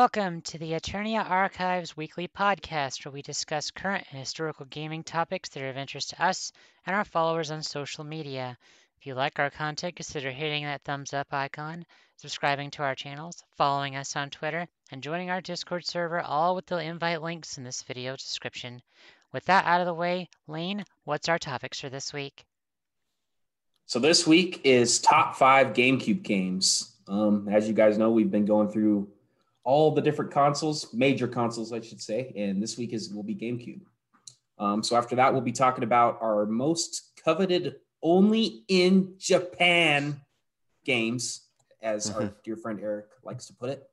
Welcome to the Eternia Archives weekly podcast where we discuss current and historical gaming topics that are of interest to us and our followers on social media. If you like our content, consider hitting that thumbs up icon, subscribing to our channels, following us on Twitter, and joining our Discord server, all with the invite links in this video description. With that out of the way, Lane, what's our topics for this week? So this week is top five GameCube games. Um, as you guys know, we've been going through all the different consoles, major consoles, I should say, and this week is will be GameCube. Um, so after that, we'll be talking about our most coveted only in Japan games, as our dear friend Eric likes to put it.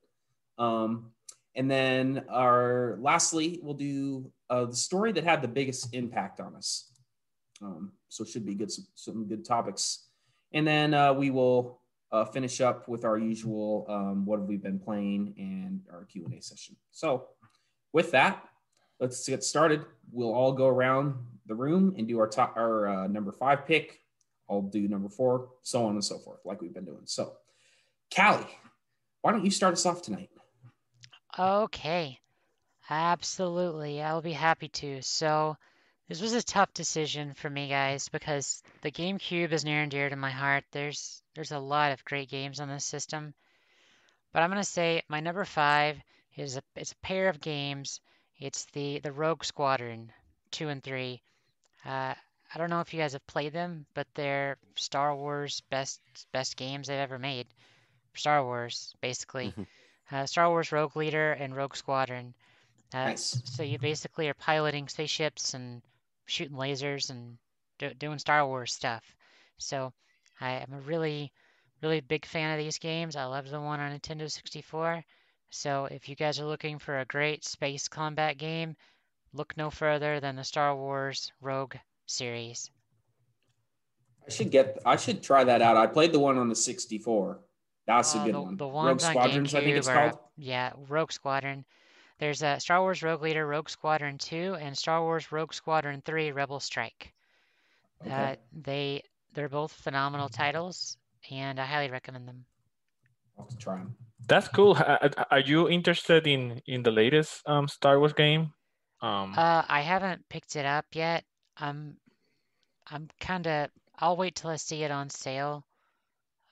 Um, and then our lastly, we'll do uh, the story that had the biggest impact on us. Um, so it should be good, some, some good topics. And then uh, we will uh, finish up with our usual um, what have we been playing and our q&a session. So with that let's get started. We'll all go around the room and do our top our uh, number five pick. I'll do number four so on and so forth like we've been doing. So callie why don't you start us off tonight? Okay, absolutely. I'll be happy to. So, this was a tough decision for me, guys, because the GameCube is near and dear to my heart. There's there's a lot of great games on this system, but I'm gonna say my number five is a it's a pair of games. It's the the Rogue Squadron two and three. Uh, I don't know if you guys have played them, but they're Star Wars best best games they've ever made. Star Wars, basically. Uh, Star Wars Rogue Leader and Rogue Squadron. Uh, nice so you basically are piloting spaceships and shooting lasers and do, doing Star Wars stuff. So I am a really, really big fan of these games. I love the one on Nintendo 64. So if you guys are looking for a great space combat game, look no further than the Star Wars Rogue series. i should get i should try that out i played the one on the 64 that's a Uh, good the, one the rogue on squadrons i think it's GameCube are, called yeah, Rogue Squadron. There's a Star Wars Rogue Leader, Rogue Squadron 2, and Star Wars Rogue Squadron 3, Rebel Strike. okay Uh, they they're both phenomenal titles, and I highly recommend them. i'll have to try them That's cool. Ha- ha- Are you interested in in the latest um Star Wars game? Um, Uh, I haven't picked it up yet. I'm I'm kind of I'll wait till I see it on sale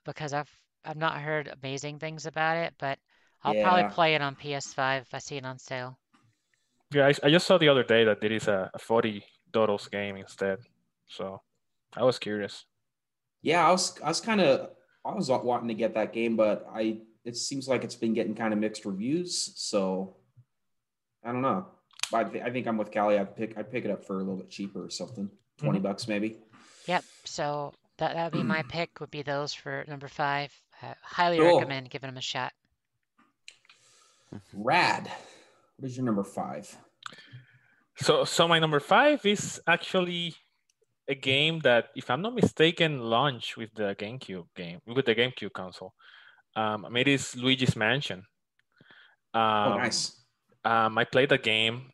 because I've I've not heard amazing things about it, but I'll probably play it on PS5 if I see it on sale. yeah, I, I just saw the other day that there is a, a 40 dollars game instead. So I was curious. Yeah, I was I was kind of I was wanting to get that game, but I it seems like it's been getting kind of mixed reviews. So I don't know. But I, th- I think I'm with Callie. I'd pick I'd pick it up for a little bit cheaper or something, 20 bucks maybe. Yep. So that that would be my pick. Would be those for number five. Uh, highly Cool. recommend giving them a shot. Rad. What is your number five? So so my number five is actually a game that, if I'm not mistaken, launched with the GameCube game with the GameCube console. Um, it is Luigi's Mansion. Um, oh, nice. Um, I played the game.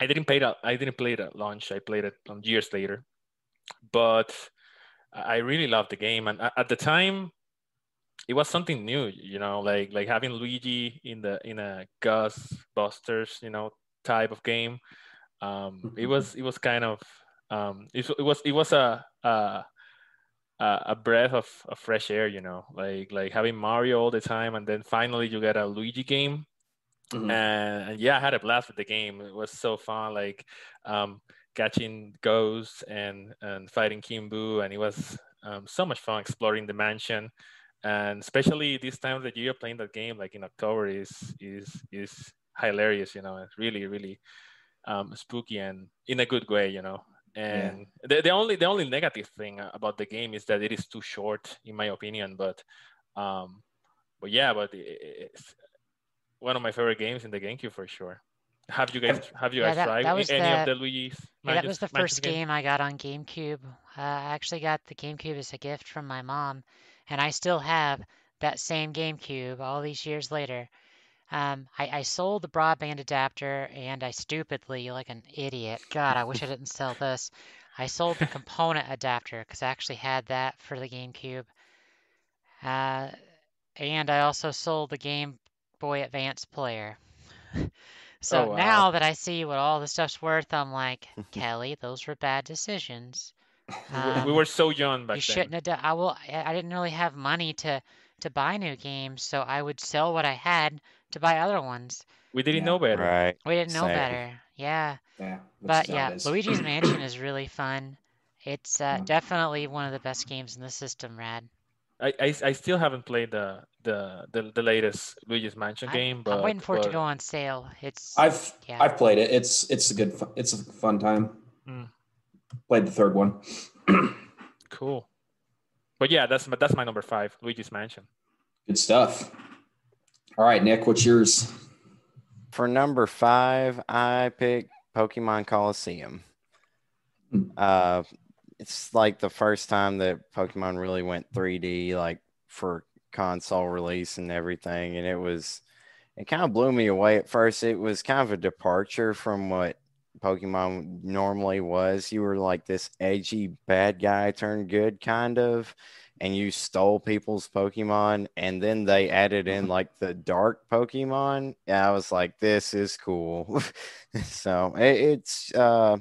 I didn't play it. I didn't play it at launch. I played it years later, but I really loved the game. And at the time, it was something new. You know, like like having Luigi in the in a Gus Busters, you know, type of game. Um, it was it was kind of um, it, it was it was a a, a breath of, of fresh air. You know, like like having Mario all the time, and then finally you get a Luigi game Mhm. and, and yeah, I had a blast with the game. It was so fun, like um, catching ghosts and and fighting King Boo, and it was um, so much fun exploring the mansion. And especially this time of the year, playing that game like in October is is is hilarious. You know, it's really really um, spooky and in a good way. You know. And the, the only the only negative thing about the game is that it is too short, in my opinion. But um, but yeah, but it's one of my favorite games in the GameCube for sure. Have you guys have you Yeah, guys that- tried that any of the- the Luigi's? Yeah, that was the first games? game I got on GameCube. Uh, I actually got the GameCube as a gift from my mom, and I still have that same GameCube all these years later. Um, I, I sold the broadband adapter, and I stupidly, like an idiot, God, I wish I didn't sell this. I sold the component adapter because I actually had that for the GameCube. Uh, and I also sold the Game Boy Advance player. so Oh, wow. now that I see what all the stuff's worth, I'm like, Kelly, those were bad decisions. We- Um, we were so young back you then. shouldn't have done. I will. I I didn't really have money to to buy new games, so I would sell what I had to buy other ones. We didn't Yeah. know better. Right. We didn't know Same. better. Yeah, Yeah, but yeah, it is. Luigi's Mansion is really fun. It's uh, Yeah. definitely one of the best games in the system, Rad. I, I, I still haven't played the the the, the latest Luigi's Mansion I'm, game, but I'm waiting for it to go on sale. It's I've yeah. I've played it. It's it's a good it's a fun time. Mm. Played the third one. Cool. But yeah, that's my that's my number five, Luigi's Mansion. Good stuff. All right, Nick, what's yours? For number five, I picked Pokemon Colosseum. Hmm. Uh, it's like the first time that Pokemon really went 3D, like for console release and everything. And it was, it kind of blew me away at first. It was kind of a departure from what Pokemon normally was. You were like this edgy bad guy turned good, kind of and you stole people's Pokemon, and then they added in like the dark Pokemon. And I was like, this is cool. so it, it's uh,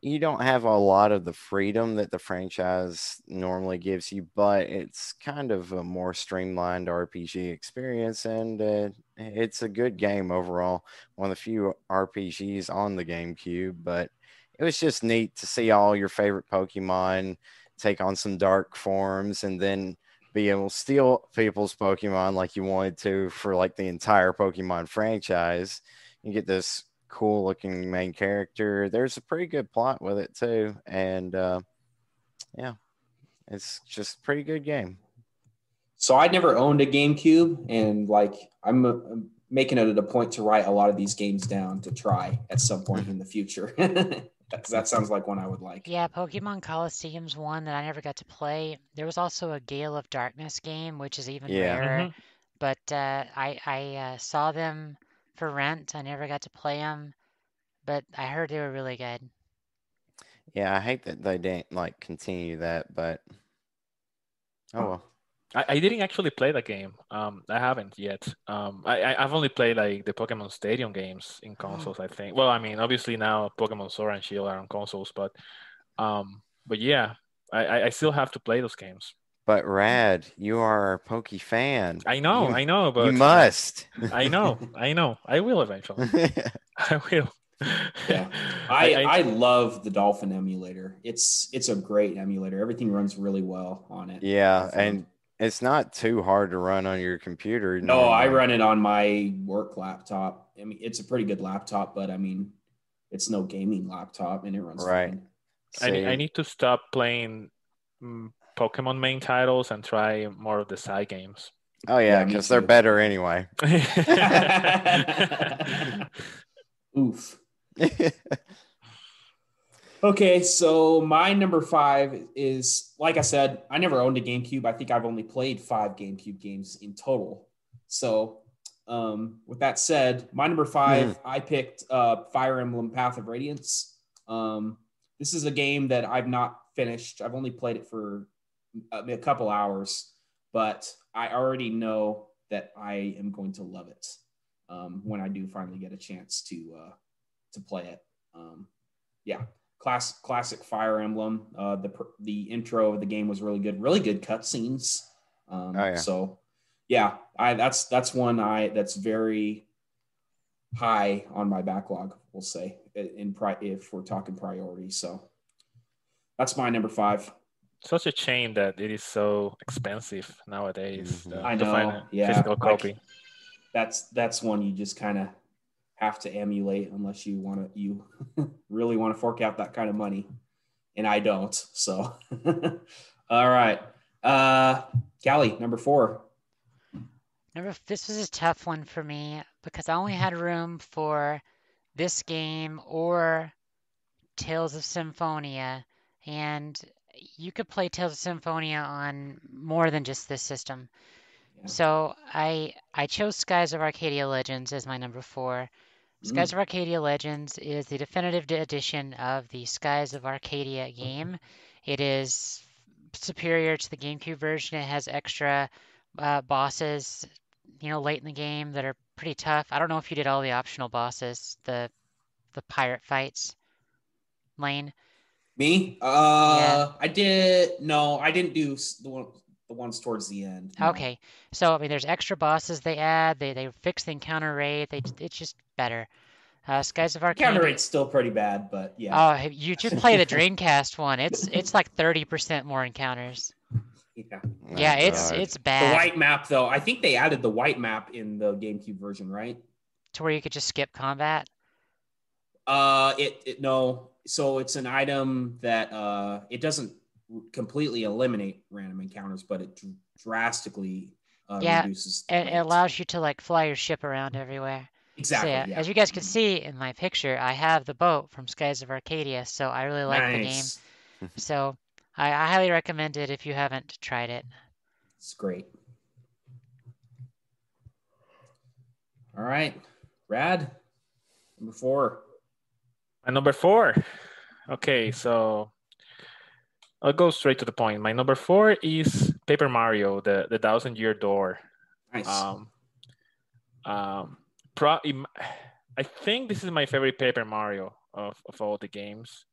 you don't have a lot of the freedom that the franchise normally gives you, but it's kind of a more streamlined RPG experience, and uh, it's a good game overall. One of the few RPGs on the GameCube, but it was just neat to see all your favorite Pokemon take on some dark forms and then be able to steal people's Pokemon like you wanted to for like the entire Pokemon franchise. You get this cool looking main character. There's a pretty good plot with it too. And uh, yeah, it's just a pretty good game. So I never owned a GameCube, and like I'm, uh, I'm making it a point to write a lot of these games down to try at some point in the future. Because that sounds like one I would like. Yeah, Pokemon Colosseum's one that I never got to play. There was also a Gale of Darkness game, which is even Yeah. rarer. Mhm. But uh, I I uh, saw them for rent. I never got to play them, but I heard they were really good. Yeah, I hate that they didn't like continue that, but oh well. I, I didn't actually play the game. Um, I haven't yet. Um, I, I I've only played like the Pokemon Stadium games in consoles. I think. Well, I mean, obviously now Pokemon Sword and Shield are on consoles, but um, but yeah, I I- I still have to play those games. But Rad, you are a Poke fan. I know, You- I know, but you must. I know, I know, I will eventually. I will. Yeah. I, I love the Dolphin emulator. It's it's a great emulator. Everything runs really well on it. yeah, I found. and it's not too hard to run on your computer. No, I run it on my work laptop. I mean, it's a pretty good laptop, but I mean, it's no gaming laptop, and it runs Right. I, need- I need to stop playing mm, Pokemon main titles and try more of the side games. Oh yeah, Yeah, because they're better anyway. Oof. Okay, so my number five is like I said, I never owned a GameCube. I think I've only played five GameCube games in total. So, um, with that said, my number five, I picked uh, Fire Emblem Path of Radiance. Um, this is a game that I've not finished. I've only played it for a, a couple hours, but I already know that I am going to love it um, when I do finally get a chance to uh, to play it. Um, yeah, class classic Fire Emblem. Uh, the the intro of the game was really good. Really good cutscenes. Um, Oh, yeah. So yeah, I that's that's one I that's very high on my backlog. We'll say in pri- if we're talking priority. So that's my number five. Such a shame that it is so expensive nowadays. Mhm. uh, I to find know, a yeah, physical like- copy. That's that's one you just kind of have to emulate unless you want to you really want to fork out that kind of money, and I don't. So, all right, uh, Callie, number four. Number this was a tough one for me because I only had room for this game or Tales of Symphonia, and you could play Tales of Symphonia on more than just this system. Yeah. So I I chose Skies of Arcadia Legends as my number four. Skies of Arcadia Legends is the definitive edition of the Skies of Arcadia game. It is superior to the GameCube version. It has extra uh, bosses you know, late in the game that are pretty tough. I don't know if you did all the optional bosses, the the pirate fights. Lane. Me? Uh, I did. No, I didn't do the one, the ones towards the end. Okay, so I mean, there's extra bosses they add. They they fix the encounter rate. They it's just better. Uh, Skies of Arcadia. Counter rate's still pretty bad, but yeah. Oh, you just play the Dreamcast one. It's it's like 30% more encounters. yeah. Oh, Yeah, it's God. it's bad. The bad. white map, though, I think they added the white map in the GameCube version, right? To where you could just skip combat. Uh, it, it no. So it's an item that uh, it doesn't completely eliminate random encounters, but it dr- drastically uh, Yeah, reduces. the It, it allows you to like fly your ship around everywhere. exactly. So yeah, yeah. as you guys can see in my picture, I have the boat from Skies of Arcadia, so I really like the game. So I, I highly recommend it if you haven't tried it. It's great. All right, Rad, number four. My number four. Okay, so I'll go straight to the point. My number four is Paper Mario, the the Thousand Year Door. Nice. Um, um, pro, I think this is my favorite Paper Mario of, of all the games,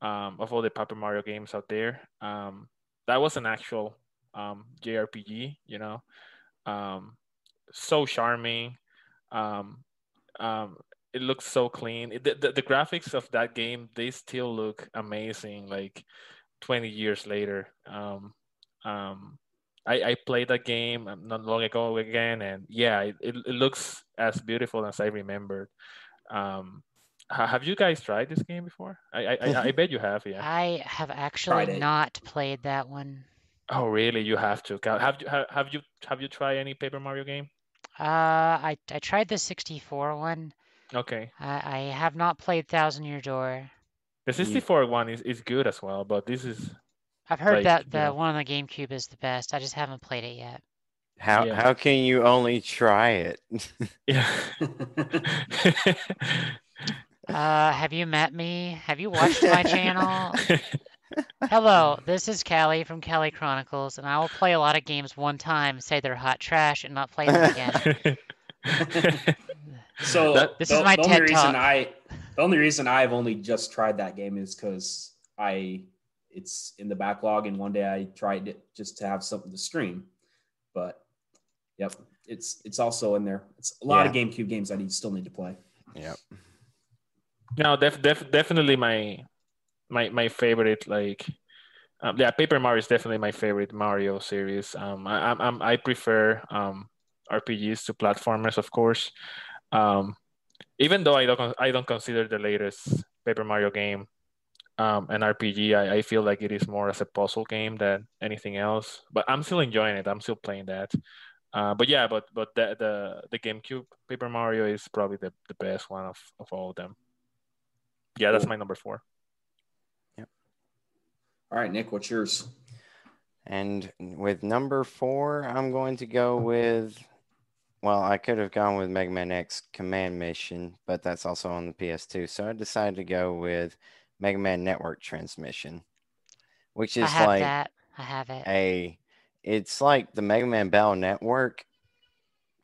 um, of all the Paper Mario games out there. Um, that was an actual um, JRPG, you know, um, so charming. Um, um, it looks so clean. It, the, the, the graphics of that game, they still look amazing, like 20 years later. Um, um, I, I played that game um, not long ago again, and yeah, it, it, it looks as beautiful as I remembered. Um, have you guys tried this game before? I I, I, I bet you have, yeah. I have actually it. not played that one. Oh, really? You have to. Have you have, have you have you tried any Paper Mario game? Uh, I I tried the 64 one. Okay, I, I have not played Thousand Year Door. The 64 one is, is good as well, but this is I've heard Like, that you the know. one on the GameCube is the best. I just haven't played it yet. How Yeah. how can you only try it? yeah. Uh, have you met me? Have you watched my channel? Hello, this is Callie from Callie Chronicles, and I will play a lot of games one time, say they're hot trash, and not play them again. so This the, is my the only TED reason Talk. I the only reason I've only just tried that game is because I it's in the backlog and one day I tried it just to have something to stream. But yep, it's it's also in there. It's a lot of GameCube games I need still need to play. yep. No, def, def, definitely my my my favorite like um, yeah, Paper Mario is definitely my favorite Mario series. Um, I I'm, I'm I prefer um RPGs to platformers, of course. Um, even though I don't I don't consider the latest Paper Mario game um an RPG, I, I feel like it is more as a puzzle game than anything else. But I'm still enjoying it. I'm still playing that. Uh, but yeah, but but the the the GameCube Paper Mario is probably the, the best one of, of all of them. Yeah, that's Cool. my number four. Yep. All right, Nick, what's yours? And with number four, I'm going to go with. Well, I could have gone with Mega Man X Command Mission, but that's also on the PS2. So I decided to go with Mega Man Network Transmission, which is I have like that. I have it. a. It's like the Mega Man Battle Network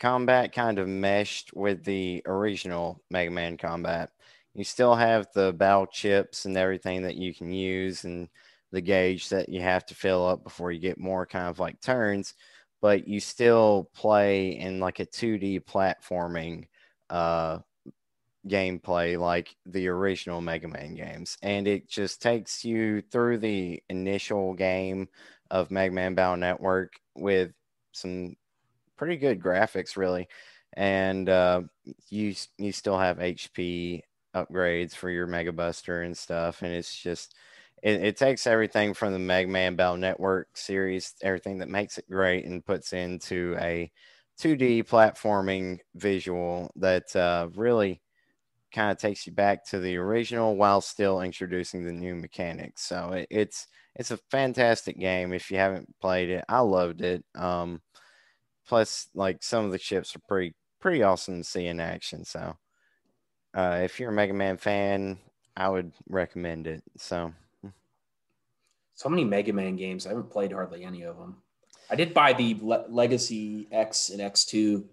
combat kind of meshed with the original Mega Man combat. You still have the battle chips and everything that you can use and the gauge that you have to fill up before you get more kind of like turns, but you still play in like a 2D platforming uh, gameplay like the original Mega Man games. And it just takes you through the initial game of Mega Man Battle Network with some pretty good graphics, really. And uh, you you still have HP upgrades for your Mega Buster and stuff, and it's just it, it takes everything from the Mega Man Battle Network series, everything that makes it great, and puts into a 2D platforming visual that uh, really kind of takes you back to the original while still introducing the new mechanics. So it, it's it's a fantastic game. If you haven't played it, I loved it. Um, plus, like some of the chips are pretty pretty awesome to see in action. So uh, if you're a Mega Man fan, I would recommend it. So So many Mega Man games. I haven't played hardly any of them. I did buy the Le- Legacy X and X2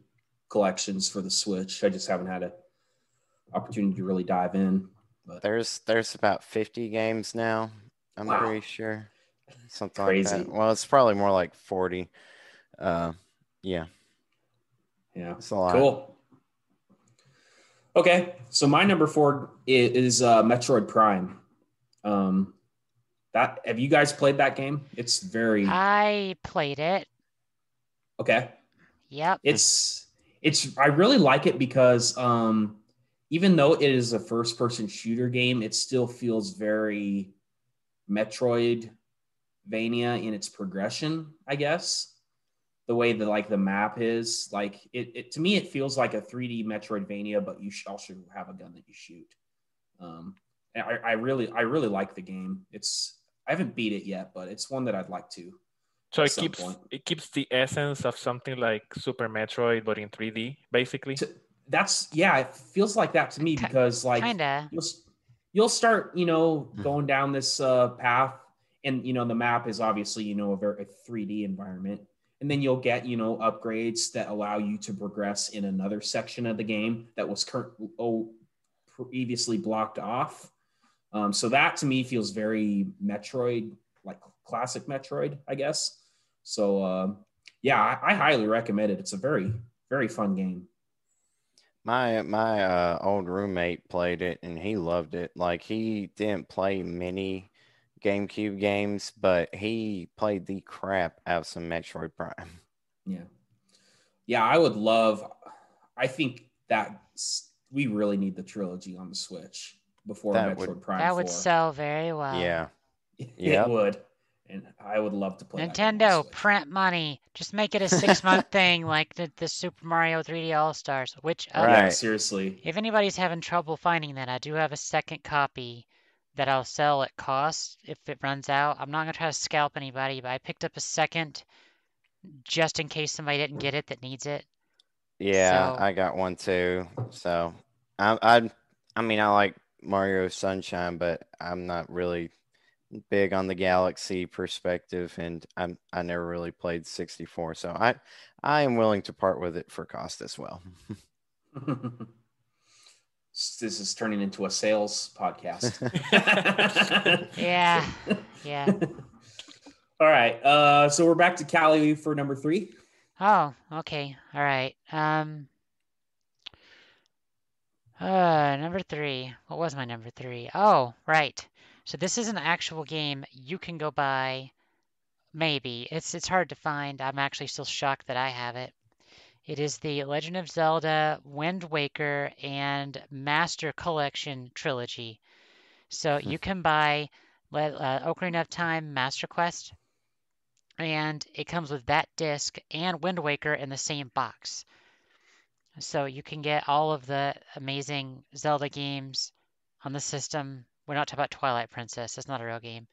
collections for the Switch. I just haven't had an opportunity to really dive in. But There's there's about 50 games now. I'm Wow. pretty sure. Something Crazy. like that. Well, it's probably more like 40. Uh, yeah, yeah, it's a lot. cool. Okay, so my number four i- is uh, Metroid Prime. Um, that have you guys played that game? It's very I played it. okay. Yep. it's it's i really like it because um even though it is a first person shooter game it still feels very metroidvania in its progression i guess the way that like the map is like it, it to me it feels like a 3d metroidvania but you also have a gun that you shoot um I, I really i really like the game it's i haven't beat it yet but it's one that i'd like to So it keeps point. it keeps the essence of something like Super Metroid, but in 3D, basically. To- that's yeah it feels like that to me because like Kinda. you'll you'll start you know Hmm. going down this uh, path and you know the map is obviously you know a very a 3d environment and then you'll get you know upgrades that allow you to progress in another section of the game that was current oh, previously blocked off um, so that to me feels very metroid like classic metroid i guess so uh, yeah I, I highly recommend it it's a very very fun game My my uh, old roommate played it and he loved it. Like he didn't play many GameCube games, but he played the crap out of some Metroid Prime. Yeah. Yeah, I would love I think that we really need the trilogy on the Switch before That Metroid would- Prime That 4. would sell very well. Yeah, it would. And I would love to play that game Nintendo, Switch. print money. Just make it a six month thing like the, the Super Mario 3D All Stars. Which, uh, Right. Yeah, seriously. if anybody's having trouble finding that, I do have a second copy that I'll sell at cost if it runs out. I'm not gonna try to scalp anybody, but I picked up a second just in case somebody didn't get it that needs it. yeah, So- I got one too. So I I I mean I like Mario Sunshine, but I'm not really big on the Galaxy perspective, and I'm I never really played 64, so I I am willing to part with it for cost as well. this is turning into a sales podcast. Yeah, yeah. All right. Uh, so we're back to Callie for number three. Oh, okay. All right. Um uh number 3. What was my number 3? Oh, right. So this is an actual game you can go buy maybe. It's it's hard to find. I'm actually still shocked that I have it. It is the Legend of Zelda Wind Waker and Master Collection trilogy. So you can buy uh, Ocarina of Time Master Quest and it comes with that disc and Wind Waker in the same box. So you can get all of the amazing Zelda games on the system. We're not talking about Twilight Princess; it's not a real game.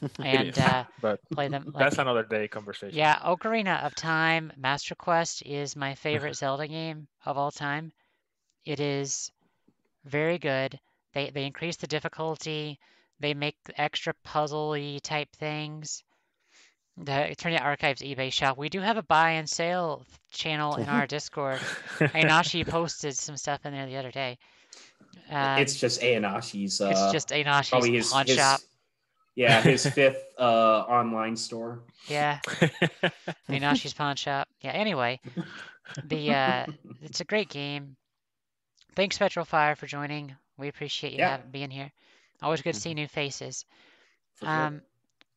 And uh, but play them like that's another day conversation. yeah, Ocarina of Time Master Quest is my favorite Zelda game of all time. It is very good. They they increase the difficulty. They make extra puzzly type things. The Eternia Archives eBay shop. We do have a buy and sale channel in our Discord. Einashi posted some stuff in there the other day. Um, it's just Ayanashi's. Uh, it's just Einashi's probably his, pawn his- shop. Yeah, his fifth uh, online store. Yeah, Einashi's pawn shop. Yeah. Anyway, the uh, it's a great game. Thanks, Petrofire, for joining. We appreciate you Yeah. having being here. Always good to see new faces. For sure. Um,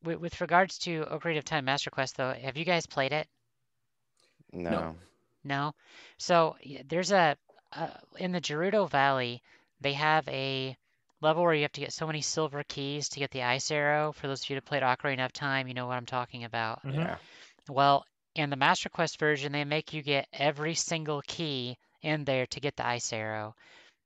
with, with regards to Ocarina of Time Master Quest, though, have you guys played it? No. No. So there's a uh, in the Gerudo Valley, they have a level where you have to get so many silver keys to get the ice arrow. For those of you who played Ocarina of Time, you know what I'm talking about. Mhm. Yeah. Well, in the Master Quest version, they make you get every single key in there to get the ice arrow.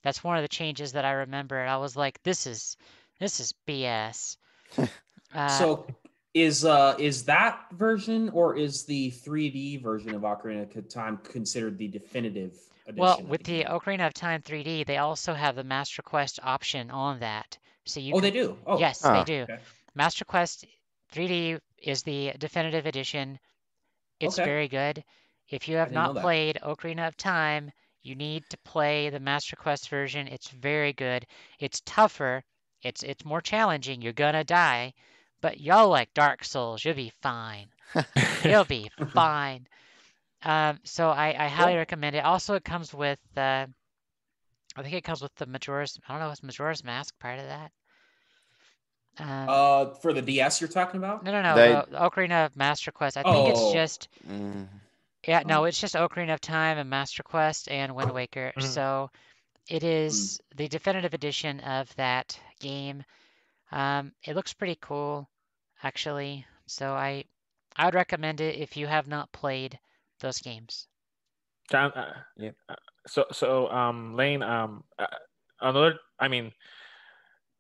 That's one of the changes that I remember. And I was like, this is this is BS. Uh, so is uh is that version or is the 3D version of Ocarina of Time considered the definitive edition? well, with the game? Ocarina of Time 3D, they also have the Master Quest option on that. So you oh, can, they do. Oh, yes, Huh. they do. okay. Master Quest 3D is the definitive edition. It's Okay. very good. If you have didn't know not that. played Ocarina of Time, you need to play the Master Quest version. It's very good. It's tougher. It's it's more challenging. You're gonna die, but y'all like Dark Souls. You'll be fine. You'll be fine. Um, so I, I highly Cool. recommend it. Also, it comes with uh, I think it comes with the Majora's. I don't know, is Majora's Mask part of that? Um, Uh, for the DS, you're talking about? no, no, no. they- the, the Ocarina of Master Quest. I think it's Oh. just Mm, yeah. No, Oh. it's just Ocarina of Time and Master Quest and Wind Waker. Mhm. So it is the definitive edition of that game. Um, it looks pretty cool, actually. So I I would recommend it if you have not played those games. John, uh, Yep. uh, so so um Lane um uh, another I mean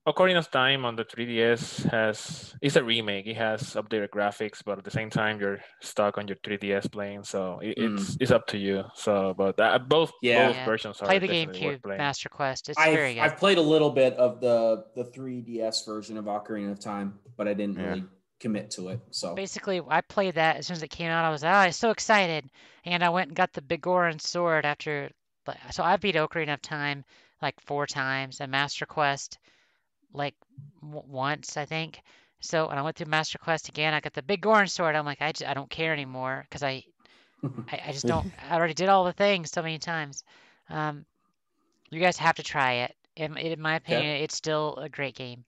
Ocarina of Time on the 3DS has is a remake. It has updated graphics, but at the same time you're stuck on your 3DS playing, so it, it's it's up to you. So, but uh, both Yeah. both Yeah. versions are Play the definitely worth GameCube playing. Master Quest. It's I've, good. I've played a little bit of the the 3DS version of Ocarina of Time, but I didn't Yeah. really commit to it. So Basically, I played that as soon as it came out. I was oh, I was so excited, and I went and got the Biggoron sword after. So I beat Ocarina of Time like four times, and Master Quest like w- once, I think. So when I went through Master Quest again, I got the Biggoron sword. I'm like, I just, I don't care anymore because I, I I just don't. I already did all the things so many times. Um, you guys have to try it. In, in my opinion, it's still a great game.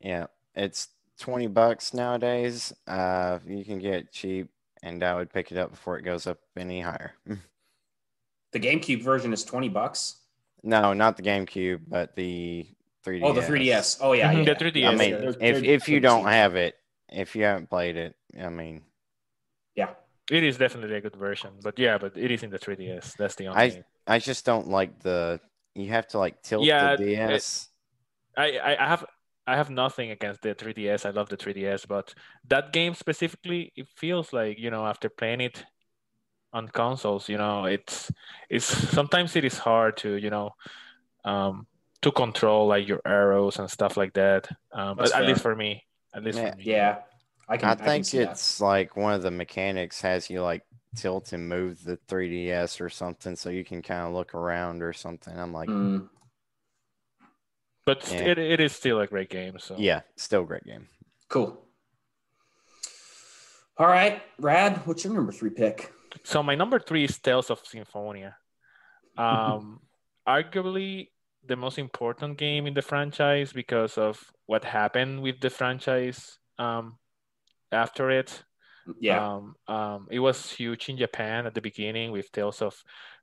yeah, it's 20 bucks nowadays. Uh, you can get it cheap, and I would pick it up before it goes up any higher. the GameCube version is 20 bucks. no, not the GameCube, but the 3DS. Oh, the 3DS. Oh yeah, Mhm, yeah. the 3DS, I Yeah, mean, They're- if they're- if you don't have it, if you haven't played it, I mean, yeah. It is definitely a good version, but yeah, but it is in the 3DS. That's the only. I I just don't like the. You have to like tilt Yeah, the DS. I, I I have I have nothing against the 3DS. I love the 3DS, but that game specifically, it feels like you know after playing it on consoles, you know, it's it's sometimes it is hard to you know um, to control like your arrows and stuff like that. Um, That's at, at least for me, at least Yeah. for me. Yeah. I can I I can think that. it's like one of the mechanics has you like tilt and move the 3DS or something, so you can kind of look around or something. I'm like, Mm, But Yeah. it, it is still a great game. So yeah, still a great game. cool. All right, Rad, what's your number three pick? So my number three is Tales of Symphonia. Um, arguably the most important game in the franchise because of what happened with the franchise um, after it. Yeah. Um, um, it was huge in Japan at the beginning with Tales of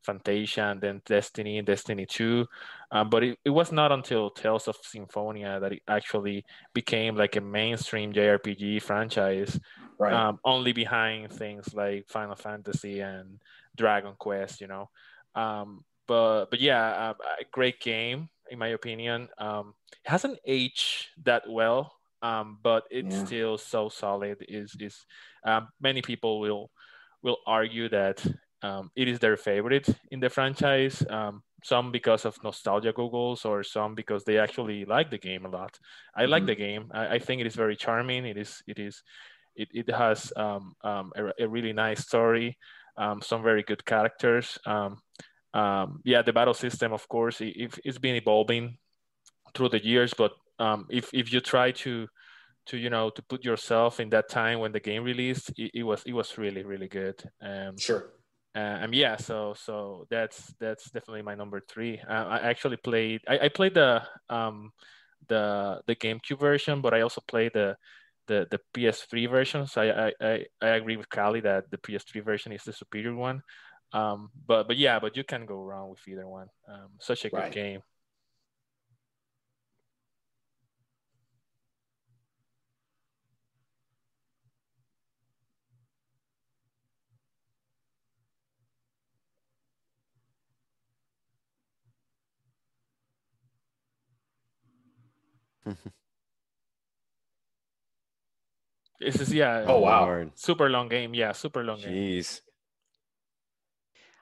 Phantasia and then Destiny and Destiny 2. Um, but it, it was not until Tales of Symphonia that it actually became like a mainstream JRPG franchise right. um, only behind things like Final Fantasy and Dragon Quest, you know. Um, but but yeah, uh, a great game in my opinion. Um, it hasn't aged that well, um, but it's Yeah. still so solid. Is is um, many people will will argue that um, it is their favorite in the franchise. Um, some because of nostalgia googles, or some because they actually like the game a lot. I like Mhm. the game. I, I think it is very charming. It is it is it, it has um, um, a, a really nice story, um, some very good characters. Um, um, yeah, the battle system, of course, it, it's been evolving through the years. But um, if if you try to to you know to put yourself in that time when the game released, it, it was it was really really good. Um, sure. uh, um, yeah, so so that's that's definitely my number three. Uh, I actually played I, I played the um the the GameCube version, but I also played the the, the PS3 version. So I, I, I, I agree with Callie that the PS3 version is the superior one. Um, but but yeah, but you can go wrong with either one. Um, such a good Right. game. This is yeah, Oh, wow. Super long game. Yeah, super long game. Jeez.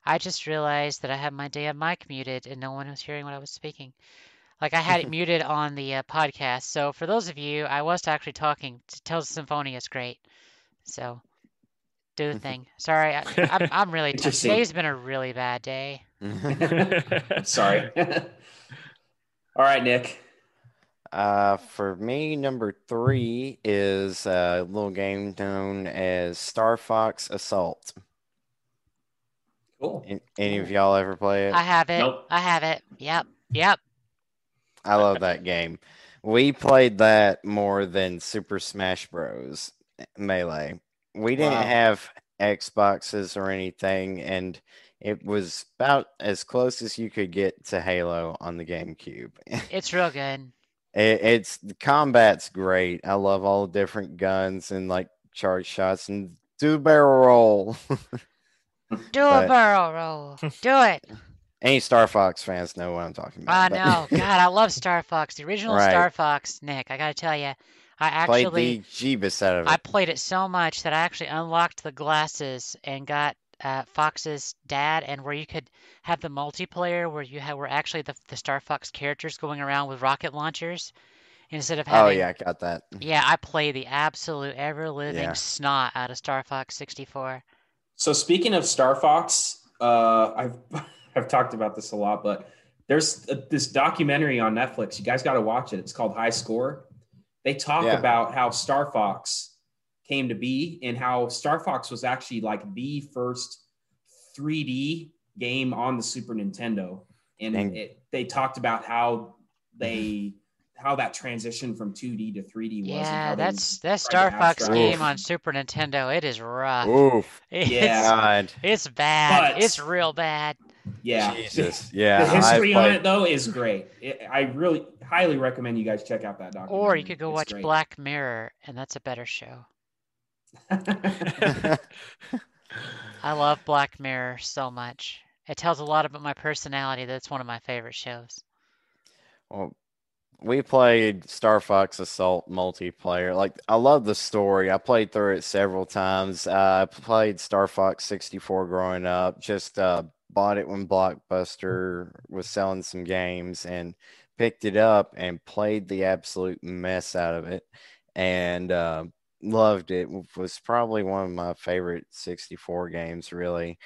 I just realized that I had my damn mic muted and no one was hearing what I was speaking. Like I had it muted on the uh, podcast. So for those of you, I was actually talking. T- Tales of Symphonia is great. So do the thing. Sorry, I, I'm, I'm really t- today's been a really bad day. Sorry. All right, Nick. Uh, for me, number three is a little game known as Star Fox Assault. Cool. Any of y'all ever play it? I have it. Nope. I have it. Yep. Yep. I love that game. We played that more than Super Smash Bros. Melee. We didn't Wow. have Xboxes or anything, and it was about as close as you could get to Halo on the GameCube. It's real good. It, it's the combat's great. I love all the different guns and like charge shots and do barrel roll. Do But- a barrel roll. Do it. Any Star Fox fans know what I'm talking I about. but- know. God, I love Star Fox. The original Right. Star Fox, Nick. I gotta tell you, I actually Played the Jeebus out of it. I played it so much that I actually unlocked the glasses and got uh, Fox's dad, and where you could have the multiplayer where you had were actually the the Star Fox characters going around with rocket launchers instead of having. oh yeah, I got that. Yeah, I play the absolute ever living Yeah. snot out of Star Fox 64. So speaking of Star Fox, uh, I've I've talked about this a lot, but there's a, this documentary on Netflix. You guys got to watch it. It's called High Score. They talk Yeah. about how Star Fox came to be and how Star Fox was actually like the first 3D game on the Super Nintendo. And it, they talked about how they how that transition from 2D to 3D was. Yeah, that's that Star Fox abstract- game Oof. on Super Nintendo. It is rough. Oof. It's, Yeah. It's bad. But- It's real bad. yeah. Jesus. Yeah. the I history on it though is great. It, I really highly recommend you guys check out that documentary. Or you could go It's watch great. Black Mirror, and that's a better show. I love Black Mirror so much. It tells a lot about my personality. That's one of my favorite shows. Well, we played Star Fox Assault multiplayer. Like, I love the story. I played through it several times. Uh, I played Star Fox 64 growing up. Just uh, bought it when Blockbuster was selling some games and picked it up and played the absolute mess out of it and uh, loved it. Was probably one of my favorite 64 games, really.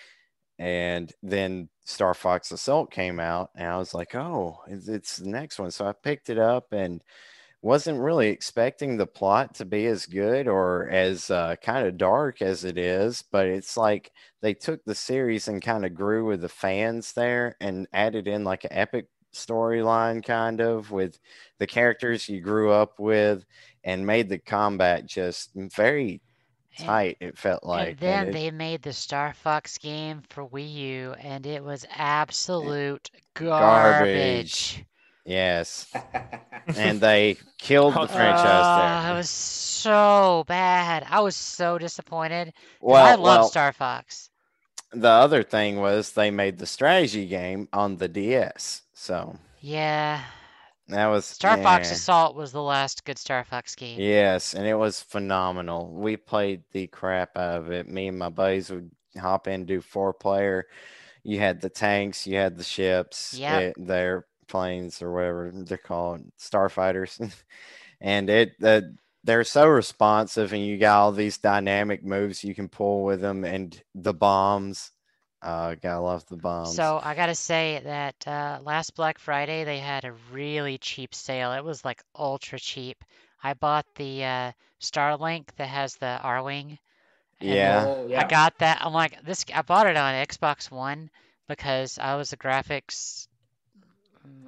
And then Star Fox Assault came out, and I was like, oh, it's, it's the next one. So I picked it up and wasn't really expecting the plot to be as good or as uh, kind of dark as it is. But it's like they took the series and kind of grew with the fans there and added in like an epic storyline, kind of with the characters you grew up with and made the combat just very And- tight, it felt like. and then it- they made the Star Fox game for Wii U, and it was absolute Garbage. garbage. yes. and they killed the Oh, franchise Uh, there. it was so bad. I was so disappointed. 'cause Well, I love well, Star Fox. the other thing was they made the strategy game on the DS. So Yeah, that was Star Fox eh. Assault was the last good Star Fox game. Yes, and it was phenomenal. We played the crap out of it. Me and my buddies would hop in, do four player. You had the tanks, you had the ships, Yep. it, their planes or whatever they're called, starfighters, and it uh, they're so responsive, and you got all these dynamic moves you can pull with them, and the bombs. Uh, gotta love the bombs. So I gotta say that uh, last Black Friday they had a really cheap sale. It was like ultra cheap. I bought the uh, Starlink that has the Arwing. and Yeah. Oh, I got that. I'm like this. I bought it on Xbox One because I was a graphics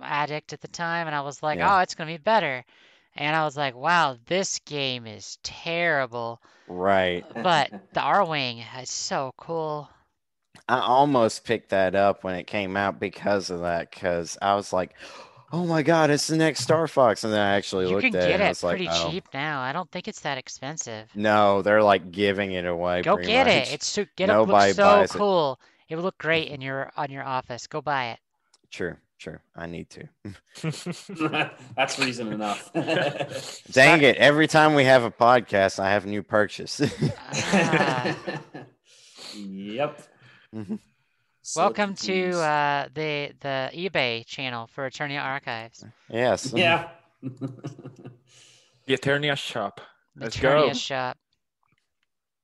addict at the time, and I was like, Yeah. oh, it's gonna be better. And I was like, wow, this game is terrible. right. But the Arwing is so cool. I almost picked that up when it came out because of that. Because I was like, "Oh my god, it's the next Star Fox!" And then I actually You looked at it. get and I it was like, pretty "Oh, cheap now. I don't think it's that expensive. no, they're like giving it away." Go get much. it. It's so get it looks so buys it. cool. It would look great in your on your office. Go buy it. True, true. I need to. That's reason enough. Dang it! Every time we have a podcast, I have a new purchase. Ah. yep. Mhm. So Welcome to uh, the the eBay channel for Eternia Archives. yes. yeah. the Eternia shop. The Let's Eternia go. shop.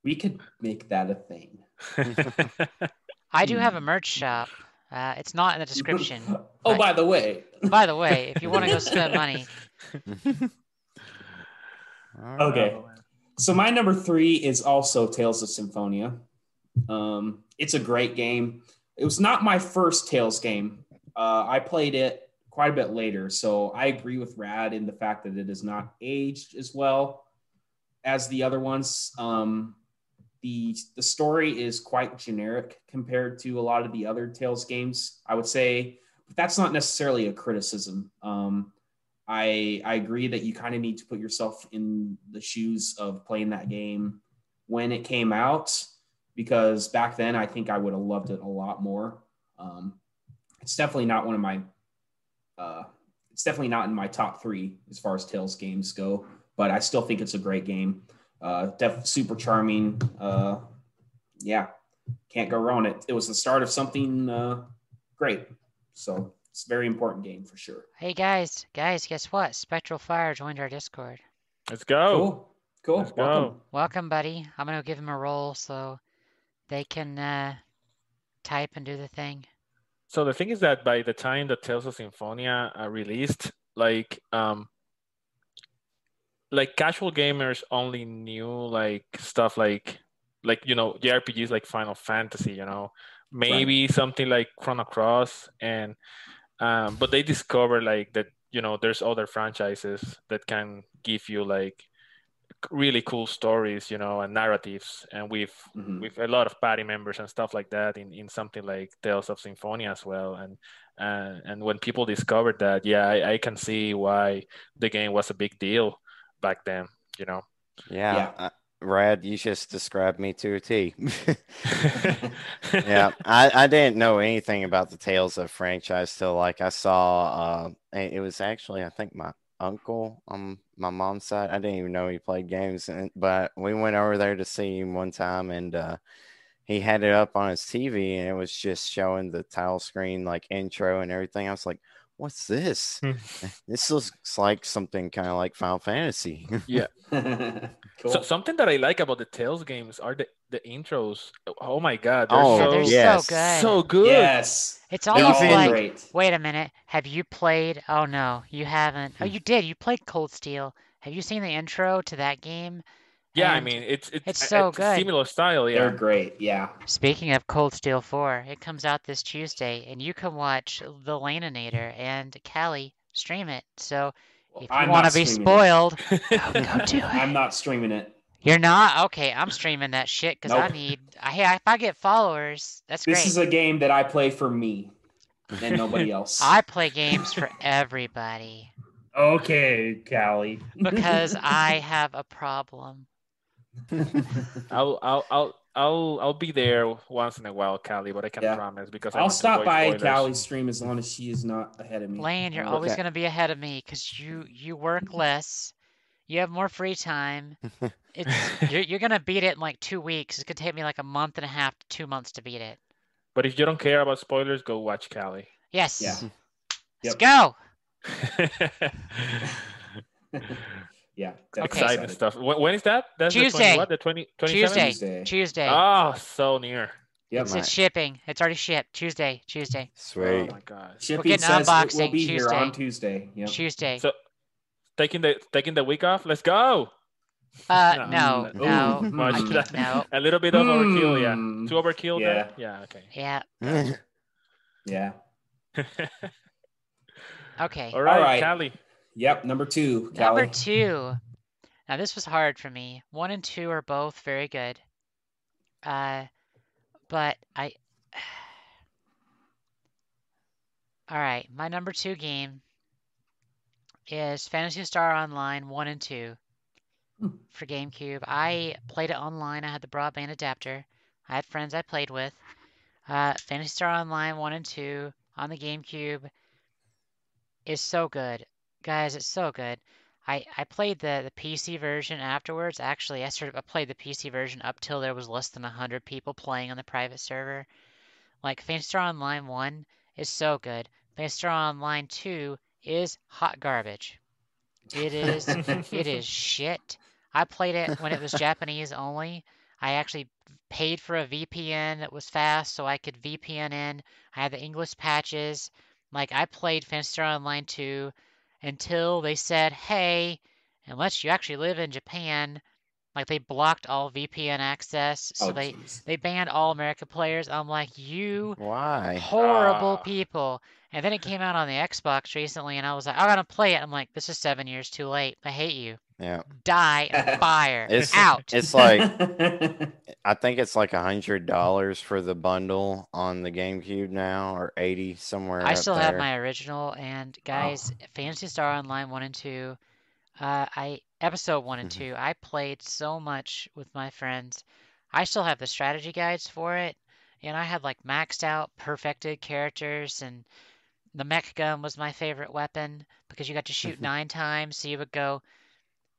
We could make that a thing. I do have a merch shop. Uh, it's not in the description. oh, by the way. By the way, if you want to go spend money, Okay. So my number three is also Tales of Symphonia. Um, it's a great game. It was not my first Tales game. Uh, I played it quite a bit later, so I agree with Rad in the fact that it is not aged as well as the other ones. Um, the the story is quite generic compared to a lot of the other Tales games. I would say, but that's not necessarily a criticism. Um, I I agree that you kind of need to put yourself in the shoes of playing that game when it came out because back then I think I would have loved it a lot more. Um, it's definitely not one of my uh, it's definitely not in my top three as far as Tales games go, but I still think it's a great game. Uh, def- super charming. Uh, yeah, can't go wrong. It it was the start of something uh, great. So it's a very important game for sure. hey guys, guys, guess what? Spectral Fire joined our Discord. Let's go. Cool. Cool. Let's Welcome. go. Welcome, buddy. I'm gonna give him a roll so they can uh, type and do the thing. So the thing is that by the time that Tales of Symphonia uh, released, like um, like casual gamers only knew like stuff like like you know JRPGs like Final Fantasy, you know, maybe something like Chrono Cross, and um, but they discovered like that you know there's other franchises that can give you like really cool stories, you know, and narratives, and we've Mhm. with a lot of party members and stuff like that in, in something like Tales of Symphonia as well. And uh, and when people discovered that, yeah, I, I can see why the game was a big deal back then. You know. Yeah. Yeah. Uh, Rad, you just described me to a T. yeah, I, I didn't know anything about the Tales of franchise till like I saw uh it it was actually I think my uncle on my mom's side. I didn't even know he played games and but we went over there to see him one time and uh he had it up on his TV and it was just showing the title screen like intro and everything. I was like, what's this? This looks like something kind of like Final Fantasy. yeah. cool. So, something that I like about the Tales games are the, the intros. Oh my god, they're Oh, so they're yes. so good. so good. yes. It's almost all like great. wait a minute. Have you played? Oh no, you haven't. Oh, Hmm. you did. You played Cold Steel. Have you seen the intro to that game? Yeah, I mean it's it's, it's so a good. similar style. yeah. They're great. Yeah. Speaking of Cold Steel 4, it comes out this Tuesday, and you can watch The Laninator and Callie stream it. So if you I'm want to be spoiled, go, go do it. I'm not streaming it. You're not? Okay, I'm streaming that shit because I need. I, hey, if I get followers, that's This great. is a game that I play for me and nobody else. I play games for everybody okay, Callie. because I have a problem. I'll I'll I'll I'll I'll be there once in a while, Callie, but I can't Yeah. promise because I I'll stop by spoilers. Callie's stream as long as she is not ahead of me. Lane, you're Okay. always going to be ahead of me because you you work less, you have more free time. It's you're you're gonna beat it in like two weeks. It's gonna take me like a month and a half to two months to beat it. But if you don't care about spoilers, go watch Callie. Yes. Yeah. Let's Yep. go. Yeah. Okay. Exciting stuff. When, when is that? That's the 20 Tuesday. what? The 20, 27th? Tuesday. Tuesday. Tuesday. Oh, so near. Yep. it's, it's shipping. It's already shipped. Tuesday. Tuesday. Oh Sweet. Oh my gosh. Shipping getting says it will unboxing be here on Tuesday. Tuesday. Yep. Tuesday. So taking the taking the week off. Let's go. uh, no, Mm, no, ooh, Much mm. no. A little bit of overkill, yeah. Hmm. Too overkill. Yeah. there? Yeah. Okay. Yeah. Yeah. Okay. All right, right. Callie. Yep. Number two, Number two. Now this was hard for me. One and two are both very good. Uh, but I. All right, my number two game is Phantasy Star Online one and two Hmm. for GameCube. I played it online. I had the broadband adapter. I had friends I played with. Uh, Phantasy Star Online one and two on the GameCube is so good, guys. It's so good. I, I played the, the PC version afterwards. Actually, I sort of I played the PC version up till there was less than hundred people playing on the private server. Like Phantasy Star Online one is so good. Phantasy Star Online two is hot garbage. It is it is shit. I played it when it was Japanese only. I actually paid for a VPN that was fast so I could VPN in. I had the English patches. Like I played Phantasy Star Online 2 until they said, "Hey, unless you actually live in Japan, like they blocked all VPN access, so Oh, they jeez. they banned all America players." I'm like, "You Why? horrible Ah. people." And then it came out on the Xbox recently, and I was like, "I gotta play it." I'm like, "This is seven years too late. I hate you. Yeah. Die in fire. It's Out." It's like I think it's like a hundred dollars for the bundle on the GameCube now, or eighty somewhere. I up still have my original, and guys, Phantasy Star Online one and two, uh, I episode one and Mhm. two, I played so much with my friends. I still have the strategy guides for it, and I had like maxed out, perfected characters, and the mech gun was my favorite weapon because you got to shoot Mhm. nine times, so you would go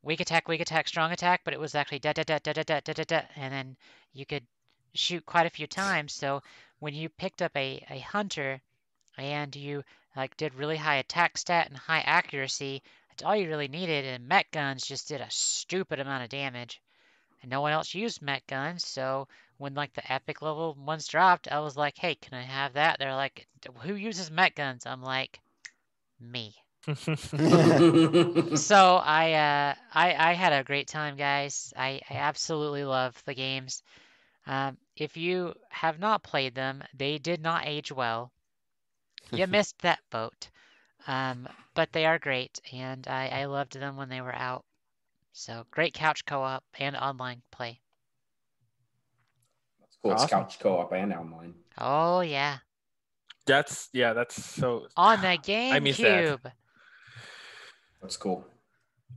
weak attack, weak attack, strong attack, but it was actually da da da da da da da da da, and then you could shoot quite a few times. So when you picked up a, a hunter and you like did really high attack stat and high accuracy, all you really needed. And mech guns just did a stupid amount of damage, and no one else used mech guns. So when like the epic level ones dropped, I was like, hey, can I have that? They're like, who uses mech guns? I'm like, me. So I uh I I had a great time, guys. I, I absolutely love the games. Um, if you have not played them, they did not age well. You missed that boat. Um, but they are great, and I, I loved them when they were out. So great couch co-op and online play. That's cool. It's Awesome. couch co-op and online. Oh yeah, That's yeah, that's so on the I miss that. GameCube. That's cool.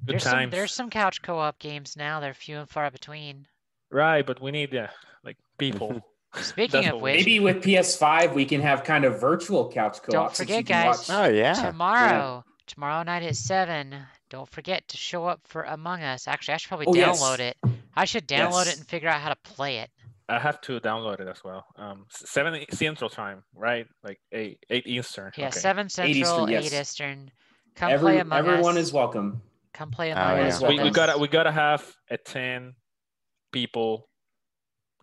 good There's some there's some couch co-op games now. They're few and far between. Right, but we need uh, like people. Speaking of which, Maybe with PS5 we can have kind of virtual couch co-op. Don't forget, you guys. watch- Oh yeah. tomorrow, tomorrow night at seven. Don't forget to show up for Among Us. Actually, I should probably Oh, yes. download it. I should download Yes. it and figure out how to play it. I have to download it as well. Um, seven Central Time, right? Like eight eight Eastern. Yeah, okay. seven Central, Eastern, eight. Eastern. Come Every, play Among us. everyone Us. is welcome. Come play Oh, Among yeah. Us. Well, we, with we gotta we gotta have a ten people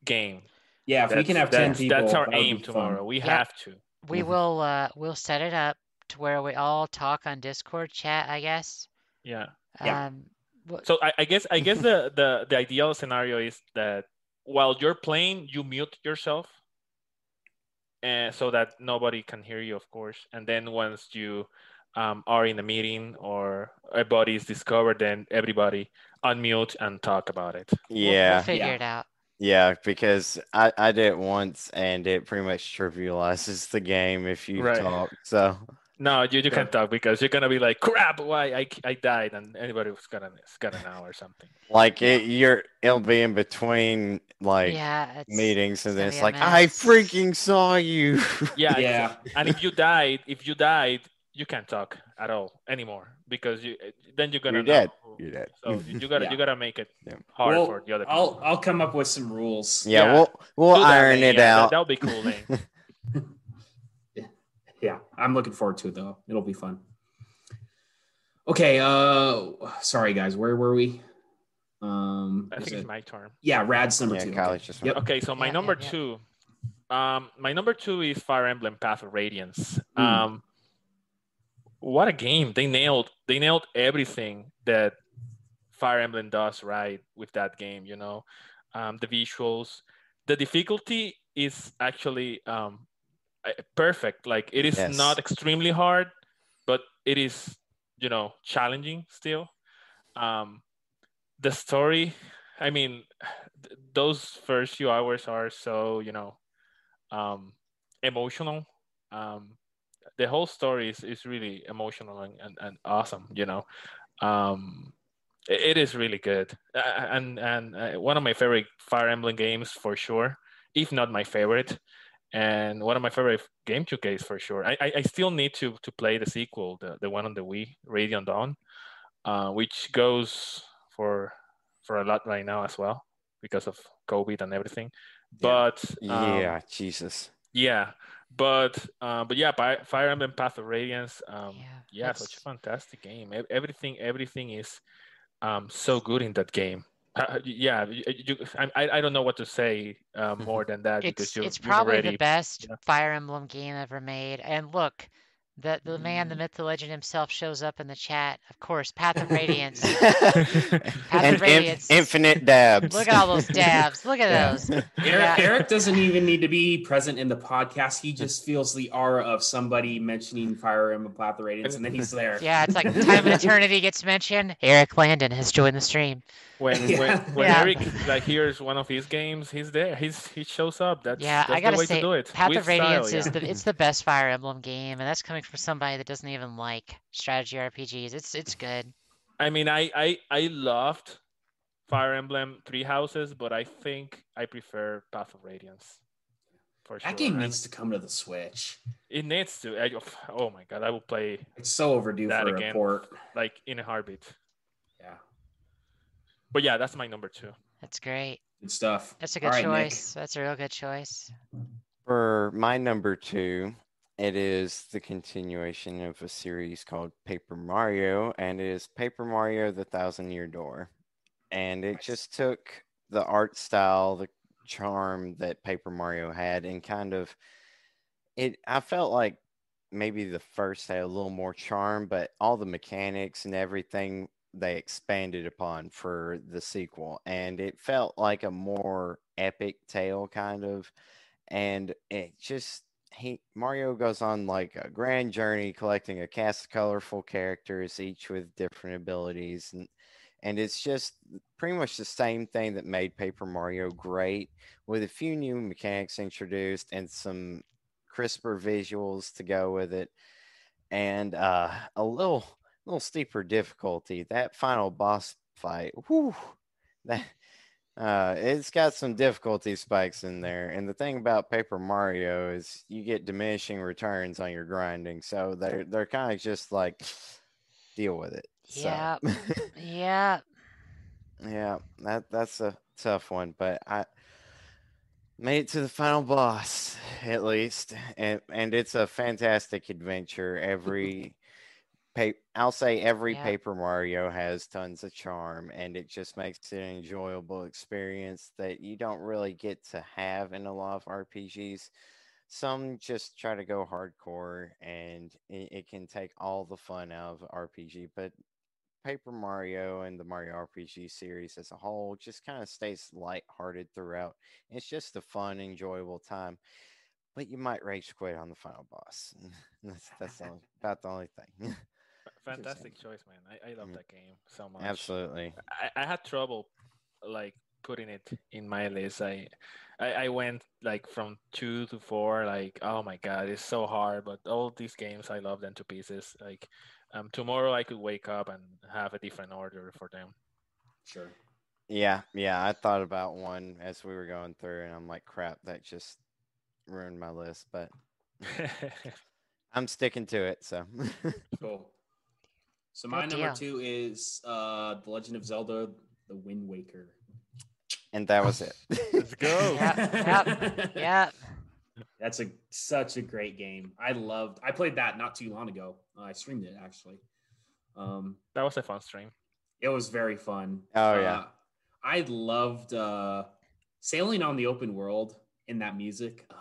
game. Yeah, if we can have 10 that's- people. That's our aim tomorrow. We Yep. have to. We Mhm. will. Uh, we'll set it up to where we all talk on Discord chat. I guess. Yeah. Yeah. Um. wh- So I, I guess I guess the, the the ideal scenario is that while you're playing, you mute yourself, and so that nobody can hear you, of course. And then once you um, are in a meeting or a body is discovered, then everybody unmute and talk about it. we'll- we'll Yeah. figure Yeah. it out. Yeah, because I, I did it once and it pretty much trivializes the game if you Right. talk. So No, you, you Yeah. can't talk because you're gonna be like, "Crap! Why I, I died?" And anybody was gonna is gonna know or something. like it you're it'll be in between like yeah. Meetings and it's then it's be a like I freaking saw you. Yeah, Yeah. and if you died, if you died, you can't talk at all anymore because you then you're gonna You're know dead. who- You're dead. So you you gotta Yeah. you gotta make it Yeah. hard Well, for the other I'll. I'll come up with some rules. yeah, Yeah. we'll we'll Do iron Lane. it Yeah, out. That, will be cool, Lane. Yeah, I'm looking forward to it though. It'll be fun. Okay, uh sorry guys, where were we? Um I think it's it- my turn. yeah, Rad's number yeah, two. Kyle's Okay. just Yep. Okay, so my Yeah, number yeah, yeah. two, um, my number two is Fire Emblem Path of Radiance. Mm. Um, what a game! They nailed they nailed everything that Fire Emblem does right with that game. You know, um, the visuals, the difficulty is actually um, perfect. Like it is Yes. not extremely hard, but it is you know challenging still. Um, the story, I mean, th- those first few hours are so you know um, emotional. Um, the whole story is, is really emotional and, and, and awesome. You know, um, it, it is really good, uh, and and uh, one of my favorite Fire Emblem games for sure, if not my favorite, and one of my favorite GameCube games for sure. I, I, I still need to to play the sequel, the, the one on the Wii, Radiant Dawn, uh, which goes for for a lot right now as well because of COVID and everything. Yeah. But um, yeah, Jesus. yeah, but uh, but yeah, Fi- Fire Emblem Path of Radiance. Um, Yeah, yeah, such a fantastic game. Everything everything is um, so good in that game. Uh, yeah, you, I, I don't know what to say uh, more than that because It's you, it's probably already the best yeah. Fire Emblem game ever made. And look, the the man, the Mm. myth, the legend himself shows up in the chat. Of course, Path of Radiance. and Path of inf- Radiance. infinite dabs. Look at all those dabs. Look at Yeah. those. Eric, Yeah. Eric doesn't even need to be present in the podcast. He just feels the aura of somebody mentioning Fire Emblem Path of Radiance, and then he's there. Yeah, it's like Time and Eternity gets mentioned. Eric Landon has joined the stream. when when, Yeah. when Yeah. Eric like hears one of his games, he's there. He's he shows up. That's Yeah, that's I gotta the way say, to do it. Path with of Radiance style, is yeah. the it's the best Fire Emblem game, and that's coming from somebody that doesn't even like strategy RPGs. It's it's good. I mean, I I I loved Fire Emblem Three Houses, but I think I prefer Path of Radiance. For sure. That game And needs to come to the Switch. it needs to. I, oh my god, I will play It's so overdue That for again. a port. like in a heartbeat. Yeah, But yeah, that's my number two. That's great. good stuff. That's a All good right, Nick. choice. That's a real good choice. For my number two, it is the continuation of a series called Paper Mario, and it is Paper Mario: The Thousand Year Door. And it Nice. just took the art style, the charm that Paper Mario had, and kind of it. I felt like maybe the first had a little more charm, but all the mechanics and everything they expanded upon for the sequel, and it felt like a more epic tale, kind of and it just he Mario goes on like a grand journey collecting a cast of colorful characters each with different abilities and and it's just pretty much the same thing that made Paper Mario great with a few new mechanics introduced and some crisper visuals to go with it and uh a little little steeper difficulty. That final boss fight that uh, it's got some difficulty spikes in there, and the thing about Paper Mario is you get diminishing returns on your grinding, so they're they're kind of just like deal with it. So, Yeah. Yeah. yeah, that that's a tough one, but I made it to the final boss at least, and and it's a fantastic adventure. Every pa- I'll say every Yeah. Paper Mario has tons of charm, and it just makes it an enjoyable experience that you don't really get to have in a lot of RPGs. Some just try to go hardcore, and it, it can take all the fun out of RPG. But Paper Mario and the Mario RPG series as a whole just kind of stays lighthearted throughout. It's just a fun, enjoyable time. But you might rage quit on the final boss. that's that's the only- about the only thing. Fantastic choice, man. I, I love Mm. that game so much. Absolutely. I, I had trouble like putting it in my list. I, I I went like from two to four. Like oh my god, it's so hard. But all these games, I love them to pieces. Like um, tomorrow I could wake up and have a different order for them. Sure. Yeah, yeah. I thought about one as we were going through, and I'm like, crap, that just ruined my list. But I'm sticking to it. So Cool. So my Good number deal. two is uh The Legend of Zelda: The Wind Waker. and that was it. Let's go. Yeah, Yeah. That's a such a great game. I loved. I played that not too long ago. Uh, I streamed it actually. Um, That was a fun stream. it was very fun. Oh, yeah. Uh, I loved uh, sailing on the open world in that music. Oh,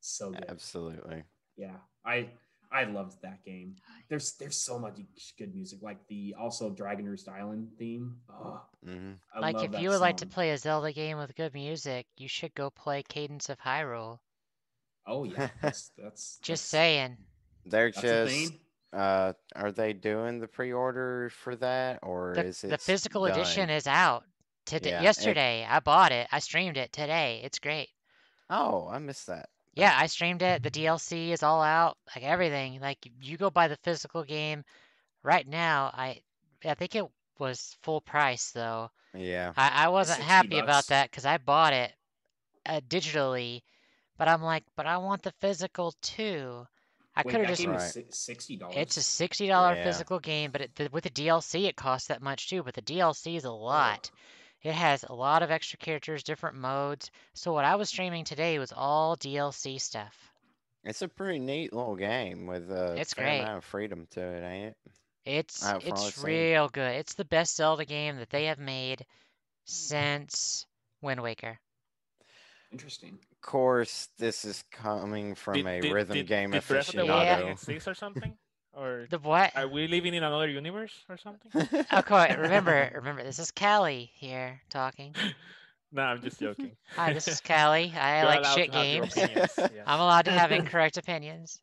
so good. Absolutely. Yeah, I I loved that game. There's there's so much good music, like the also Dragon Roost Island theme. Oh, hmm I Like love if that you would like to play a Zelda game with good music, you should go play Cadence of Hyrule. Oh yeah, that's that's Just that's- saying. They're That's a just. Uh, are they doing the pre-order for that, or The, is it the physical edition is out today. Yeah, it- yesterday, I bought it. I streamed it today. It's great. Oh, I missed that. Yeah, I streamed it. The DLC is all out. Like everything. Like you go buy the physical game right now. I I think it was full price though. Yeah. I, I wasn't 60 happy about that because I bought it uh, digitally, but I'm like, but I want the physical too. I could have just. game Right. is sixty dollars. It's a sixty dollar Yeah. physical game, but it, the, with the DLC, it costs that much too. But the DLC is a lot. It has a lot of extra characters, different modes. So what I was streaming today was all DLC stuff. It's a pretty neat little game with a It's fair great. amount of freedom to it, ain't it? It's Uh, from it's seen. real good. It's the best Zelda game that they have made. since Wind Waker. Interesting. Of course, this is coming from Did- a did- rhythm did- game did Breath of the Wild aficionado. or something? Or The what? are we living in another universe or something? Okay, remember, remember, this is Callie here talking. no, I'm just joking. Hi, this is Callie. I You're like shit to have your games. opinions, yes. I'm allowed to have incorrect opinions.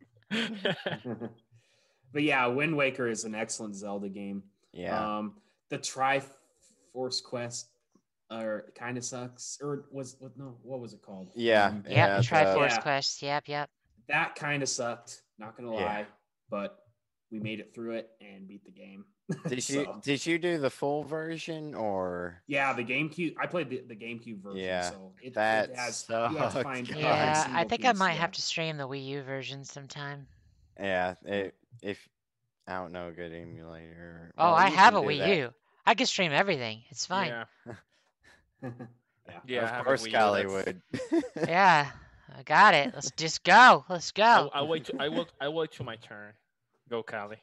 but yeah, Wind Waker is an excellent Zelda game. yeah. Um, the Triforce Quest or kind of sucks. Or was what? No, what was it called? Yeah, Um, Yep, Yeah, the Triforce Yeah. Quest. Yep, yep. that kind of sucked. Not gonna Yeah. lie, but we made it through it and beat the game. Did you So, did you do the full version or yeah, the GameCube. I played the, the GameCube version. Yeah, so it, that it has. You have to sucked. find every Yeah, I single think I might yeah. have to stream the Wii U version sometime. yeah? It, if I don't know a good emulator. Oh, well, I have a Wii that. U. I can stream everything. It's fine. Yeah, yeah. yeah. Of course, Wii U, Golly would. Yeah, I got it. Let's just go. Let's go. I'll wait. To, I will. I will wait to my turn. Go, Callie.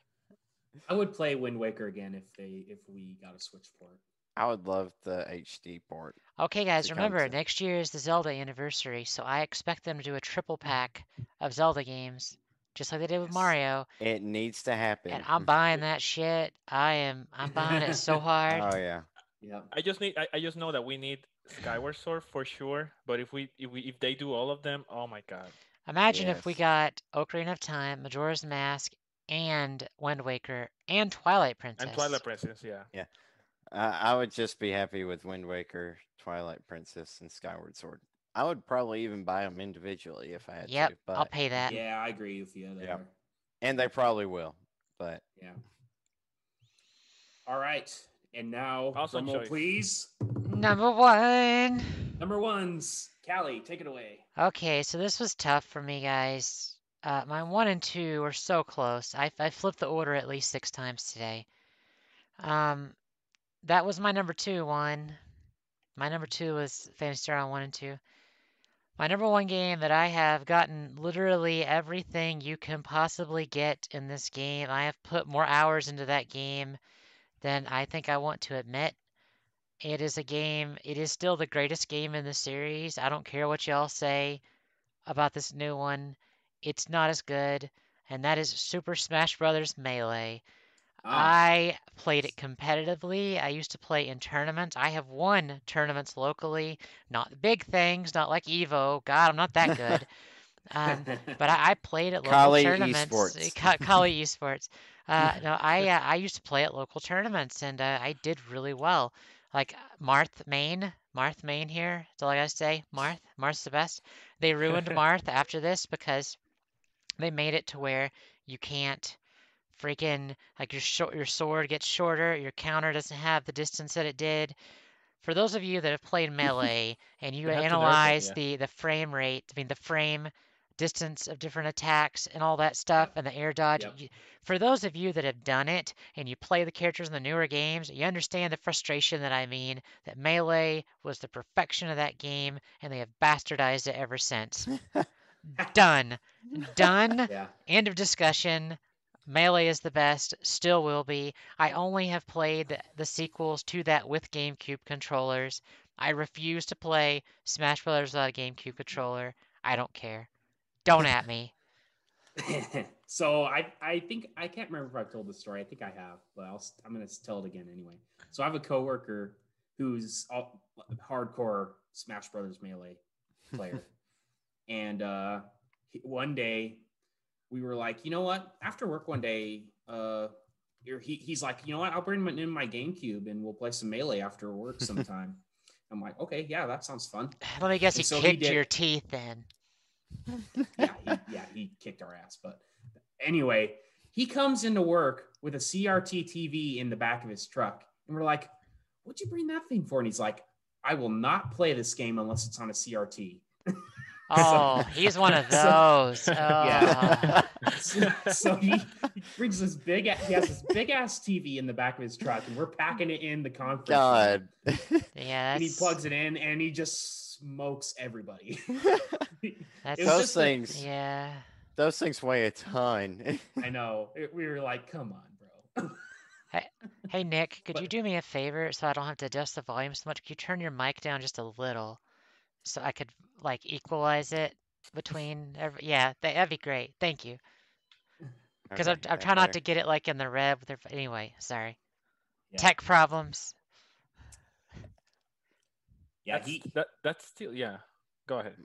I would play Wind Waker again if they if we got a Switch port. I would love the HD port. Okay, guys, remember come to- next year is the Zelda anniversary, so I expect them to do a triple mm-hmm. pack of Zelda games, just like they did with Yes. Mario. It needs to happen. And I'm buying that shit. I am. I'm buying it so hard. Oh yeah. Yeah. I just need. I, I just know that we need Skyward Sword for sure. But if we if we if they do all of them, oh my god. Imagine if we got Ocarina of Time, Majora's Mask, and Wind Waker, and Twilight Princess. And Twilight Princess, yeah. I I would just be happy with Wind Waker, Twilight Princess, and Skyward Sword. I would probably even buy them individually if I had Yep, to. But I'll pay that. Yeah, I agree with you there. Yep. and they probably will. But Yeah. All right. And now, Awesome drum please. Number one. Number ones. Callie, take it away. Okay, so this was tough for me, guys. Uh, my one and two were so close. I, I flipped the order at least six times today. Um, that was my number two one. My number two was Phantasy Star on one and two. My number one game that I have gotten literally everything you can possibly get in this game. I have put more hours into that game than I think I want to admit. It is a game, it is still the greatest game in the series. I don't care what y'all say about this new one. It's not as good, and that is Super Smash Bros. Melee. Ah, I played it competitively. I used to play in tournaments. I have won tournaments locally, not big things, not like Evo. God, I'm not that good. Um, but I, I played at local Kali tournaments. Esports. Ka- Kali Esports. Uh, no, I uh, I used to play at local tournaments, and uh, I did really well. Like Marth Main, Marth Main here. That's all I gotta say. Marth, Marth's the best. They ruined Marth after this because they made it to where you can't freaking like your short your sword gets shorter, your counter doesn't have the distance that it did. For those of you that have played melee and you They had to it, analyze yeah. the the frame rate, I mean the frame distance of different attacks and all that stuff and the air dodge. Yep. you- For those of you that have done it and you play the characters in the newer games, you understand the frustration that I mean that melee was the perfection of that game and they have bastardized it ever since. Done. Done. yeah. End of discussion. Melee is the best, still will be. I only have played the- the sequels to that with GameCube controllers. I refuse to play Smash Brothers without a GameCube controller. I don't care. Don't at me. so I I think I can't remember if I've told this story. I think I have, but I'll I'm gonna tell it again anyway. So I have a coworker who's a hardcore Smash Brothers melee player, and uh, he- one day we were like, you know what? After work one day, uh, he, he's like, you know what? I'll bring him in my GameCube and we'll play some melee after work sometime. I'm like, okay, yeah, that sounds fun. Let me guess, he so kicked did- your teeth then. yeah, he, yeah, he kicked our ass. But anyway, he comes into work with a CRT TV in the back of his truck, and we're like, "What'd you bring that thing for?" And he's like, "I will not play this game unless it's on a CRT." Oh, he's one of so- those. Oh. Yeah. so, so he, he brings this big, a- he has this big ass TV in the back of his truck, and we're packing it in the conference. God. Yeah, And he plugs it in, and he just smokes everybody. that's Those just like- things, yeah. those things weigh a ton. I know. It- we were like, "Come on, bro." Hey Nick, could you do me a favor so I don't have to adjust the volume so much? Could you turn your mic down just a little so I could like equalize it between every yeah, that, that'd be great. Thank you. Because I'm, I'm that trying not to get it like in the red with their, anyway, sorry. Yeah. Tech problems. Yeah, that's, he. that that's still yeah. Go ahead.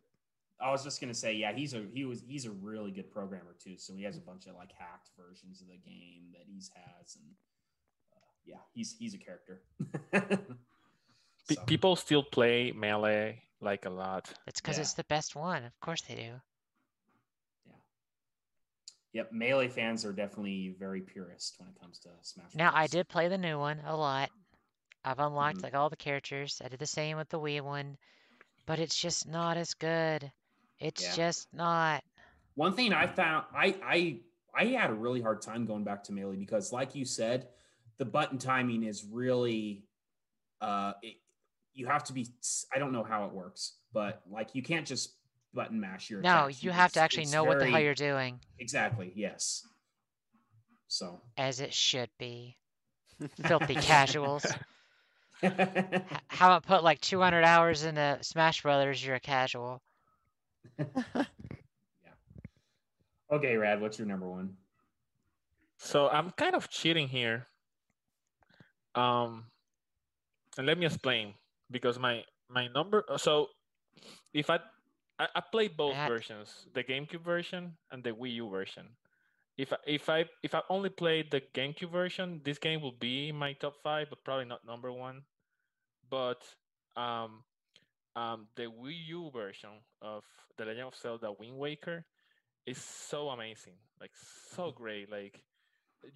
I was just gonna say, yeah, he's a he was he's a really good programmer too. So he has a bunch of like hacked versions of the game that he's has, and uh, yeah, he's he's a character. Pe- So, People still play melee like a lot. It's because Yeah. it's the best one. Of course they do. Yeah. Yep, melee fans are definitely very purist when it comes to Smash. Now, I did play the new one a lot. I've unlocked Mhm. like all the characters. I did the same with the Wii one, but it's just not as good. It's Yeah. just not. One thing I found, I I I had a really hard time going back to melee because, like you said, the button timing is really, uh, it, you have to be. I don't know how it works, but like you can't just button mash your. No, attacks. you have to actually it's know what the hell you're doing, Exactly. Yes. So. as it should be. Filthy casuals. H- Haven't put like 200 hours into Smash Brothers, you're a casual. Yeah. Okay, Rad. What's your number one? So I'm kind of cheating here. Um, and let me explain because my my number. So if I I, I played both Matt. versions, the GameCube version and the Wii U version. If I, if I if I only played the GameCube version, this game will be my top five, but probably not number one. But um, um, the Wii U version of The Legend of Zelda Wind Waker is so amazing, like so great. Like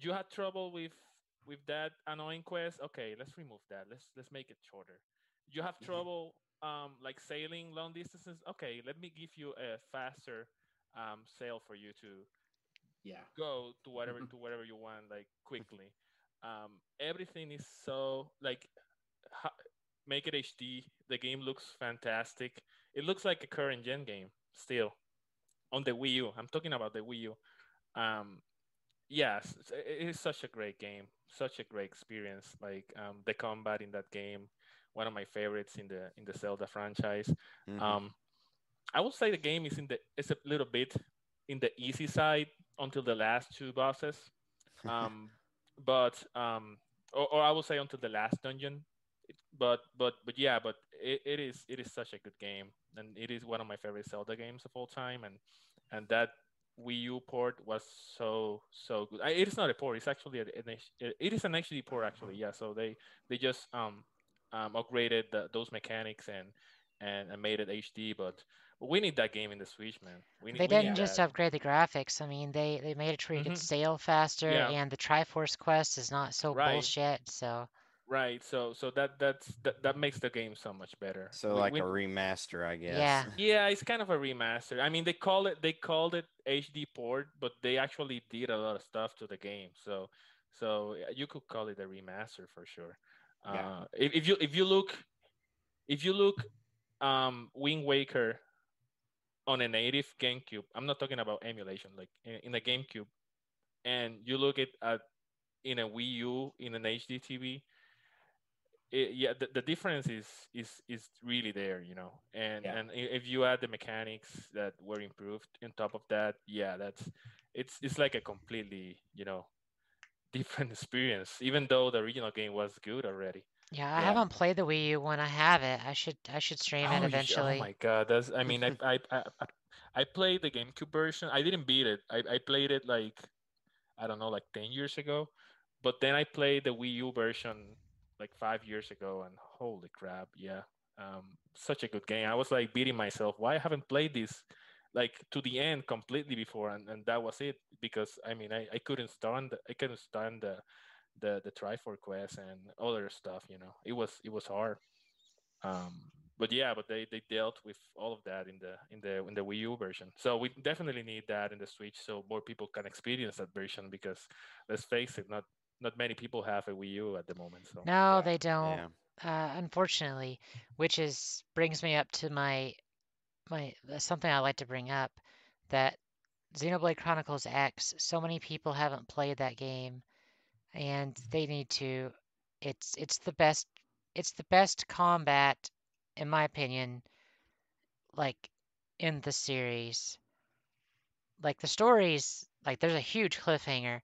you had trouble with with that annoying quest. Okay, let's remove that. Let's let's make it shorter. You have Mhm. trouble um like sailing long distances. Okay, let me give you a faster um sail for you to Yeah. go to whatever Mhm. to wherever you want like quickly. Um, everything is so like ha- make it HD. The game looks fantastic. It looks like a current gen game still on the Wii U. I'm talking about the Wii U. Um, yes, it's- it is such a great game, such a great experience. Like um, the combat in that game, one of my favorites in the in the Zelda franchise. Mhm. Um, I would say the game is in the is a little bit in the easy side until the last two bosses. Um, but um, or, or I would say until the last dungeon. But but but yeah, but it, it is it is such a good game, and it is one of my favorite Zelda games of all time. And and that Wii U port was so so good. It is not a port; it's actually an, an it is an HD port actually. Yeah, so they they just um um upgraded the, those mechanics and and, and made it HD. But we need that game in the Switch, man. We need, They we need didn't just that. upgrade the graphics. I mean, they, they made it to where you Mhm. could sail faster, Yeah. and the Triforce quest is not so Right. bullshit. So Right. So so that that's that, that makes the game so much better. So We- like we- a remaster, I guess. Yeah. Yeah, it's kind of a remaster. I mean, they call it they called it HD port, but they actually did a lot of stuff to the game. So so you could call it a remaster for sure. Yeah. Uh, if, if you if you look if you look um Wind Waker on a native GameCube, I'm not talking about emulation, like in, in a GameCube, and you look at, at in a Wii U in an HD TV, it, yeah, the, the difference is is is really there, you know. And Yeah. and if you add the mechanics that were improved on top of that, yeah, that's it's it's like a completely you know different experience. Even though the original game was good already. yeah, I Yeah. haven't played the Wii U when I have it. I should I should stream Oh, it eventually. oh my god, that's I mean I I, I I- I played the GameCube version. I didn't beat it. I, I played it like I don't know, like ten years ago. But then I played the Wii U version like five years ago, and holy crap, yeah, um, such a good game. I was like beating myself. Why I haven't played this like to the end completely before? And, and that was it because I mean I, I couldn't stand I couldn't stand the the the Triforce quest and other stuff. You know, it was it was hard. Um, but yeah, but they, they dealt with all of that in the in the in the Wii U version. So we definitely need that in the Switch, so more people can experience that version. Because let's face it, not not many people have a Wii U at the moment. So No, Yeah. they don't. Yeah. Uh, unfortunately, which is brings me up to my my uh, something I like to bring up that Xenoblade Chronicles X. So many people haven't played that game, and they need to. It's it's the best. It's the best combat, in my opinion. Like in the series, like the stories, like there's a huge cliffhanger.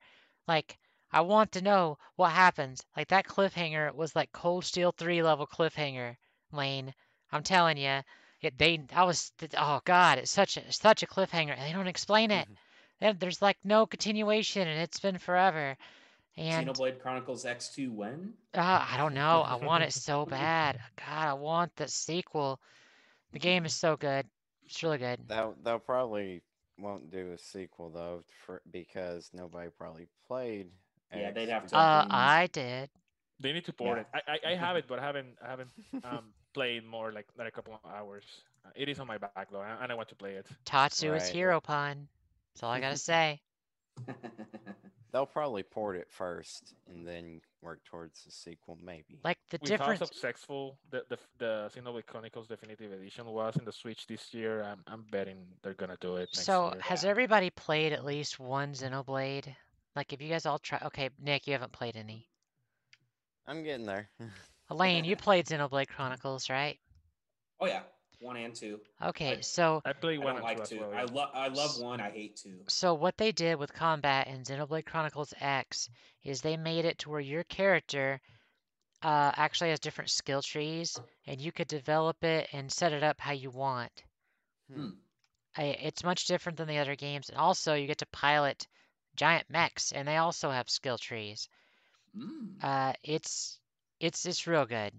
Like I want to know what happens. Like that cliffhanger was like Cold Steel 3 level cliffhanger, Lane. I'm telling you, it they I was oh god, it's such a such a cliffhanger they don't explain it. Mhm. There's like no continuation and it's been forever. And Xenoblade Chronicles X2 when? uh, I don't know, I want it so bad. God, I want the sequel. The game is so good. It's really good. They'll they'll probably won't do a sequel though, for, because nobody probably played. Yeah, X they'd have to- Uh, I did. They need to port Yeah. it. I, I, I have it, but I haven't I haven't um, played more like than a couple of hours. Uh, it is on my backlog, and I want to play it. Tatsu is Right. Hero Pun. That's all I gotta say. They'll probably port it first and then work towards the sequel, maybe. Like the With how difference. successful the the the Xenoblade Chronicles Definitive Edition was in the Switch this year, I'm I'm betting they're gonna do it. Next So year. has Yeah. everybody played at least one Xenoblade? Like if you guys all try okay, Nick, you haven't played any. I'm getting there. Elaine, you played Xenoblade Chronicles, right? oh yeah, one and two. Okay, I- so I play I don't like two two. I love I love one. I hate two. so what they did with combat in Xenoblade Chronicles X is they made it to where your character uh, actually has different skill trees, and you could develop it and set it up how you want. Hmm. I, it's much different than the other games, and also you get to pilot giant mechs, and they also have skill trees. Mm. Uh, it's it's it's real good.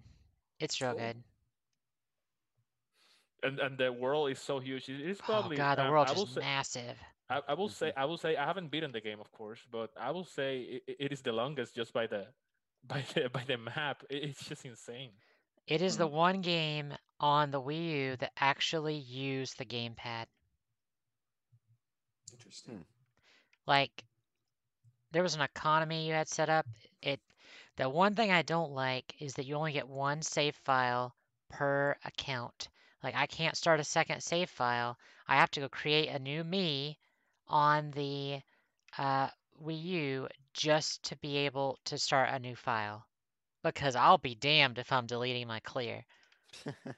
It's real Cool. good. and and the world is so huge. It is probably oh god, the um, world I is massive. I, I will say Mhm. I will say I haven't beaten the game, of course, but I will say it, it is the longest just by the by the by the map. It- It's just insane. It is the Hmm. one game on the Wii U that actually used the gamepad. Interesting. Like there was an economy you had set up. It the one thing I don't like is that you only get one save file per account. Like I can't start a second save file. I have to go create a new me on the uh, Wii U just to be able to start a new file. Because I'll be damned if I'm deleting my clear.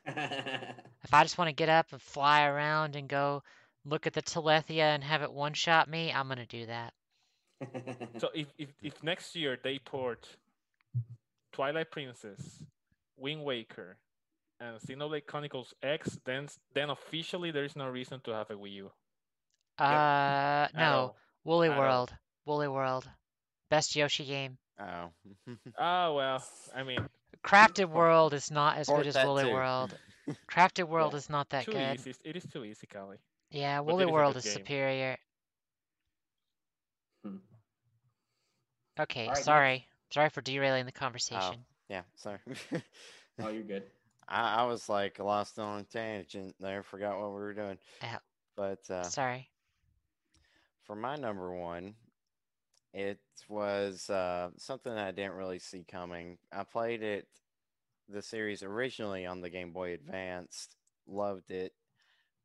If I just want to get up and fly around and go look at the Telethia and have it one shot me, I'm gonna do that. So if, if if next year they port Twilight Princess, Wind Waker, and Xenoblade Chronicles X, then then officially there is no reason to have a Wii U. Uh, At no. Woolly World, Woolly World, best Yoshi game. oh. Oh well, I mean, Crafted World is not as Port good as Woolly too. World. Crafted World Yeah. is not that too good. easy. It is too easy, Callie. Yeah, Woolly it is World good is game. superior. Hmm. Okay, All right, Nick. sorry. Sorry for derailing the conversation. yeah, sorry. oh, you're good. I, I was like lost on a tangent there, forgot what we were doing. Yeah. But uh, Sorry. for my number one, it was uh, something that I didn't really see coming. I played it, the series originally on the Game Boy Advanced, loved it,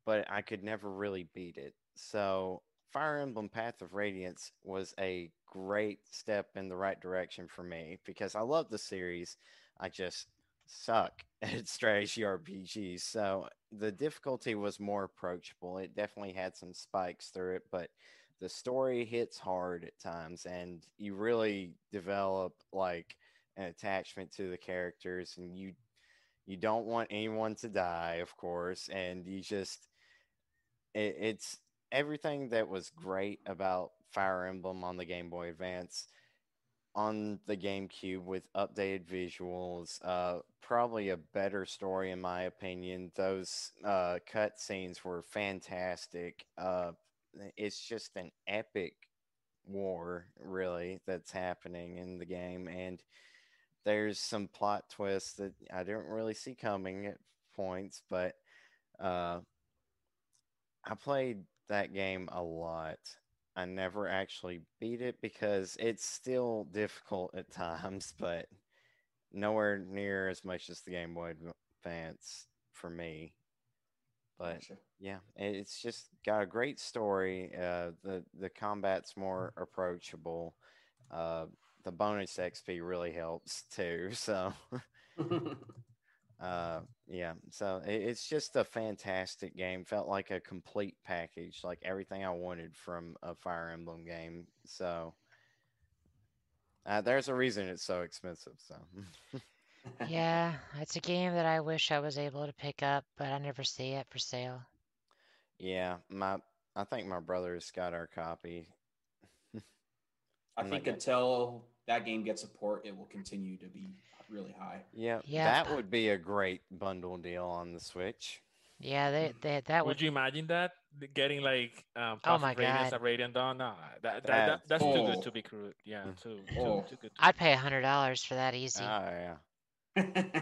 but I could never really beat it. So, Fire Emblem Path of Radiance was a great step in the right direction for me because I love the series. I just suck at strategy RPGs. So, the difficulty was more approachable. It definitely had some spikes through it, but the story hits hard at times and you really develop like an attachment to the characters and you you don't want anyone to die of course and you just it, it's everything that was great about fire emblem on the game boy advance on the GameCube with updated visuals, uh, probably a better story in my opinion. Those uh, cut scenes were fantastic. Uh, it's just an epic war, really, that's happening in the game, and there's some plot twists that I didn't really see coming at points, but uh, I played that game a lot. I never actually beat it because it's still difficult at times, but nowhere near as much as the Game Boy Advance for me. But Gotcha. yeah, it's just got a great story. Uh, the the combat's more approachable. Uh, the bonus XP really helps too. So, uh, yeah. So it, it's just a fantastic game. Felt like a complete package, like everything I wanted from a Fire Emblem game. So, uh, there's a reason it's so expensive. So, Yeah, it's a game that I wish I was able to pick up, but I never see it for sale. yeah, my I think my brother's got our copy. I think not until that game gets a port, it will continue to be really high. Yeah, Yep. that would be a great bundle deal on the Switch. Yeah, they, they that Would would you imagine that getting like um, Oh Path my of Radiance God. at Radiant Dawn? Nah, that, that, That's- that that's too Oh. good to be true. Yeah, too too, Oh. too good. To I'd pay a hundred dollars for that easy. Oh yeah,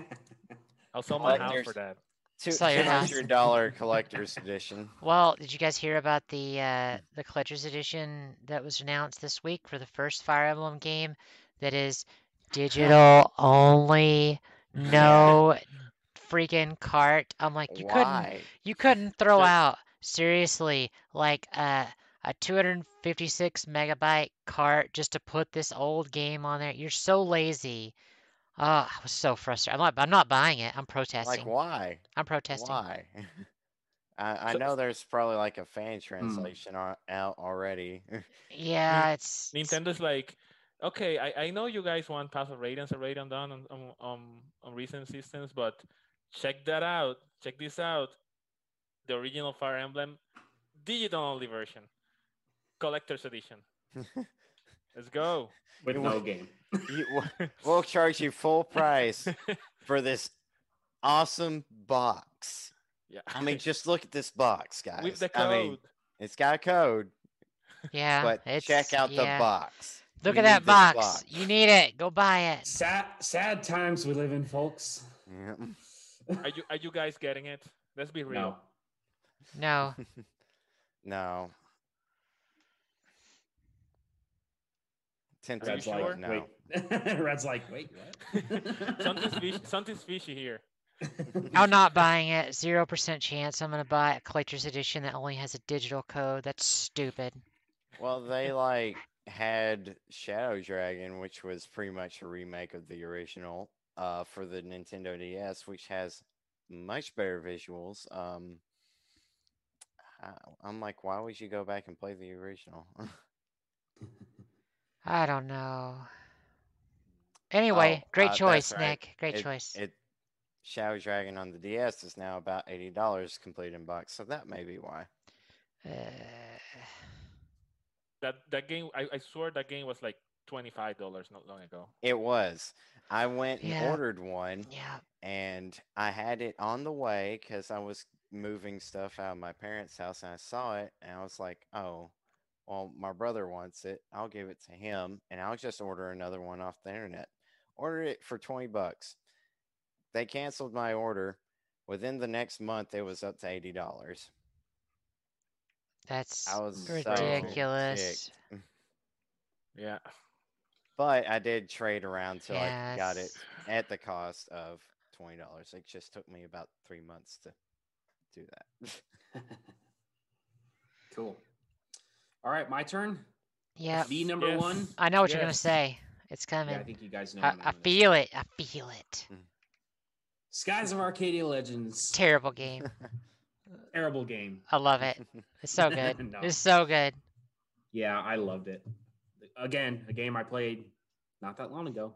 I'll sell my house Collectors. for that. two Sell your house. hundred dollar collector's edition. Well, did you guys hear about the uh, the Collector's Edition that was announced this week for the first Fire Emblem game that is digital only, no freaking cart? I'm like, you couldn't you couldn't throw That- out seriously like a a 256 megabyte cart just to put this old game on there. You're so lazy. Oh, I was so frustrated. I'm not I'm not buying it. I'm protesting. Like why? I'm protesting. Why? I, I So- know there's probably like a fan hmm. translation ar- out already. Yeah, it's it's- Nintendo's like, okay, I, I know you guys want Path of Radiance and Radiant Dawn on, on, on, on recent systems, but check that out. Check this out. The original Fire Emblem digital only version, collector's edition. Let's go. With no game. You- we'll charge you full price for this awesome box. yeah. I mean, just look at this box, guys. with the code. I mean, it's got a code, yeah, but check out yeah. the box. Look We at that need this box. You need it. Go buy it. Sad, sad times we live in, folks. Yeah. are you are you guys getting it? Let's be real. No. No. No. Tempted Red's to sure? like, no. wait. Red's like, wait, what? something's, fishy, something's fishy here. I'm not buying it. Zero percent chance I'm gonna buy a collector's edition that only has a digital code. That's stupid. Well, they like had Shadow Dragon, which was pretty much a remake of the original, uh, for the Nintendo DS, which has much better visuals. Um, I, I'm like, why would you go back and play the original? I don't know. Anyway, Oh, great uh, choice, right. Nick. Great it, choice. It Shadow Dragon on the DS is now about eighty dollars complete in box, so that may be why. Uh, That that game, I, I swear that game was like twenty five dollars not long ago. It was. I went and Yeah. ordered one, yeah. and I had it on the way because I was moving stuff out of my parents' house, and I saw it, and I was like, "Oh, well, my brother wants it. I'll give it to him, and I'll just order another one off the internet." Ordered it for twenty bucks. They canceled my order. Within the next month, it was up to eighty dollars. That's I was so ridiculous. ticked. Yeah. But I did trade around till I got it Yes. at the cost of twenty dollars. It just took me about three months to do that. cool. All right, my turn. Yeah. The number Yes. one. I know what you're gonna Yes. say. It's coming. Yeah, I think you guys know. I, I'm I gonna feel it. I feel it. Mm. Skies of Arcadia Legends. Terrible game. Terrible game. I love it. It's so good. No. It's so good. Yeah, I loved it. Again, a game I played not that long ago.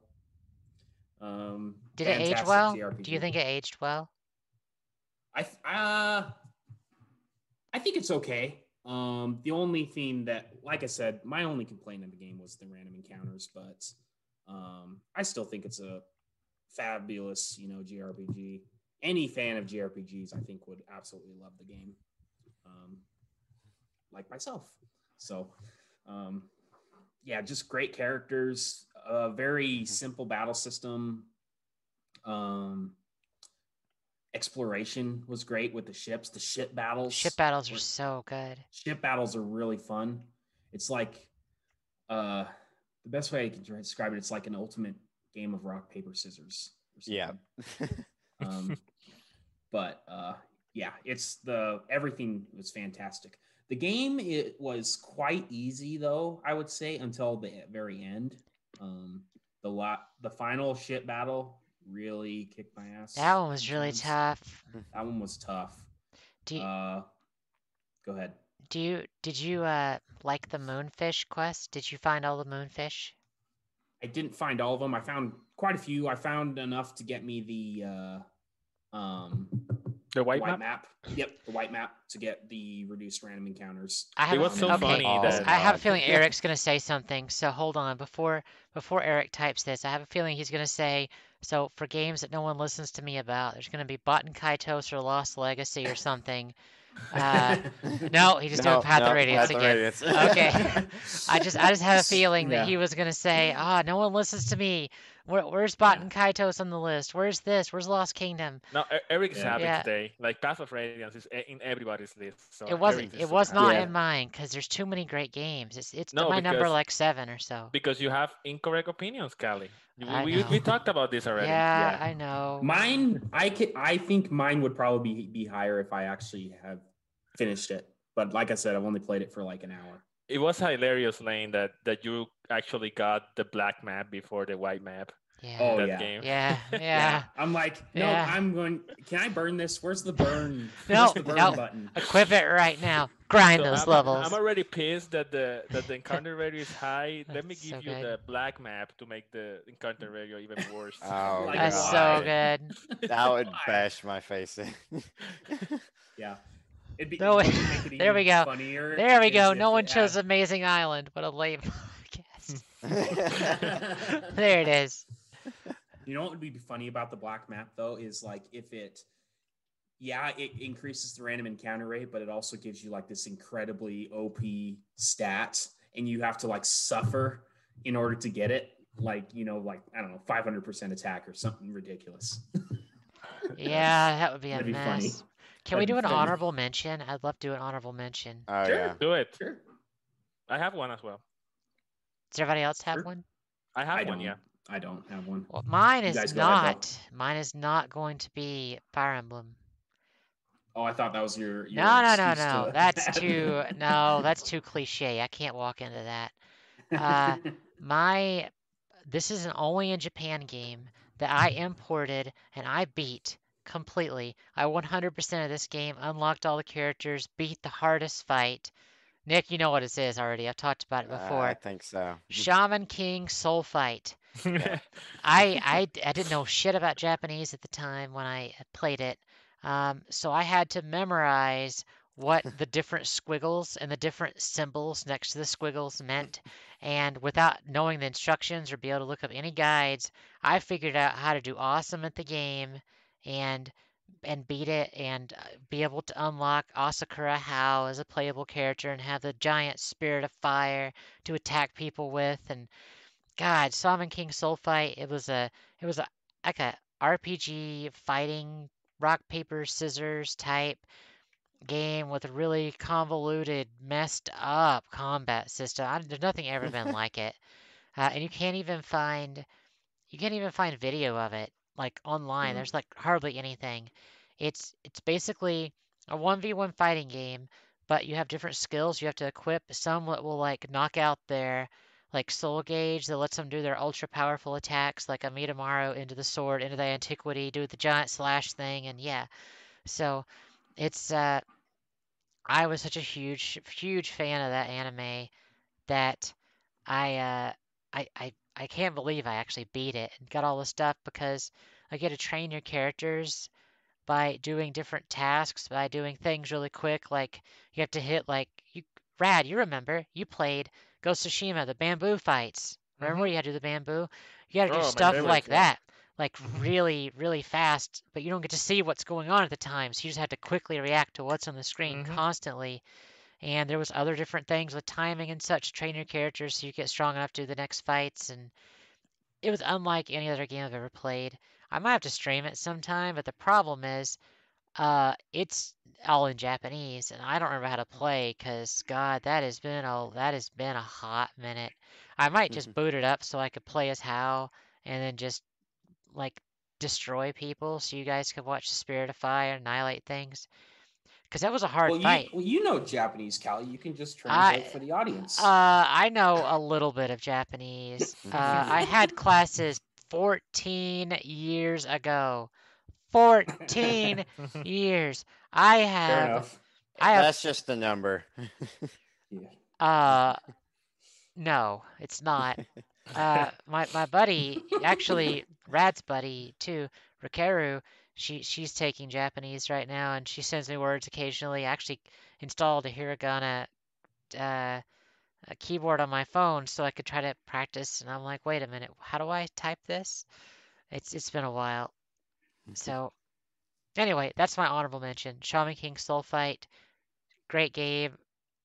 Um, Did it age well? JRPG. Do you think it aged well? I th- uh, I think it's okay. Um, the only thing that, like I said, my only complaint in the game was the random encounters, but um, I still think it's a fabulous, you know, JRPG. Any fan of JRPGs, I think, would absolutely love the game, um, like myself. So, um, yeah, just great characters, a very simple battle system. Um, exploration was great with the ships. The ship battles. Ship battles are were- so good. Ship battles are really fun. It's like uh, the best way I can describe it. It's like an ultimate game of rock paper scissors. yeah. Um, but uh, yeah, it's the everything was fantastic. The game it was quite easy though, I would say, until the very end. Um, the lot, the final ship battle really kicked my ass. That one was really tough. That one was tough. Do you, Uh, go ahead. do you did you uh like the moonfish quest? Did you find all the moonfish? I didn't find all of them. I found quite a few. I found enough to get me the uh, um, The white, map. map. Yep, the white map to get the reduced random encounters. I have It was so okay. funny Oh, that I have a God. feeling Eric's gonna say something. So hold on before before Eric types this. I have a feeling he's gonna say so for games that no one listens to me about. There's gonna be Baten Kaitos or Lost Legacy or something. Uh, no, he just doing Path of Radiance Path of again. Radiance. Okay. I just I just have a feeling that Yeah. he was gonna say, ah, no one listens to me. Where, where's and Kaitos on the list? Where's this? Where's Lost Kingdom? No, Eric's Yeah. happy Yeah. today. Like Path of Radiance is in everybody's list. So It wasn't. It was happy. not Yeah. in mine because there's too many great games. It's it's No, my number like seven or so. because you have incorrect opinions, Callie. We, we, we talked about this already. Yeah, Yeah. I know. Mine, I could, I think mine would probably be, be higher if I actually have finished it. But like I said, I've only played it for like an hour. It was hilarious, Lane, that that you actually got the black map before the white map. Yeah. Oh, that yeah. game. Yeah, yeah. I'm like, no, Yeah. I'm going. Can I burn this? Where's the burn? No, the burn no. button? Equip it right now. Grind So those I'm, levels. I'm already pissed that the that the encounter value is high. Let me give so you good. the black map to make the encounter value even worse. Oh, Like, That's God. so good. That would bash my face in. Yeah. It'd be, No, what would make it there we go. Funnier There we go. No one chose had- Amazing Island. What a lame podcast. there it is. You know what would be funny about the black map though is like if it, yeah, it increases the random encounter rate, but it also gives you like this incredibly OP stat, and you have to like suffer in order to get it. Like you know, like I don't know, five hundred percent attack or something ridiculous. Yeah, that would be a That'd be mess. funny. Can we do an honorable mention? I'd love to do an honorable mention. Oh Sure. yeah. Do it. Sure. I have one as well. Does everybody else have Sure. one? I have I one, don't. yeah. I don't have one. Well, mine You is guys ahead, not. Mine is not going to be Fire Emblem. Oh, I thought that was your. your No, no, no, no. to- That's too. No, that's too cliche. I can't walk into that. Uh, My, this is an only in Japan game that I imported and I beat completely. I 100% of this game, unlocked all the characters, beat the hardest fight. Nick, you know what it is already. I've talked about it Uh, before. I think so. Shaman King Soul Fight. I, I I didn't know shit about Japanese at the time when I played it, um, so I had to memorize what the different squiggles and the different symbols next to the squiggles meant. And without knowing the instructions or be able to look up any guides, I figured out how to do awesome at the game and and beat it and uh, be able to unlock Asakura Hao as a playable character and have the giant spirit of fire to attack people with and God, Shaman King Soul Fight, it was a it was a like a RPG fighting rock paper scissors type game with a really convoluted, messed up combat system. I, there's nothing ever been like it, uh, and you can't even find you can't even find video of it like online. Mhm. There's like hardly anything. It's it's basically a one v one fighting game, but you have different skills you have to equip. Some that will like knock out their like soul gauge that lets them do their ultra powerful attacks, like a Mitamaru into the sword, into the antiquity, do the giant slash thing, and yeah. So it's uh I was such a huge huge fan of that anime that I uh I I I can't believe I actually beat it and got all the stuff because I get to train your characters by doing different tasks, by doing things really quick. Like you have to hit like you Rad, you remember you played Ghost of Tsushima, the bamboo fights. Remember where you had to do the bamboo? You got to Oh, do stuff like that, like really, really fast, but you don't get to see what's going on at the time. So you just have to quickly react to what's on the screen Mhm. constantly. And there was other different things with timing and such, train your characters so you get strong enough to do the next fights. And it was unlike any other game I've ever played. I might have to stream it sometime, but the problem is, uh, it's all in Japanese, and I don't remember how to play because God, that has been a that has been a hot minute. I might just boot it up so I could play as Hao and then just like destroy people, so you guys could watch the Spirit of Fire annihilate things. Because that was a hard well, fight. You, well, you know Japanese, Callie. You can just translate I- for the audience. Uh, I know a little bit of Japanese. Uh, I had classes 14 years ago. 14 years. I have, enough. I have, That's just the number. Yeah. uh, no, it's not. Uh, my, my buddy, actually, Rad's buddy too, Rikaru, she, she's taking Japanese right now and she sends me words occasionally. I actually installed a hiragana, uh, a keyboard on my phone so I could try to practice. And I'm like, wait a minute, how do I type this? It's it's been a while. So anyway, that's my honorable mention. Shaman King Soul Fight, great game.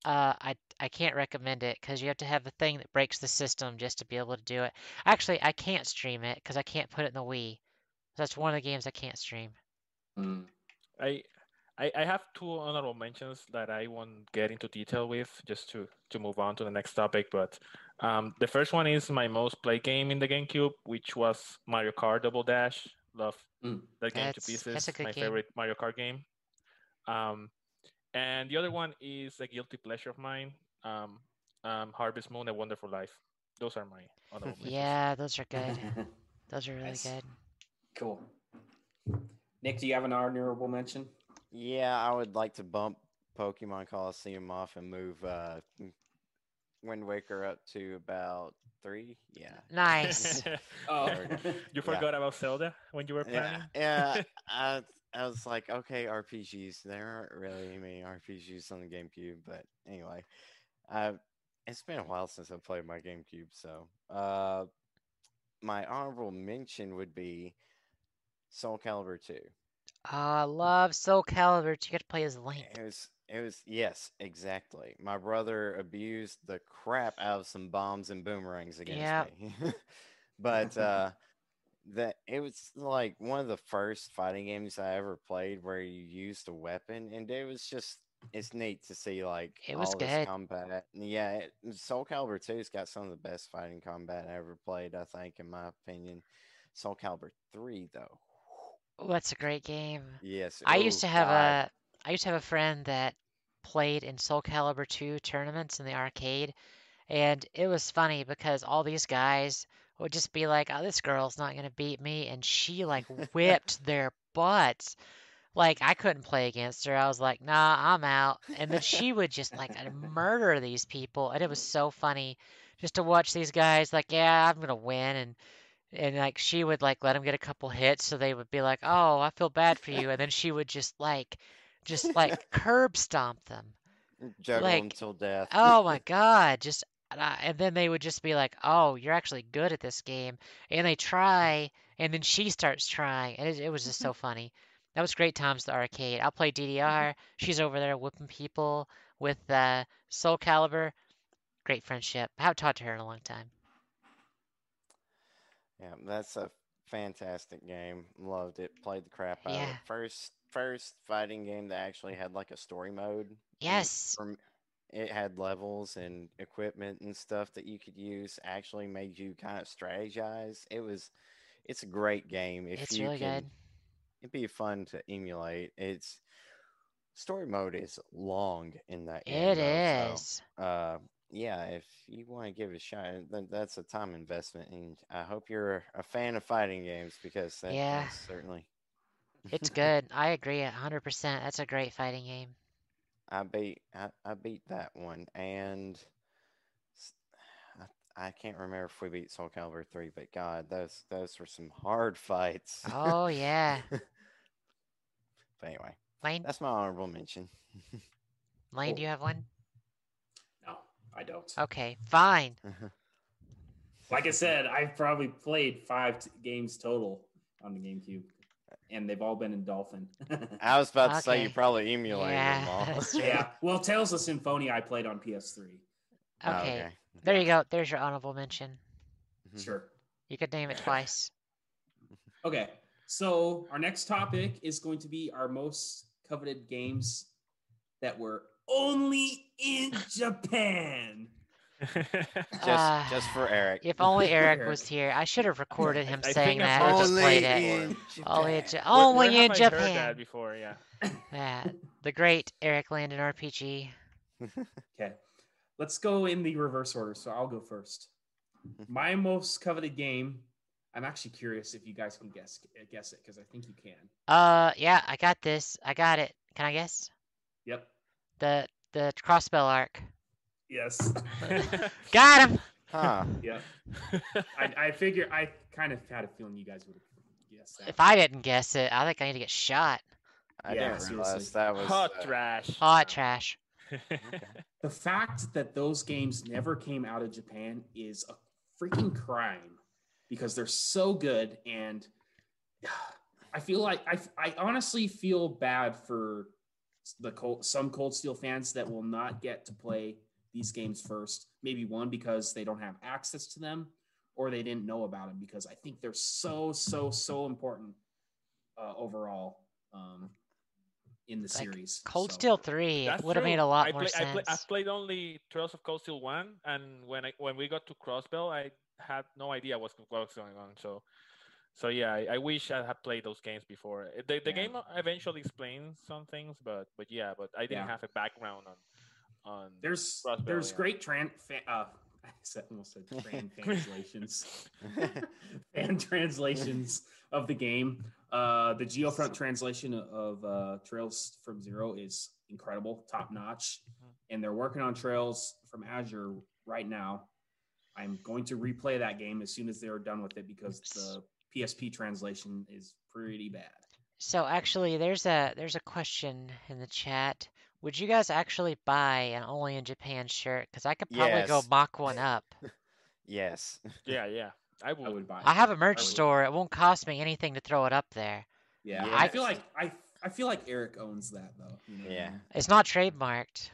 Uh, I I can't recommend it because you have to have a thing that breaks the system just to be able to do it. Actually, I can't stream it because I can't put it in the Wii. That's one of the games I can't stream. Mm. I, I I have two honorable mentions that I won't get into detail with, just to to move on to the next topic. But um, the first one is my most played game in the GameCube, which was Mario Kart Double Dash. Love Mm. that game That's- to pieces. that's a good my game. favorite Mario Kart game. Um, and the other one is a guilty pleasure of mine. Um, um, Harvest Moon: A Wonderful Life. Those are my honorable mentions. Yeah, those are good. Those are really Nice. good. Cool. Nick, do you have an honorable mention? Yeah, I would like to bump Pokemon Colosseum off and move uh, Wind Waker up to about three. Yeah. Nice. Oh, you forgot about Zelda when you were planning. Yeah, yeah. I, I was like, okay, RPGs. There aren't really many RPGs on the GameCube, but anyway, uh, it's been a while since I played my GameCube, so uh, my honorable mention would be Soul Calibur 2. Oh, I love Soul Calibur. You get to play as Link. It was, it was, yes, exactly. My brother abused the crap out of some bombs and boomerangs against Yep. me. but uh, that it was like one of the first fighting games I ever played where you used a weapon, and it was just it's neat to see like It was all this good. combat. Yeah, it, Soul Calibur 2's got some of the best fighting combat I ever played. I think, in my opinion. Soul Calibur 3, though. Oh, that's a great game. Yes, I used oh, to have God. a I used to have a friend that played in Soul Calibur 2 tournaments in the arcade, and it was funny because all these guys would just be like, "Oh, this girl's not gonna beat me," and she like whipped their butts. Like I couldn't play against her. I was like, "Nah, I'm out." And then she would just like uh, murder these people, and it was so funny just to watch these guys like, "Yeah, I'm gonna win," and and like she would like let him get a couple hits so they would be like oh i feel bad for you and then she would just like just like curb stomp them. Juggle like, till death. oh my god just and, I, and then they would just be like oh you're actually good at this game and they try and then she starts trying and it, it was just so funny. That was great times at the arcade. I'll play ddr she's over there whipping people with uh soul calibur great friendship. I haven't talked to her in a long time Yeah, that's a fantastic game. Loved it. Played the crap out of Yeah. it. First, first fighting game that actually had like a story mode. yes from- It had levels and equipment and stuff that you could use. Actually, made you kind of strategize. It was, it's a great game. If it's you really can, good it'd be fun to emulate. It's story mode is long in that game. It though, so, uh yeah if you want to give it a shot eh, then that's a time investment and i hope you're a fan of fighting games because that, Yeah. that's certainly It's good. I agree a hundred percent. That's a great fighting game. i beat I, I beat that one and I can't remember if we beat soul calibur 3 but god those those were some hard fights Oh yeah. but anyway Lane, that's my honorable mention Lane, do you have one? No, I don't. Okay, fine. Like I said, I've probably played five t- games total on the GameCube, and they've all been in Dolphin. i was about to say you probably emulated Yeah, them all yeah, well, Tales of Symphonia I played on PS3. Oh, Okay, there you go. There's your honorable mention. Mhm. Sure. You could name it twice. Okay, so our next topic is going to be our most coveted games that were only in Japan. Just Ah, just for Eric. If only Eric Eric. was here. I should have recorded him I saying that heard and that just Only played it. in Only in, Japan. Ja- Where- only where in have I heard that before, yeah. Yeah, the great Eric Landon RPG. Okay. Let's go in the reverse order. So I'll go first. My most coveted game. I'm actually curious if you guys can guess guess it because I think you can. Uh, yeah, I got this. I got it. Can I guess? Yep. The the crossbell arc. Yes. Got him. Huh. Yep. I, I figure I kind of had a feeling you guys would have guessed that. If I didn't guess it, I think I need to get shot. I Yeah, didn't realize seriously. that was Hot uh, trash. Hot trash. the fact that those games never came out of Japan is a freaking crime because they're so good and I feel like I, I honestly feel bad for the cold, some cold steel fans that will not get to play these games first maybe one because they don't have access to them or they didn't know about them because I think they're so so so important uh, overall um, in the Like, series Cold So- Steel 3 That's would have made a lot I more play, I sense. play, I've played only Trails of Cold Steel one, and when I when we got to Crossbell, I had no idea what was going on. So, so yeah, I, I wish I had played those games before. The, the Yeah. game eventually explains some things, but but yeah, but I didn't Yeah. have a background on on. There's there's yeah. great tran fa- uh, I said, almost said fan translations, fan translations of the game. Uh, the Geofront translation of uh, Trails from Zero is incredible, top notch, Mhm. and they're working on Trails from Azure right now. I'm going to replay that game as soon as they are done with it because the PSP translation is pretty bad. So actually, there's a there's a question in the chat. Would you guys actually buy an only in Japan shirt? Because I could probably go mock one up. yes. yeah, yeah, I would. I would buy. I have a merch store. It won't cost me anything to throw it up there. Yeah, Yeah. I feel like I I feel like Eric owns that though. you know Yeah. It's not trademarked.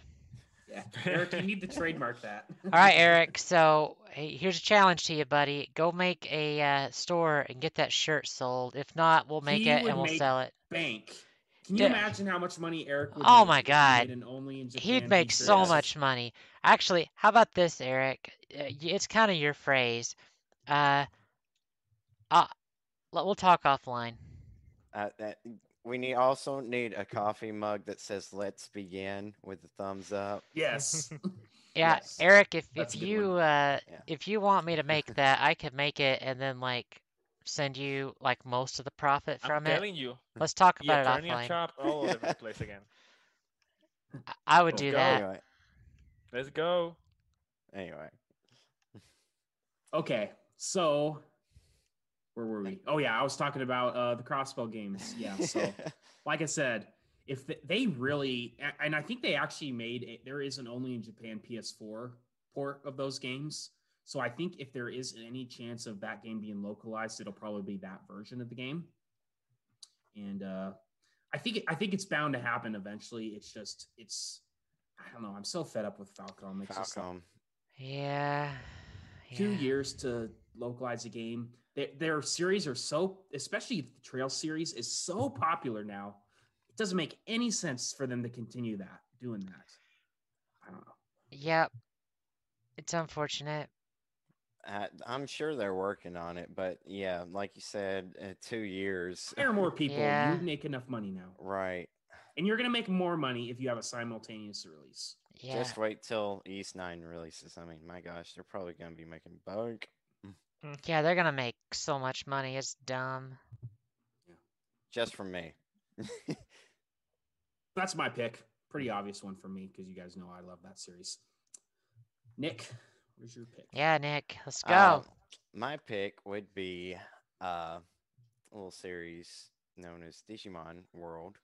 Yeah, Eric, you need to trademark that. All right, Eric. So hey, here's a challenge to you, buddy. Go make a uh, store and get that shirt sold. If not, we'll make He it and we'll make sell it. Bank. Can you Yeah. imagine how much money Eric would Oh make my God. made only in Japan He'd make so Yes. much money. Actually, how about this, Eric? Uh, It's kind of your phrase. Uh, uh, we'll talk offline. Uh, that, we need also need a coffee mug that says "Let's begin" with the thumbs up. Yes. Yeah, Yes. Eric, if That's if you uh Yeah. if you want me to make that, I could make it and then like send you like most of the profit from I'm from it. telling you, Let's talk about turning it offline. chop all over the place again. I- I would Let's do go. that. Anyway, Let's go. anyway. okay, so where were we? Oh yeah, I was talking about uh, the crossbell games. Yeah, so like I said, if they really, and I think they actually made it, there is an only in Japan PS4 port of those games. So I think if there is any chance of that game being localized, it'll probably be that version of the game. And uh, I think I think it's bound to happen eventually. It's just it's I don't know. I'm so fed up with Falcom. It's just like, Falcom. Yeah. two yeah. years to localize a game. Their, their series are so, especially the Trail series, is so popular now. It doesn't make any sense for them to continue that, doing that. I don't know. Yep. It's unfortunate. Uh, I'm sure they're working on it, but yeah, like you said, uh, two years. Hire more people. Yeah. You make enough money now, Right. and you're gonna make more money if you have a simultaneous release. Yeah. Just wait till Ys Nine releases. I mean, my gosh, they're probably gonna be making bank Yeah, they're gonna make so much money. It's dumb. just from me. That's my pick. Pretty obvious one for me because you guys know I love that series. Nick, where's your pick? Yeah, Nick, let's go. Um, my pick would be uh, a little series known as Digimon World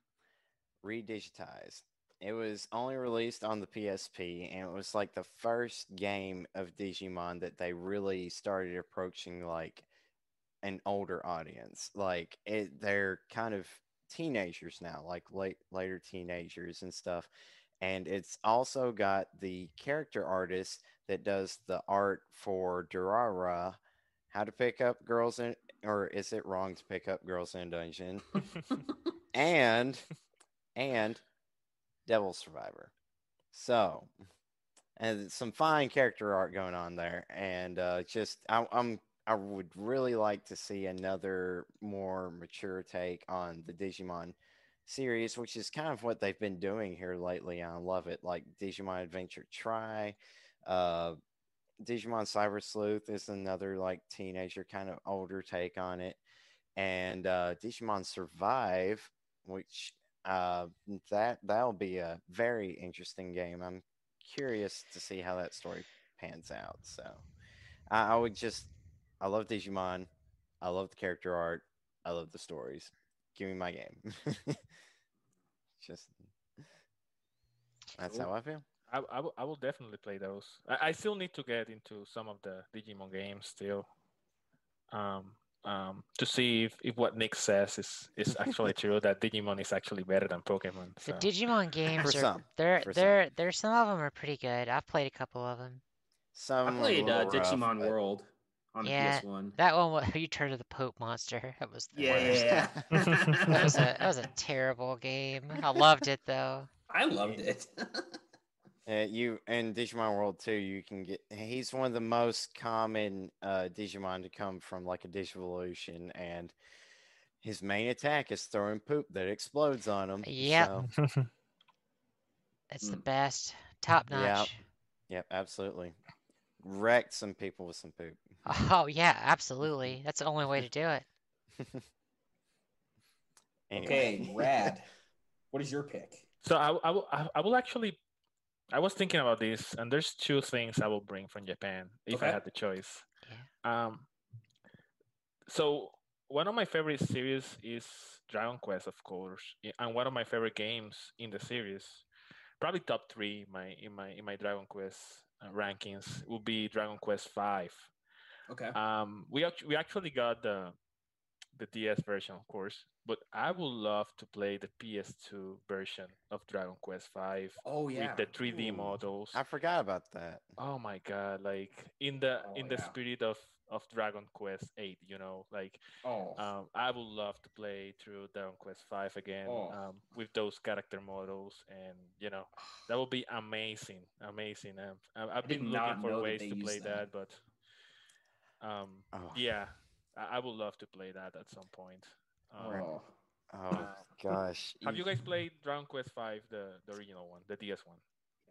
Redigitized. It was only released on the PSP, and it was like the first game of Digimon that they really started approaching like an older audience. Like it, they're kind of teenagers now, like late later teenagers and stuff. And it's also got the character artist that does the art for Durara, how to pick up girls in, or is it wrong to pick up girls in a dungeon? and and Devil Survivor. So and some fine character art going on there. And uh, just I, I'm I would really like to see another more mature take on the Digimon series, which is kind of what they've been doing here lately. I love it. Like Digimon Adventure Tri, uh, Digimon Cyber Sleuth is another like teenager kind of older take on it, and uh, Digimon Survive, which uh, that that'll be a very interesting game. I'm curious to see how that story pans out. So I, I would just I love Digimon. I love the character art. I love the stories. Give me my game. just that's Cool. how I feel. I, I, will, will definitely play those. I, I still need to get into some of the Digimon games still, um, um, to see if, if what Nick says is is actually true. That Digimon is actually better than Pokemon. The Digimon games For are some, they're for some. they're they're some of them are pretty good. I've played a couple of them. Some I are a played uh, little rough, Digimon but- World on the PS1. That one, wa- you turned to the Pope monster. That was the Yeah, worst. yeah, That was a that was a terrible game. I loved it though. I loved it. Uh, you in Digimon World 2, you can get. He's one of the most common uh, Digimon to come from like a Digivolution, and his main attack is throwing poop that explodes on him. Yep. So, It's the Mm. best, top Yeah. notch. yep, absolutely. Wrecked some people with some poop. Oh yeah, absolutely. That's the only way to do it. Anyway. okay, rad. What is your pick? so I, I will I, I will actually I was thinking about this, and there's two things I will bring from Japan if I had the choice. Yeah. Um, so one of my favorite series is Dragon Quest, of course, and one of my favorite games in the series, probably top three in my in my in my Dragon Quest uh, rankings would be Dragon Quest Five. Okay. Um, we actually we actually got the the DS version, of course, but I would love to play the PS2 version of Dragon Quest Five oh yeah. with the 3D Ooh. models. I forgot about that. Oh my god! Like in the Oh, in the yeah. spirit of of Dragon Quest Eight, you know, like Oh. um, I would love to play through Dragon Quest Five again Oh. um, with those character models, and you know that would be amazing, amazing. Um, I, I've been looking for ways to play that, that. but um, Oh, yeah, I, I would love to play that at some point. Um, oh. oh gosh. Have you guys played Dragon Quest Five, the the original one, the DS one?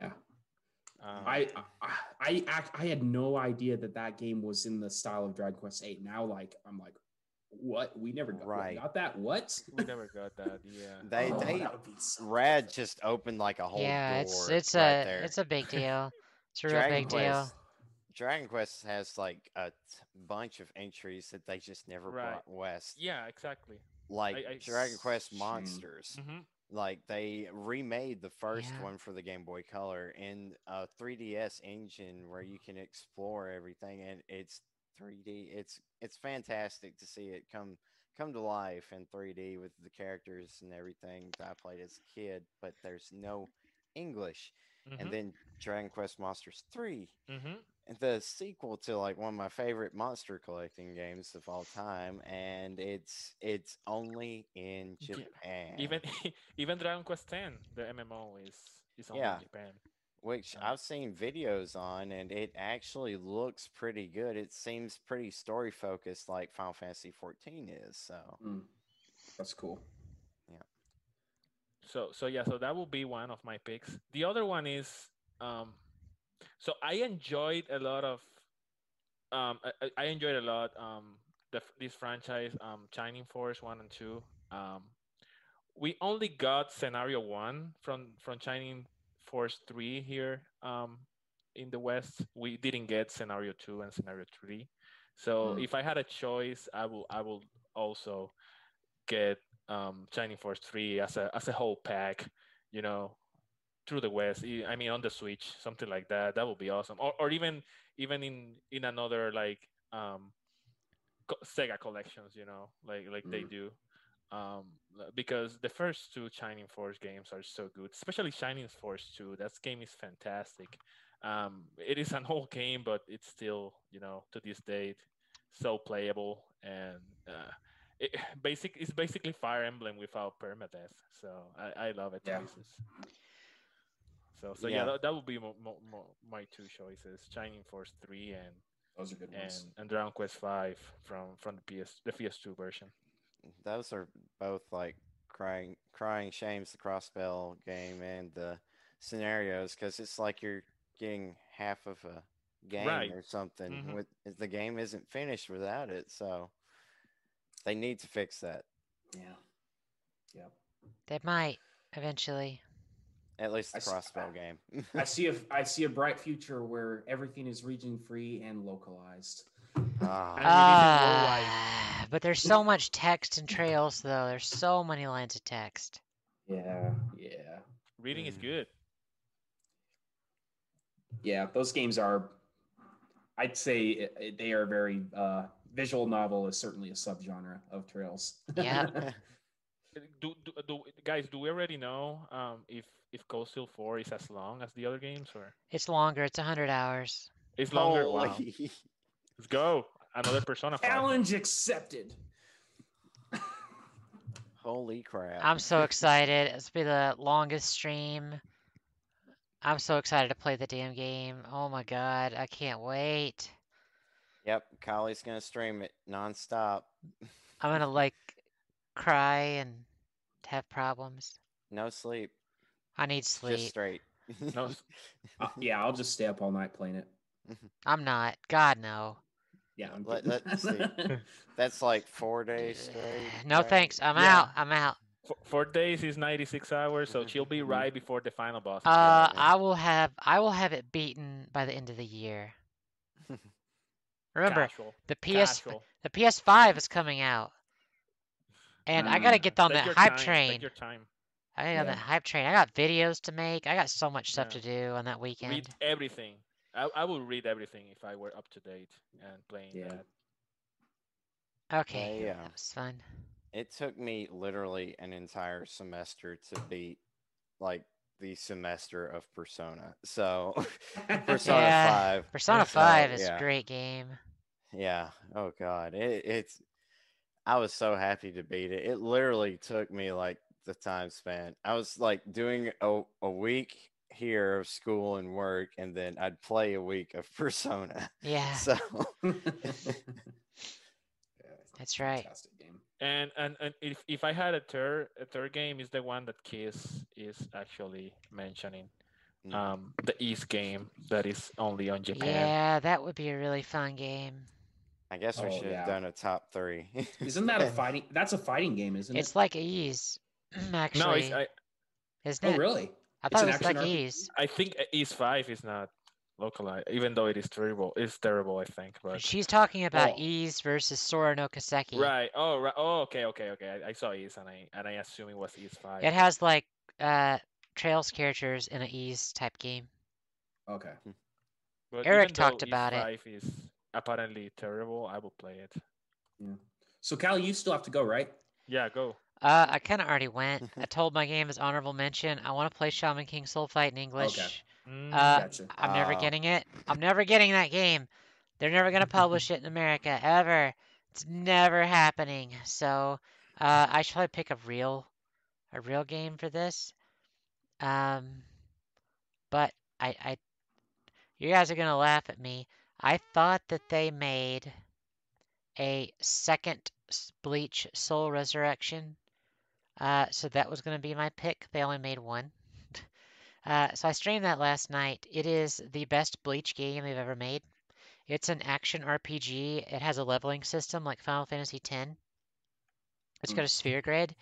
Yeah. Um, I, I I act I had no idea that that game was in the style of Dragon Quest 8. Now like I'm like what? We never got, Right. got that? What? we never got that. Yeah. They Oh, they that so Rad just opened like a whole Yeah, it's door it's right a there. it's a big deal. It's a real Dragon big deal. Quest, Dragon Quest has like a t- bunch of entries that they just never Right. brought west. Yeah, exactly. Like I- I- Dragon Quest Hmm. Monsters. hmm Like they remade the first Yeah. one for the Game Boy Color in a 3DS engine where you can explore everything and it's 3D. It's it's fantastic to see it come come to life in 3D with the characters and everything that I played as a kid, but there's no English. hmm And then Dragon Quest Monsters 3 hmm and the sequel to like one of my favorite monster collecting games of all time and it's it's only in japan Even even Dragon Quest Ten, the MMO is is only Yeah. in Japan. which Yeah. i've seen videos on and it actually looks pretty good it seems pretty story focused like final fantasy 14 is so Mm. That's cool. Yeah. So so yeah, so that will be one of my picks. The other one is um so I enjoyed a lot of um I, I- enjoyed a lot um the this franchise um Shining Force 1 and 2. Um we only got scenario 1 from from Shining Force 3 here um in the West. We didn't get scenario 2 and scenario 3. So Hmm. if I had a choice, I will I will also get um Shining Force 3 as a as a whole pack, you know, through the West. I mean on the Switch, something like that. That would be awesome. Or or even even in in another like um Sega collections, you know, like like they Mm. do. Um, because the first two Shining Force games are so good, especially Shining Force 2. That game is fantastic. Um, it is an old game, but it's still, you know, to this date, so playable and uh, it basic. It's basically Fire Emblem without permadeath. So I, I love it Yeah. Pieces. So so yeah, Yeah. that, that would be mo- mo- mo- my two choices: Shining Force three and Those are good ones. and and Dragon Quest five from from the PS the PS2 version. Those are both like crying crying shames the crossbell game and the scenarios because it's like you're getting half of a game Right. or something. Mhm. With the game isn't finished without it, so they need to fix that. Yeah. Yeah. They might eventually. At least the crossbow crossbell game. I see a I see a bright future where everything is region free and localized. Ah, And releasing. Ah, but there's so much text and trails, though. There's so many lines of text. Yeah. Yeah. Reading is Mm. good. Yeah. Those games are. I'd say it- it- they are very. Uh, visual novel is certainly a subgenre of trails. Yep. Do, do, do guys? Do we already know um, if if Cold Steel Four is as long as the other games, or It's longer. It's 100 hours. it's longer? Wow. Holy- Let's go. Another Persona 5. Challenge accepted. Holy crap! I'm so excited. It's be the longest stream. I'm so excited to play the damn game. Oh my god, I can't wait. Yep, Callie's gonna stream it nonstop. I'm gonna like cry and have problems. No sleep, I need just sleep. straight. No, Uh, yeah, I'll just stay up all night playing it. I'm not. God no. Yeah, I'm let, let's see. That's like four days straight. No right? thanks. I'm Yeah. out. I'm out. four, four days is 96 hours, so she'll be right before the final boss. Uh, coming. I will have I will have it beaten by the end of the year. Remember, Casual. the PS Casual. the PS5 is coming out, and I gotta Mm. get on Take that your hype time, train. Take your time. I got on Yeah. that hype train. I got videos to make. I got so much stuff Yeah. to do on that weekend. Read everything. I, I would read everything if I were up to date and playing. Yeah. that. Okay, Yeah. that was fun. It took me literally an entire semester to beat like the semester of Persona. So Persona Yeah, 5. Persona So, 5 is yeah. a great game. Yeah. Oh god. It, it's I was so happy to beat it. It literally took me like the time span. I was like doing a, a week here of school and work and then I'd play a week of Persona. Yeah, So that's right. Fantastic game. And and, and if, if I had a third a third game is the one that Kiss is actually mentioning. Mm. Um, the Ys game that is only on Japan. Yeah, that would be a really fun game. I guess we Oh, should have yeah. done a top three. Isn't that a fighting? That's a fighting game, isn't it? It's it? like Ys, actually, No, it's, I isn't Oh, it? really? I thought an it was like action RPG? Ys. I think Ys Five is not localized, even though it is terrible. It's terrible, I think. But She's talking about Oh. Ys versus Sora no Kiseki. right. Oh, right. Oh, okay, okay, okay. I, I saw Ys, and I and I assume it was Ys Five. It has like uh Trails characters in an Ys type game. Okay. But Eric talked about it. Ys Five is apparently terrible. I will play it. So, Cal, you still have to go, right? Yeah, go. Uh, I kind of already went. I told my game is honorable mention. I want to play Shaman King Soul Fight in English. Mm, Uh, Gotcha. I'm never Ah. getting it. I'm never getting that game. They're never gonna publish it in America ever. It's never happening. So uh, I should probably pick a real, a real game for this. Um, but I, I, you guys are gonna laugh at me. I thought that they made a second Bleach Soul Resurrection. Uh, so that was gonna be my pick. They only made one. Uh, so I streamed that last night. It is the best Bleach game they've ever made. It's an action RPG. It has a leveling system like Final Fantasy X. It's got a sphere grid,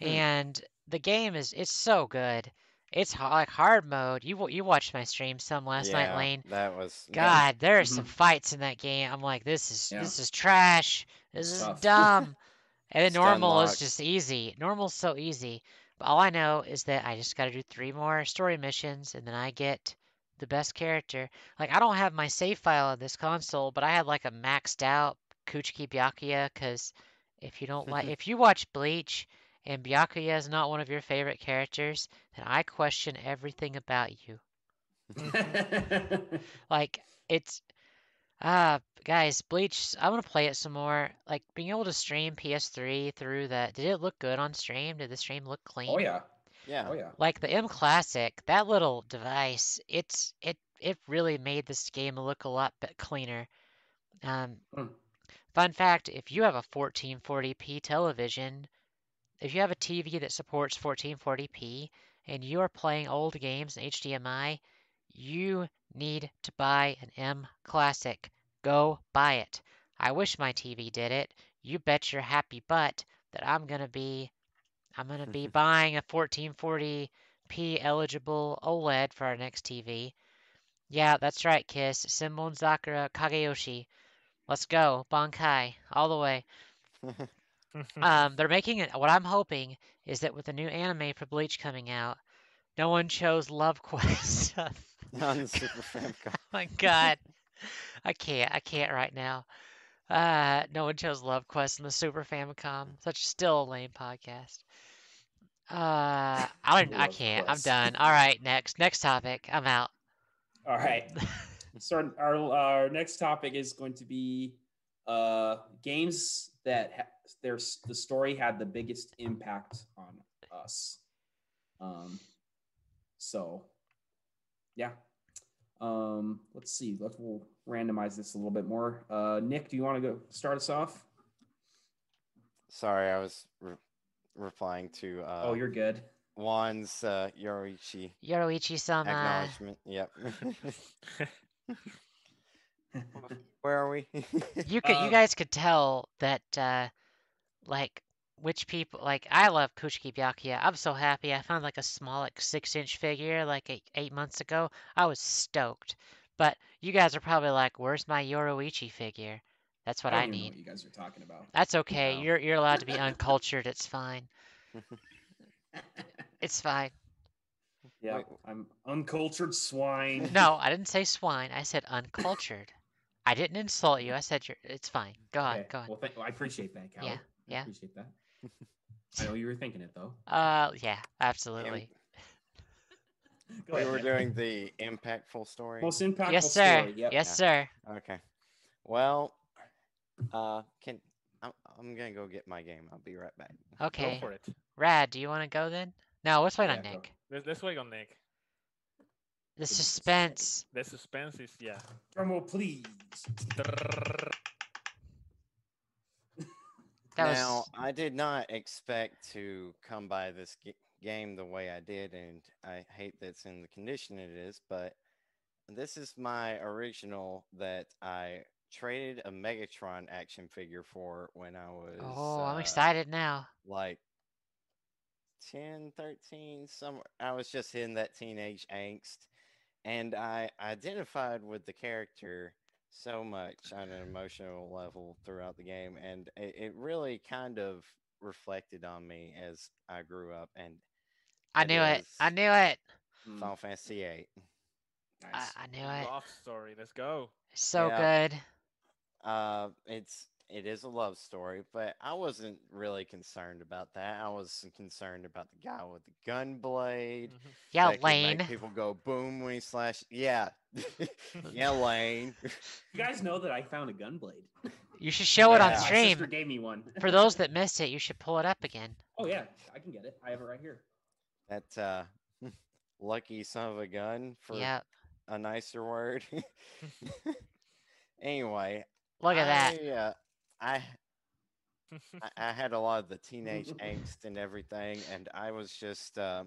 Hmm. and the game is it's so good. It's like hard mode. You you watched my stream some last night, Lane. That was God, there are some fights in that game. I'm like, this is Yeah. this is trash. This is tough. dumb. and then normal is just easy. Normal's so easy. But all I know is that I just got to do three more story missions, and then I get the best character. Like I don't have my save file on this console, but I had like a maxed out Kuchiki Byakuya because if you don't like, if you watch Bleach and Byakuya is not one of your favorite characters, then I question everything about you. Like it's uh guys, Bleach I want to play it some more. Like being able to stream PS3 through that. Did it look good on stream? Did the stream look clean? oh yeah. Yeah. Oh yeah. Like the mClassic, that little device, it's it it really made this game look a lot bit cleaner. Um, Hmm. fun fact: if you have a 1440p television, if you have a TV that supports 1440p and you are playing old games in HDMI, you need to buy an M Classic. Go buy it. I wish my TV did it. You bet your happy butt that I'm gonna be I'm gonna be buying a 1440p eligible OLED for our next TV. Yeah, that's right, Kiss. Senbonzakura Kageyoshi. Let's go. Bankai. All the way. Um, they're making it. What I'm hoping is that with the new anime for Bleach coming out, no one chose Love Quest. oh On the Super Famicom. my God, I can't. I can't right now. Uh, no one chose Love Quest in the Super Famicom. Such still a lame podcast. Uh, I don't. I can't. I'm done. All right, next. Next topic. I'm out. All right. so our, our next topic is going to be uh, games that ha- there's the story had the biggest impact on us. Um, so yeah. Um, let's see. Let's we'll randomize this a little bit more. Uh, Nick, do you want to go start us off? Sorry, I was re- replying to uh, oh, you're good. Juan's uh, Yoruichi Yoruichi-sama. acknowledgement. Yep. Where are we? You could. you Um, guys could tell that. Uh, like which people like I love Kuchiki Byakuya. I'm so happy I found like a small like six inch figure like eight, eight months ago. I was stoked. But you guys are probably like, where's my Yoruichi figure? That's what don't I even know need. what you guys are talking about. That's okay. No. You're you're allowed to be uncultured. It's fine. It's fine. yeah, Wait. I'm uncultured swine. No, I didn't say swine. I said uncultured. I didn't insult you. I said you're. It's fine. Go on. Okay, Go on. Well, thank, well, I appreciate that, Cal. Yeah, I yeah. appreciate that. I know you were thinking it though. Uh, yeah, absolutely. Go we ahead, were doing the impactful story. most impactful Yes, sir. story. Yep. Yes, sir. Okay. Well, uh, can I'm, I'm gonna go get my game. I'll be right back. Okay. Go for it. Rad, do you want to go then? No, let's wait on Yeah, go. Nick. Let's, let's wait on Nick. The suspense. The suspense is yeah. Drum roll, please. That now, was I did not expect to come by this g- game the way I did, and I hate that it's in the condition it is, but this is my original that I traded a Megatron action figure for when I was. Oh, I'm uh, excited now. Like 10, 13, somewhere. I was just in that teenage angst, and I identified with the character so much on an emotional level throughout the game, and it, it really kind of reflected on me as I grew up. And I knew it. I knew it. Mm, Final Fantasy VIII. I, nice. I knew it. Love story. Let's go. So Yeah. good. Uh, it's it is a love story, but I wasn't really concerned about that. I was concerned about the guy with the gun blade. Mhm. Yeah, that could make Lane. People go boom when he slash. Yeah, yeah, Lane. You guys know that I found a gun blade. You should show it on Yeah. My stream. sister gave me one. For those that missed it, you should pull it up again. oh yeah, I can get it. I have it right here. That uh, lucky son of a gun for Yeah. a nicer word. anyway, Look at that. I, uh, I I, I had a lot of the teenage angst and everything, and I was just uh,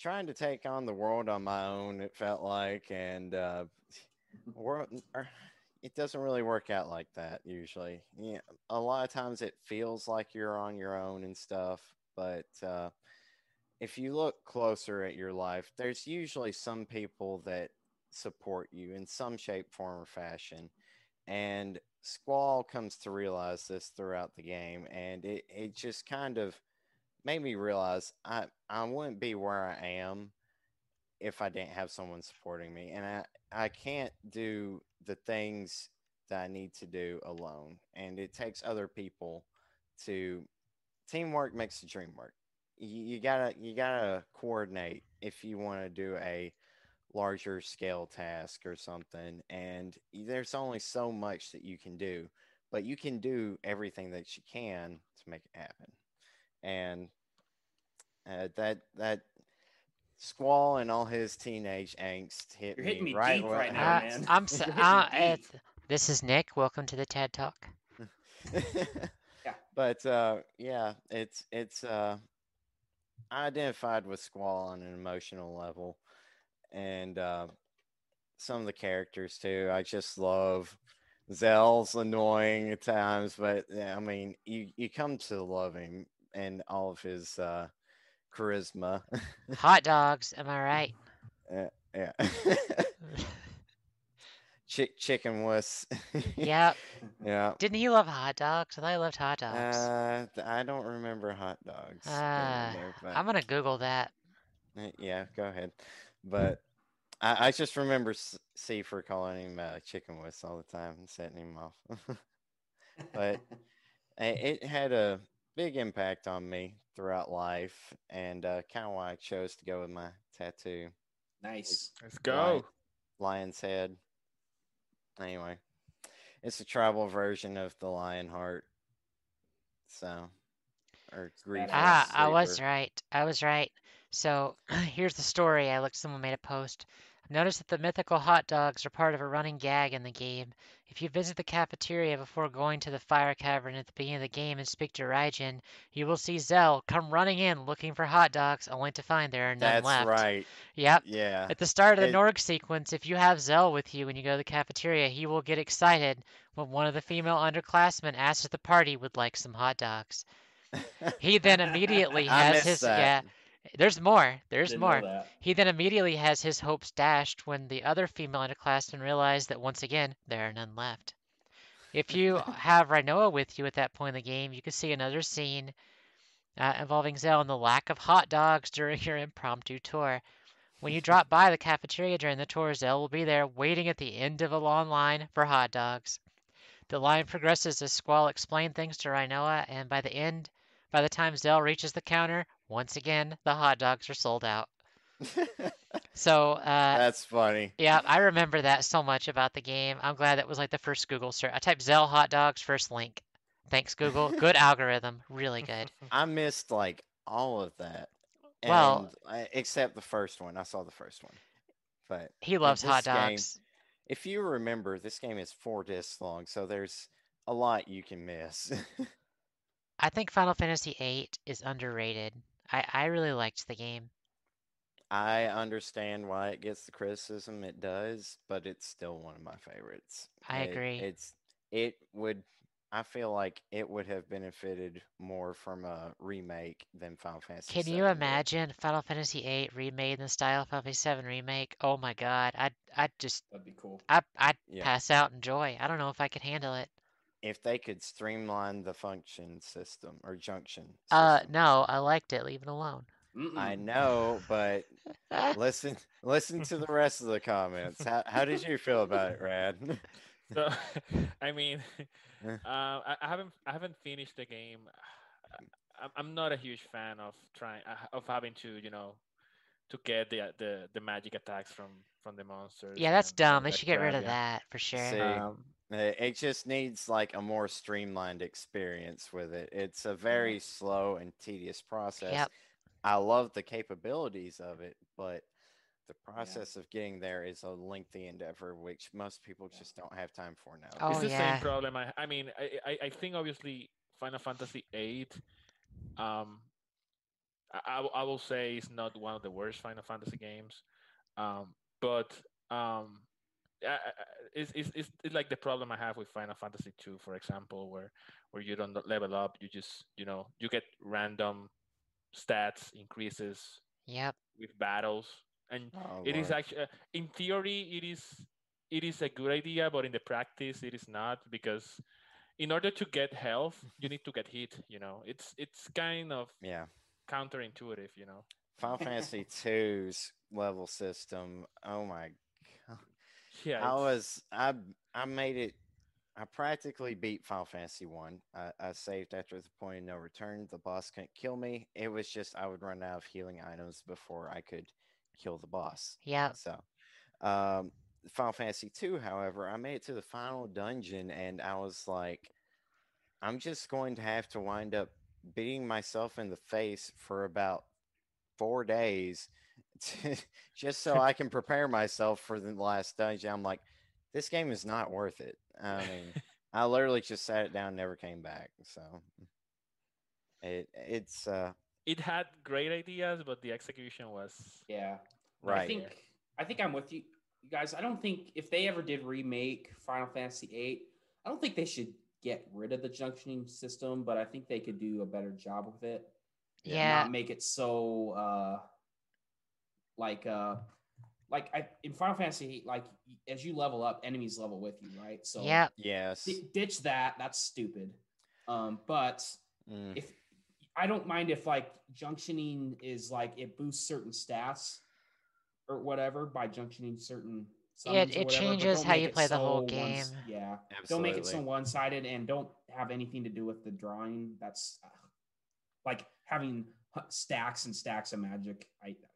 trying to take on the world on my own. It felt like, and uh, world, er, it doesn't really work out like that usually. Yeah, a lot of times it feels like you're on your own and stuff, but uh, if you look closer at your life, there's usually some people that support you in some shape, form, or fashion. And Squall comes to realize this throughout the game, and it, it just kind of made me realize I, I wouldn't be where I am if I didn't have someone supporting me. And I, I can't do the things that I need to do alone. And it takes other people to teamwork makes the dream work. You, you gotta you gotta coordinate if you want to do a larger scale task or something and there's only so much that you can do but you can do everything that you can to make it happen and Uh, that that Squall and all his teenage angst hit You're me hitting me right deep right now, Uh, man. I'm so, You're uh, me deep. it's- this is Nick. Welcome to the TED Talk. Yeah. But uh, yeah, it's it's uh, I identified with Squall on an emotional level, and uh, some of the characters too. I just love Zell's annoying at times, but I mean, you you come to love him and all of his uh, charisma. Hot dogs, am I right? yeah. Chick chicken wuss. Yep. yeah. Didn't he love hot dogs? I loved hot dogs. Uh, I don't remember hot dogs. in Ah, there, but- I'm gonna Google that. Uh, Yeah, go ahead. But I, I just remember S- C for calling him uh, chicken wuss all the time and setting him off. but it had a big impact on me throughout life, and uh, kind of why I chose to go with my tattoo, nice. Let's go. lion's head. Anyway, it's a tribal version of the lion heart. So, or grief. Ah, I was right. I was right. So here's the story. I looked. Someone made a post. I've noticed that the mythical hot dogs are part of a running gag in the game. If you visit the cafeteria before going to the fire cavern at the beginning of the game and speak to Raijin, you will see Zell come running in looking for hot dogs, only to find there are none That's left. That's right. Yep. Yeah. At the start of the It- Norg sequence, if you have Zell with you when you go to the cafeteria, he will get excited when one of the female underclassmen asks if the party would like some hot dogs. He then immediately has his that. yeah. There's more. There's Didn't more. He then immediately has his hopes dashed when the other female underclassmen realize that once again there are none left. If you have Rinoa with you at that point in the game, you can see another scene uh, involving Zell and the lack of hot dogs during your impromptu tour. When you drop by the cafeteria during the tour, Zell will be there waiting at the end of a long line for hot dogs. The line progresses as Squall explains things to Rinoa, and by the end, by the time Zell reaches the counter, once again the hot dogs are sold out. So, uh, That's funny. yeah, I remember that so much about the game. I'm glad that was like the first Google search. I typed Zell hot dogs first link. Thanks, Google. Good algorithm. Really good. I missed like all of that. Well- And I, except the first one. I saw the first one. But He loves hot this game- dogs. if you remember, this game is four discs long, so there's a lot you can miss. I think Final Fantasy VIII is underrated. I, I really liked the game. I understand why it gets the criticism it does, but it's still one of my favorites. I It- agree. It's it would I feel like it would have benefited more from a remake than Final Fantasy. Can you VII did. imagine Final Fantasy VIII remade in the style of Final Fantasy VII remake? Oh my god, I'd I'd just That'd be cool. I I'd Yeah. pass out in joy. I don't know if I could handle it. If they could streamline the function system or junction? Uh, no, I liked it. Leave it alone. I Mm-mm. know, but listen, listen to the rest of the comments. How, how did you feel about it, Rad? So, I mean, uh, I, I haven't I haven't finished the game. I'm I'm not a huge fan of trying uh, of having to you know to get the the the magic attacks from from the monsters. Yeah, that's dumb. They should get rid of yeah. that for sure. See, Um, Uh, It just needs like a more streamlined experience with it. It's a very slow and tedious process. Yep. I love the capabilities of it, but the process of getting there is a lengthy endeavor, which most people just don't have time for now. Oh, it's the yeah. same problem. I, I mean, I, I, I think obviously Final Fantasy VIII, um, I, I will- I will say it's not one of the worst Final Fantasy games, um, but um, I, I- I- it's, it's, it's, it's like the problem I have with Final Fantasy II, for example, where where you don't level up, you just you know you get random stats increases Yep. with battles, and Oh, it is Lord. actually, uh, in theory, it is it is a good idea, but in the practice, it is not because in order to get health, you need to get hit. You know, it's it's kind of yeah. counterintuitive. You know. Final Fantasy 2's level system. Oh my god. Yeah. I was I I made it I practically beat Final Fantasy One. I, I saved after the point of no return. The boss couldn't kill me. It was just I would run out of healing items before I could kill the boss. Yeah. So um Final Fantasy 2, however, I made it to the final dungeon and I was like, I'm just going to have to wind up beating myself in the face for about four days to, just so I can prepare myself for the last dungeon. I'm like, this game is not worth it. I mean, I literally just sat it down, never came back. So it it's uh it had great ideas, but the execution was Yeah. right. I think I think I'm with you, you guys. I don't think if they ever did remake Final Fantasy VIII, I don't think they should get rid of the junctioning system, but I think they could do a better job with it. Yeah. Not make it so uh like uh like I, in Final Fantasy like as you level up, enemies level with you, right? So yeah, yes. di- ditch that. That's stupid. Um, but Mm, if I don't mind if like junctioning is like it boosts certain stats or whatever by junctioning certain. Yeah, it whatever, changes how you it play the whole one- game. yeah, don't make it so one-sided and don't have anything to do with the drawing. That's uh, like having stacks and stacks of magic. I, I that.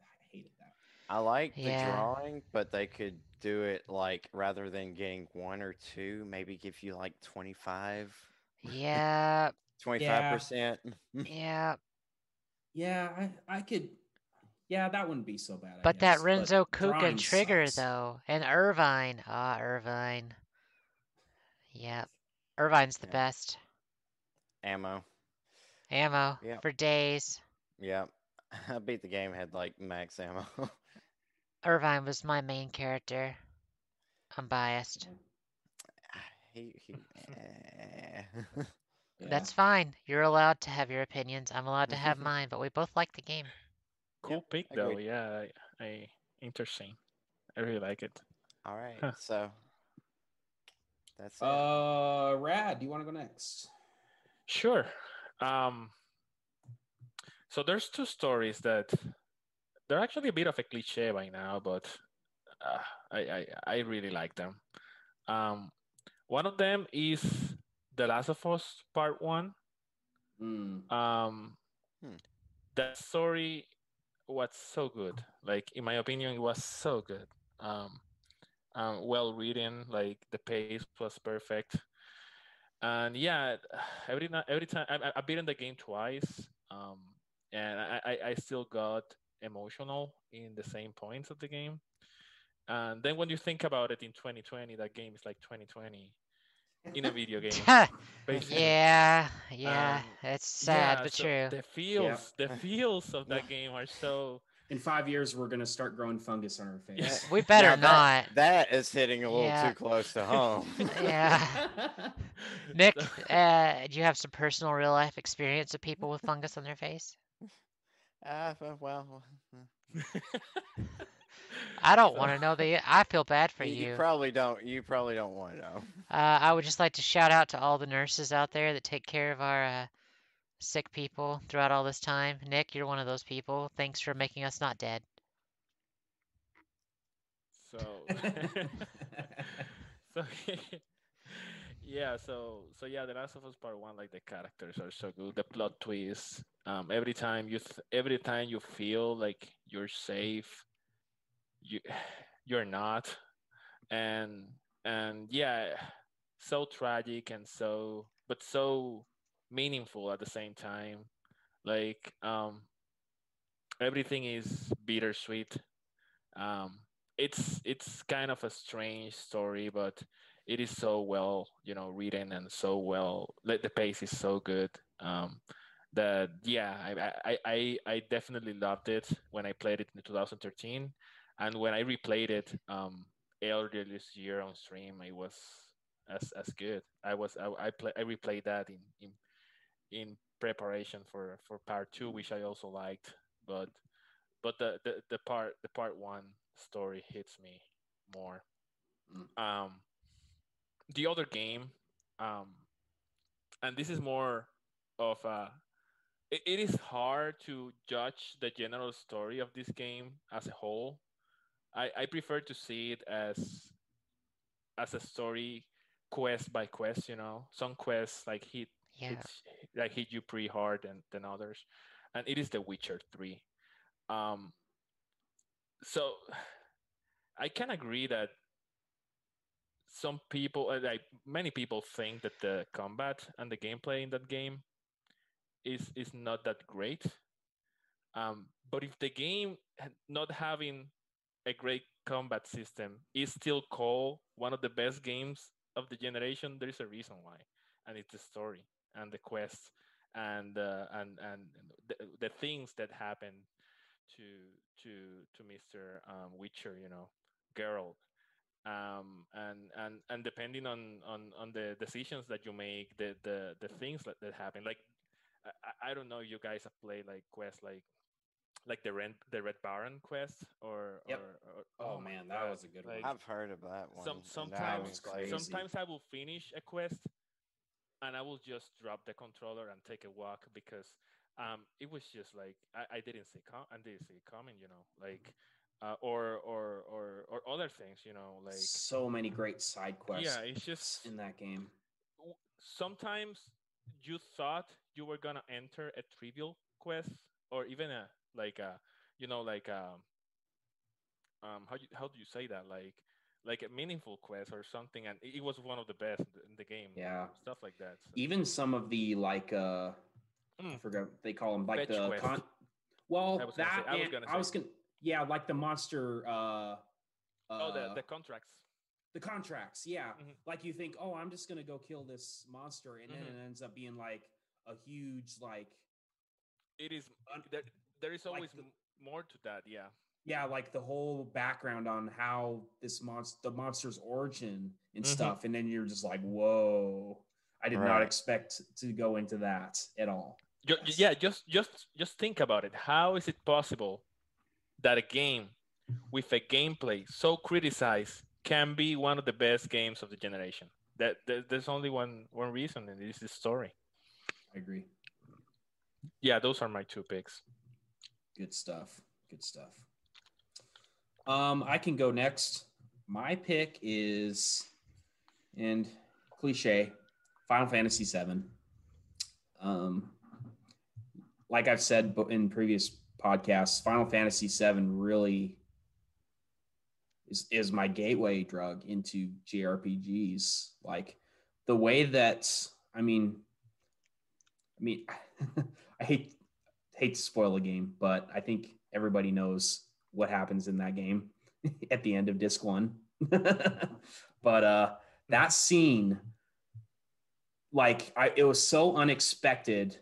I like the Yeah. drawing, but they could do it like rather than getting one or two, maybe give you like 25, Yeah. 25%. Yeah. Yeah, I, I could. Yeah, that wouldn't be so bad. I But that guess, Renzokuken drawing Trigger sucks. though, and Irvine. Ah, Irvine. Yep. Irvine's the Yeah. best. Ammo. Ammo Yep. for days. Yep. I beat the game, had like max ammo. Irvine was my main character. I'm biased. he, he, eh. Yeah. That's fine. You're allowed to have your opinions. I'm allowed to have mine, but we both like the game. cool pick though. agree. Yeah, I, I interesting. I really like it. All right. Huh. So that's it. Uh, Rad, do you want to go next? Sure. Um, so there's two stories that they're actually a bit of a cliche by now, but uh, I, I I really like them. Um, one of them is The Last of Us Part One. Mm. Um, Hmm. that story was so good. Like in my opinion, it was so good. Um, um, well written. Like the pace was perfect. And yeah, every every time I, I- I've beaten the game twice, um, and I, I I still got emotional in the same points of the game. And then when you think about it in 2020, that game is like 2020 in a video game. yeah, yeah. Um, it's sad Yeah, but so true. The feels, the feels of that game are so. In five years, we're gonna start growing fungus on our face. We better Now that- not. That is hitting a little Yeah. too close to home. Yeah. Nick, uh, do you have some personal real life experience of people with fungus on their face? Ah, well, well, I don't want to know the. I feel bad for you, you. probably don't. You probably don't want to know. Uh, I would just like to shout out to all the nurses out there that take care of our uh, sick people throughout all this time. Nick, you're one of those people. Thanks for making us not dead. So, so yeah, so so yeah, The Last of Us Part One, like the characters are so good, the plot twist. Um, every time you th- every time you feel like you're safe, you you're not, and and yeah, so tragic and so but so meaningful at the same time. Like um, everything is bittersweet. Um, it's it's kind of a strange story, but it is so well, you know, written and so well. Like the pace is so good. Um, that yeah, I, I I I definitely loved it when I played it in 2013, and when I replayed it um earlier this year on stream, it was as as good. I was I I play I replayed that in in in preparation for for part two, which I also liked, but but the the, the part the part one story hits me more. Mm. Um, the other game, um, and this is more of a. It, it is hard to judge the general story of this game as a whole. I, I prefer to see it as as a story quest by quest. You know, some quests like hit Yeah. like hit you pretty hard than, than others, and it is The Witcher Three. Um, so I can agree that some people, uh, like many people, think that the combat and the gameplay in that game is is not that great. Um, but if the game not having a great combat system is still called one of the best games of the generation, there is a reason why, and it's the story and the quests and uh, and and the, the things that happen to to to Mr. Um, Witcher, you know, Geralt, um, and and and depending on on on the decisions that you make, the the the things that, that happen. Like I, I don't know, you guys have played like quests like like the rent the Red Baron quest or, Yep. or, or Oh, my man, that God, was a good one. I've heard of that one. some and that sometimes sometimes I will finish a quest and I will just drop the controller and take a walk because um it was just like I, I didn't see com- I didn't see it coming, you know, like uh, or or or or other things, you know, like so many great side quests yeah, it's just in that game. sometimes you thought you were gonna enter a trivial quest or even a like a you know like um um how you, how do you say that like like a meaningful quest or something and it was one of the best in the game Yeah. stuff like that so- Even some of the like uh I Mm. forgot what they call them like Fetch the con- well I was gonna that say- I was gonna I was say. gonna yeah like the monster uh oh the, uh, the contracts the contracts yeah Mhm. like you think oh i'm just gonna go kill this monster and then Mhm. it ends up being like a huge like it is there, there is like always the- more to that yeah yeah like the whole background on how this monster the monster's origin and Mhm. stuff and then you're just like whoa i did not expect to go into that at all yeah just just just think about it how is it possible that a game with a gameplay so criticized can be one of the best games of the generation. That, that there's only one one reason and it's the story. I agree. Yeah those are my two picks. Good stuff. Good stuff. Um i can go next. My pick is and cliche final fantasy 7 um like i've said in previous podcasts. Final fantasy 7 really is is my gateway drug into jrpgs like the way that i mean i mean i hate hate to spoil a game but i think everybody knows what happens in that game at the end of disc one. But uh that scene like I, it was so unexpected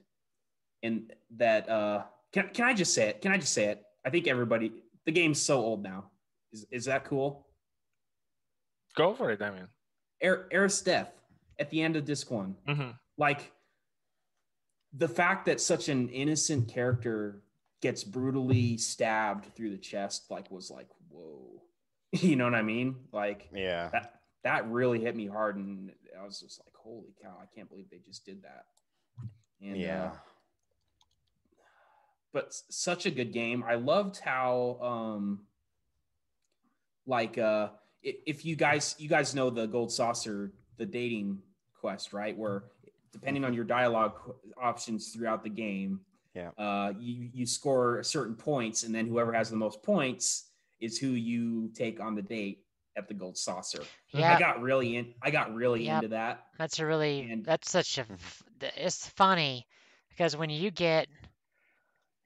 and that uh can, can i just say it? Can i just say it? I think everybody the game's so old now. Is, is that cool? Go for it i mean Er- Eris death at the end of disc one. Mhm. like the fact that such an innocent character gets brutally stabbed through the chest like was like whoa. You know what i mean? Like Yeah. that that really hit me hard and i was just like holy cow i can't believe they just did that. And yeah. uh, but s- such a good game. I loved how um like uh if you guys you guys know the gold saucer the dating quest right? Where depending on your dialogue options throughout the game Yeah. uh you you score certain points and then whoever has the most points is who you take on the date at the gold saucer. Yeah, i got really in i got really Yep. into that. That's a really and- that's such a it's funny because when you get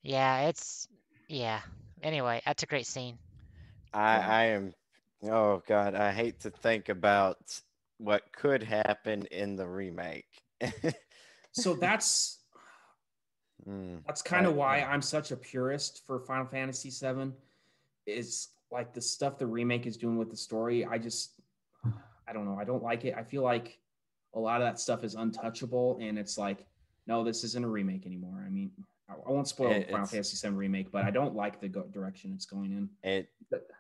yeah, it's yeah. Anyway, that's a great scene. I, I am. Oh God, I hate to think about what could happen in the remake. so that's Mm, That's kind of why. I'm such a purist for Final Fantasy VII. Is like the stuff the remake is doing with the story. I just, I don't know. I don't like it. I feel like a lot of that stuff is untouchable, and it's like, no, this isn't a remake anymore. I mean, I, I won't spoil It- Final Fantasy VII remake, but I don't like the go- direction it's going in. It.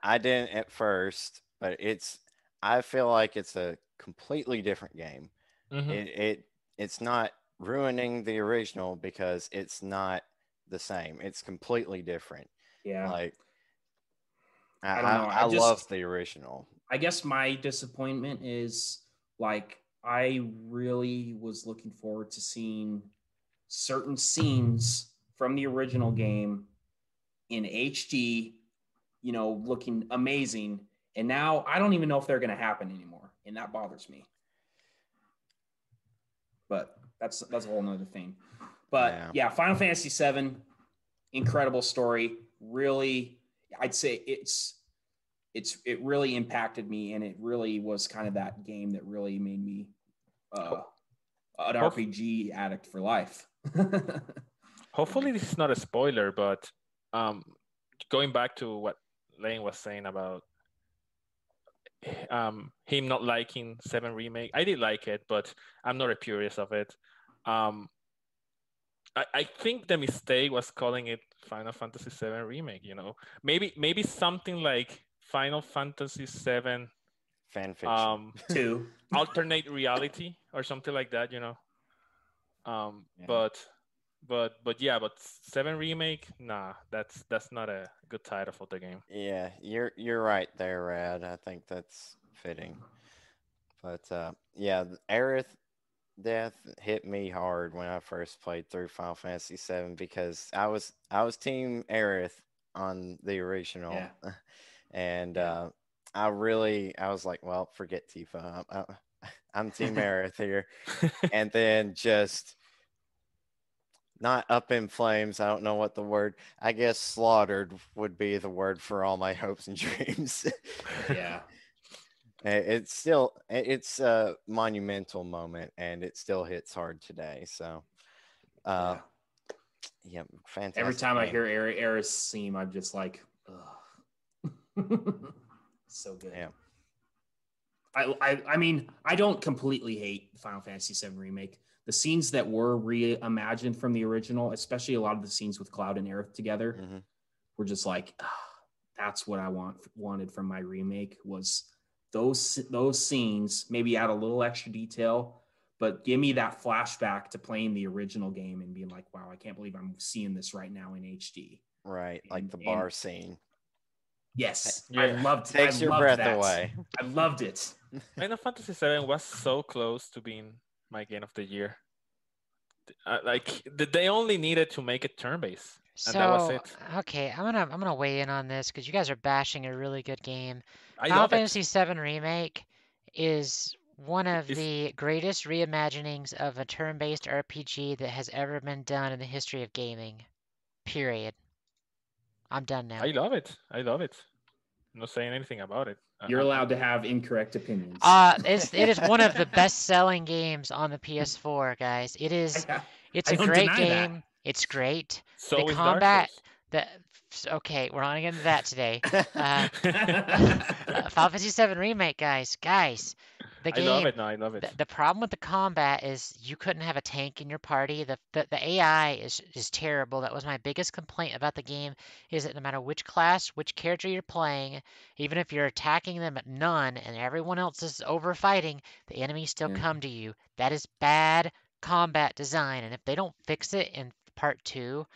I didn't at first, but it's. I feel like it's a completely different game. Mhm. It. It. It's not ruining the original because it's not the same. It's completely different. Yeah, Like. I, I. I, I I just- love the original. I guess my disappointment is like I really was looking forward to seeing certain scenes from the original game in HD, you know, looking amazing. And now I don't even know if they're going to happen anymore, and that bothers me. But that's that's a whole nother thing. But Yeah. yeah, Final Fantasy VII, incredible story. Really, I'd say it's it's it really impacted me, and it really was kind of that game that really made me uh, an RPG addict for life. Hopefully, this is not a spoiler, but um, going back to what Lane was saying about um, him not liking Seven Remake, I did like it, but I'm not a purist of it. Um, I, I think the mistake was calling it Final Fantasy VII Remake. You know, maybe maybe something like Final Fantasy VII Fan fiction. um, Two. alternate reality or something like that. You know, um, Yeah. but but but yeah, but Seven Remake, nah, that's that's not a good title for the game. Yeah, you're you're right there, Rad. I think that's fitting. But uh, yeah, the Aerith death hit me hard when I first played through Final Fantasy VII because I was I was Team Aerith on the original, Yeah. and uh, I really I was like, well, forget Tifa. I'm, I'm Team Aerith here, and then just not up in flames. I don't know what the word. I guess slaughtered would be the word for all my hopes and dreams. Yeah. It's still it's a monumental moment, and it still hits hard today. So, uh, yeah, fantastic. Every time I hear Air Aerith's theme, I'm just like, so good. Yeah. I, I I mean, I don't completely hate Final Fantasy VII remake. The scenes that were reimagined from the original, especially a lot of the scenes with Cloud and Aerith together, Mhm. were just like, ah, that's what I want wanted from my remake was those those scenes. Maybe add a little extra detail, but give me that flashback to playing the original game and being like, wow, I can't believe I'm seeing this right now in HD. right, like and- the and- bar scene Yes, Yeah. I loved. takes I your loved breath that. away. I loved it. Final Fantasy VII was so close to being my game of the year. Uh, like th- they only needed to make it turn-based, and that was it. okay, I'm gonna I'm gonna weigh in on this because you guys are bashing a really good game. I Final Fantasy it. VII Remake is one of It's- the greatest reimaginings of a turn-based RPG that has ever been done in the history of gaming. Period. I'm done now. I love it. I love it. I'm not saying anything about it. You're uh, allowed to have incorrect opinions. Uh, it's it is one of the best-selling games on the PS4, guys. It is. It's I a great deny that. game. It's great. So the is combat- Dark The okay, we're not getting into that today. Uh, Final Fantasy VII Remake, guys, guys. The Souls. I love it. No, I love it. The, the problem with the combat is you couldn't have a tank in your party. The, the the AI is is terrible. That was my biggest complaint about the game. Is that no matter which class, which character you're playing, even if you're attacking them at none and everyone else is over fighting, the enemies still Yeah. come to you. That is bad combat design. And if they don't fix it in part two,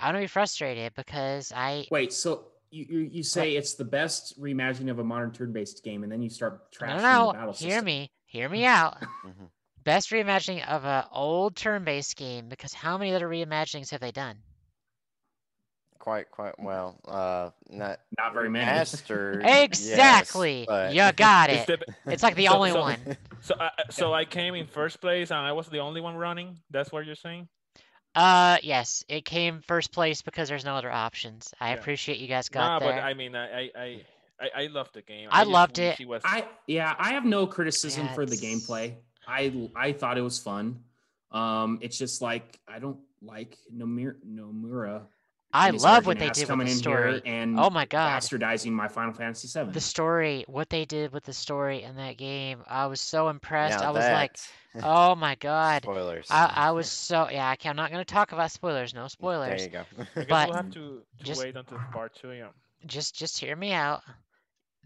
I'm gonna be frustrated because I Wait, so you, you you say it's the best reimagining of a modern turn-based game, and then you start trashing no the no battle no hear system. me hear me out. Mhm. Best reimagining of an old turn-based game because how many other reimaginings have they done? Quite, quite well. Uh, not Not very many. mastered. Exactly. Yes, but You got It's it. the- It's like the So- only so- one. so I, so I came in first place and I was the only one running. That's what you're saying? Uh, yes, it came first place because there's no other options. I Yeah. appreciate you guys Nah, got there. but I mean, I I I, I, I loved the game. I just loved it. It was I yeah, I have no criticism Yeah, for the gameplay. I I thought it was fun. Um, it's just like I don't like Nomura. Nomura I love what they ass did with coming the in story. here and Oh my god. bastardizing my Final Fantasy VII. The story, what they did with the story in that game, I was so impressed. Now I was like, oh my god. spoilers. I, I was so yeah. I can- I'm not gonna talk about spoilers. No spoilers. There you go. But- we'll have to, to just- wait until part two. Yeah. just just hear me out.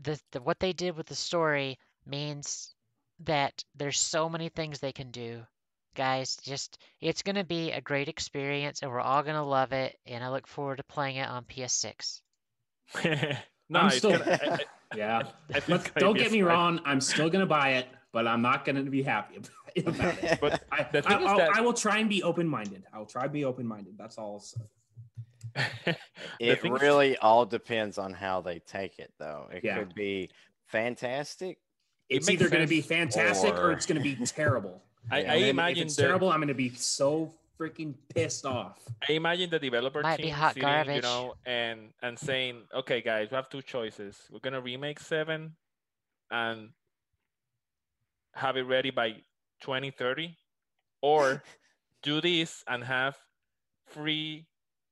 The, the what they did with the story means that there's so many things they can do. Guys, just it's going to be a great experience and we're all going to love it and I look forward to playing it on PS6. no, I'm still- gonna, I, I, yeah. I think But it's don't get me surprise. wrong, I'm still gonna buy it, but I'm not gonna be happy about it. But I, The thing I, is I'll- that- I will try and be open-minded. I will try to be open-minded. That's all. I'll. It thing is- really all depends on how they take it, though. It Yeah. could be fantastic. It's makes either going to be fantastic or or- it's going to be terrible. I, Yeah. I if imagine it's the, terrible, I'm going to be so freaking pissed off. I imagine the developer Might be team hot sitting, you know, and and saying, "Okay, guys, we have two choices. We're gonna remake seven, and have it ready by 2030, or do this and have free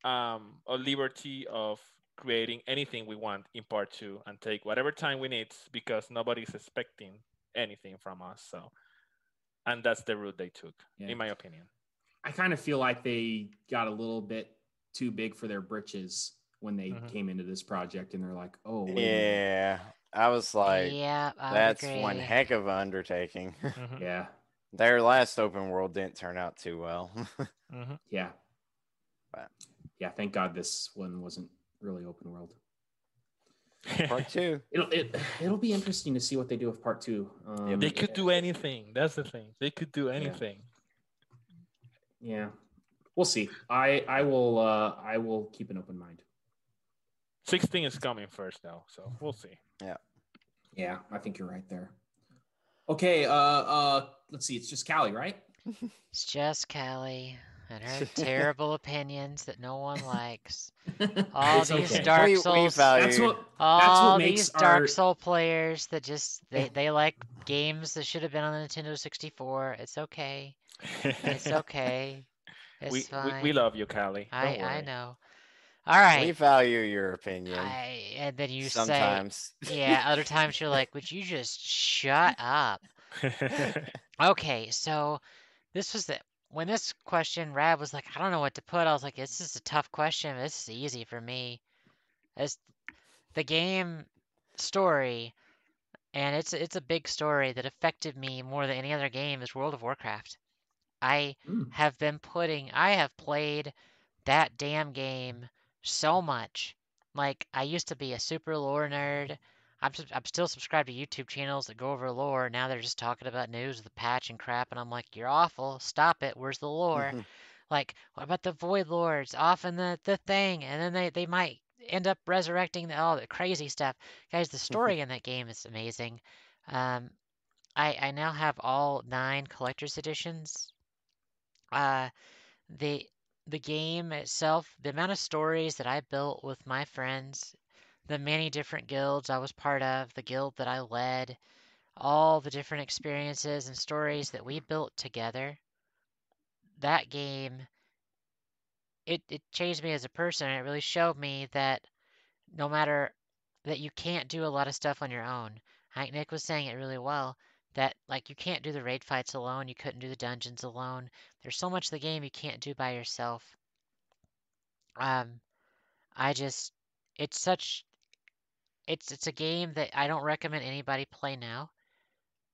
um or liberty of creating anything we want in part two and take whatever time we need because nobody's expecting anything from us. So, and that's the route they took, Yeah. in my opinion. I kind of feel like they got a little bit too big for their britches when they Mhm. came into this project, and they're like, "Oh, wait. Yeah, I was like, yeah, I would that's one heck of an undertaking. Mhm, yeah, Their last open world didn't turn out too well. mhm. yeah, But- yeah." Thank God this one wasn't really open world. Part two. It'll it, it'll be interesting to see what they do with part two. Um, they could do anything. That's the thing. They could do anything. Yeah, we'll see. I I will uh I will keep an open mind. 16 is coming first, though. So we'll see. Yeah. Yeah, I think you're right there. Okay, uh uh let's see. It's just Callie, right? It's just Callie and her terrible opinions that no one likes. All It's these okay. Dark We- we Souls, value- That's what all makes these Dark our- Soul players that just they, they like games that should have been on the Nintendo 64. It's okay. It's okay. It's we, we fine. we love you, Callie. I Don't I worry. know. All right. We value your opinion. I, and then you sometimes. say, yeah. Other times you're like, would you just shut up? Okay, so this was the when this question Rad was like, I don't know what to put. I was like, this is a tough question. This is easy for me. It's the game story, and it's it's a big story that affected me more than any other game. Is World of Warcraft. I Mm. have been putting. I have played that damn game so much. Like I used to be a super lore nerd. I'm I'm still subscribed to YouTube channels that go over lore. Now they're just talking about news with the patch and crap, and I'm like, you're awful. Stop it. Where's the lore? Mhm. Like, what about the Void Lords off in the, the thing? And then they, they might end up resurrecting the, all the crazy stuff. Guys, the story in that game is amazing. Um, I, I now have all nine collector's editions. Uh, the the game itself, the amount of stories that I built with my friends, the many different guilds I was part of, the guild that I led, all the different experiences and stories that we built together. That game, it, it changed me as a person. It really showed me that no matter that you can't do a lot of stuff on your own. I Nick was saying it really well that like you can't do the raid fights alone, you couldn't do the dungeons alone. There's so much of the game you can't do by yourself. Um, I just it's such it's it's a game that I don't recommend anybody play now.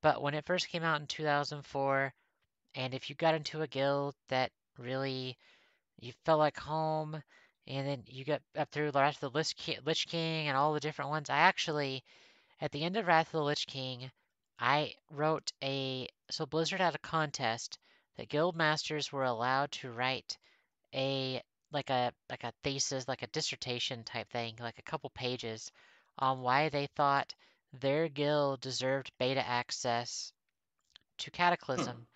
But when it first came out in 2004, and if you got into a guild that really you felt like home, and then you got up through the rest of the Lich King, Lich King and all the different ones, I actually at the end of Wrath of the Lich King, I wrote a so Blizzard had a contest that guild masters were allowed to write a like a like a thesis, like a dissertation type thing, like a couple pages on why they thought their guild deserved beta access to Cataclysm.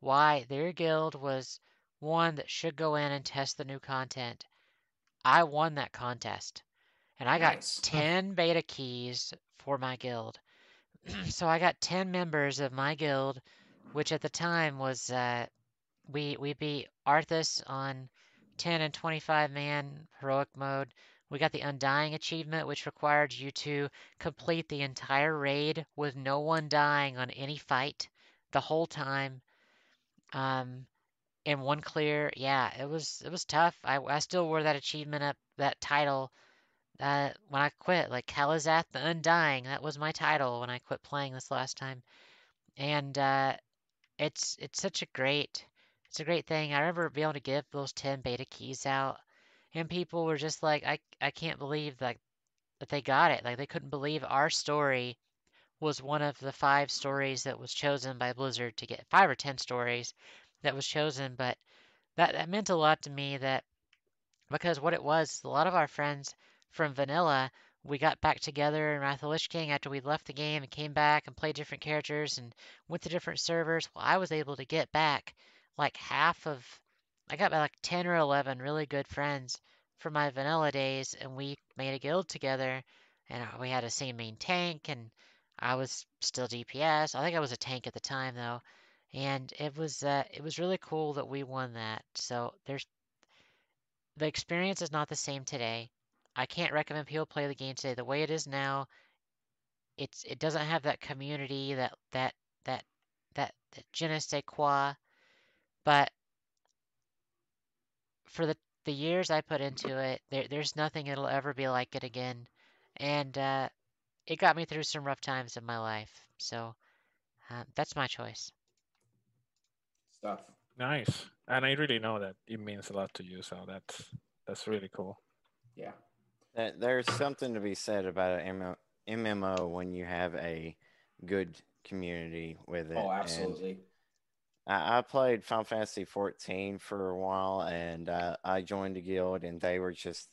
Why their guild was one that should go in and test the new content. I won that contest. And I got Nice. 10 beta keys for my guild. so I got 10 members of my guild, which at the time was uh, we we beat Arthas on 10 and 25 man heroic mode. We got the Undying achievement, which required you to complete the entire raid with no one dying on any fight the whole time. Um, in one clear, yeah, it was it was tough. I I still wore that achievement up, that title, uh, when I quit. Like Kalizath the Undying, that was my title when I quit playing this last time. And uh, it's it's such a great it's a great thing. I remember being able to give those 10 beta keys out and people were just like I I can't believe like that they got it. Like they couldn't believe our story was one of the five stories that was chosen by Blizzard to get five or 10 stories that was chosen, but that that meant a lot to me that because what it was, a lot of our friends from Vanilla, we got back together in Wrath of Lich King after we left the game and came back and played different characters and went to different servers. Well, I was able to get back like half of I got like 10 or 11 really good friends from my vanilla days, and we made a guild together, and we had a same main tank, and I was still DPS. I think I was a tank at the time though, and it was uh, it was really cool that we won that. So there's the experience is not the same today. I can't recommend people play the game today. The way it is now, it's it doesn't have that community, that that that that, that je ne sais quoi. But for the the years I put into it, there there's nothing it'll ever be like it again. And uh, it got me through some rough times in my life. So uh, that's my choice. Stuff. Nice, and I really know that it means a lot to you. So that's that's really cool. Yeah. There- There's something to be said about an MMO when you have a good community with it. Oh, and absolutely. I, I played Final Fantasy 14 for a while, and uh, I joined a guild, and they were just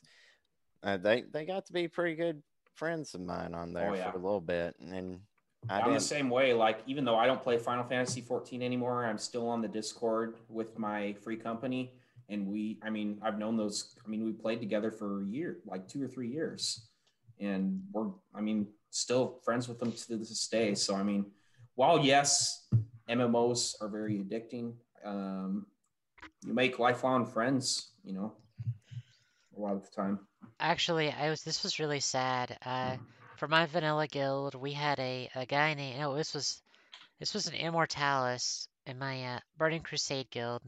uh, they they got to be pretty good friends of mine on there Oh, yeah. for a little bit, and I I'm the same way. Like, even though I don't play Final Fantasy 14 anymore, I'm still on the Discord with my free company. And we, I mean, I've known those. I mean, we played together for a year, like two or three years. And we're, I mean, still friends with them to this day. So, I mean, while yes, MMOs are very addicting, um, you make lifelong friends, you know, a lot of the time. Actually, I was this was really sad. Uh, for my vanilla guild, we had a, a guy named no, this was this was an Immortalis in my uh, Burning Crusade guild.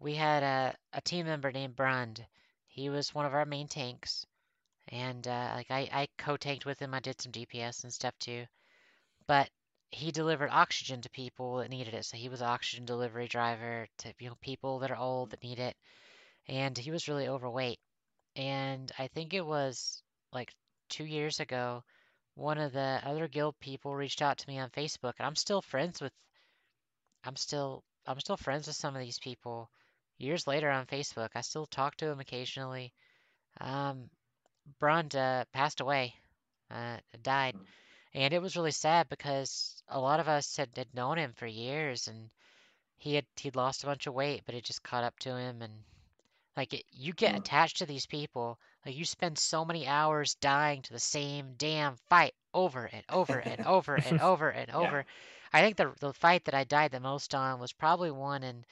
We had a, a team member named Brund. He was one of our main tanks, and uh, like I, I co-tanked with him. I did some DPS and stuff too, but he delivered oxygen to people that needed it. So he was oxygen delivery driver to you know people that are old that need it, and he was really overweight. And I think it was like two years ago, one of the other guild people reached out to me on Facebook, and I'm still friends with. I'm still I'm still friends with some of these people. Years later on Facebook, I still talk to them occasionally. Um, uh, passed away, uh, died, and it was really sad because a lot of us had, had known him for years, and he had he'd lost a bunch of weight, but it just caught up to him, and like it, you get Hmm. attached to these people. Like you spend so many hours dying to the same damn fight over and over and over and over and Yeah. over. I think the the fight that I died the most on was probably one in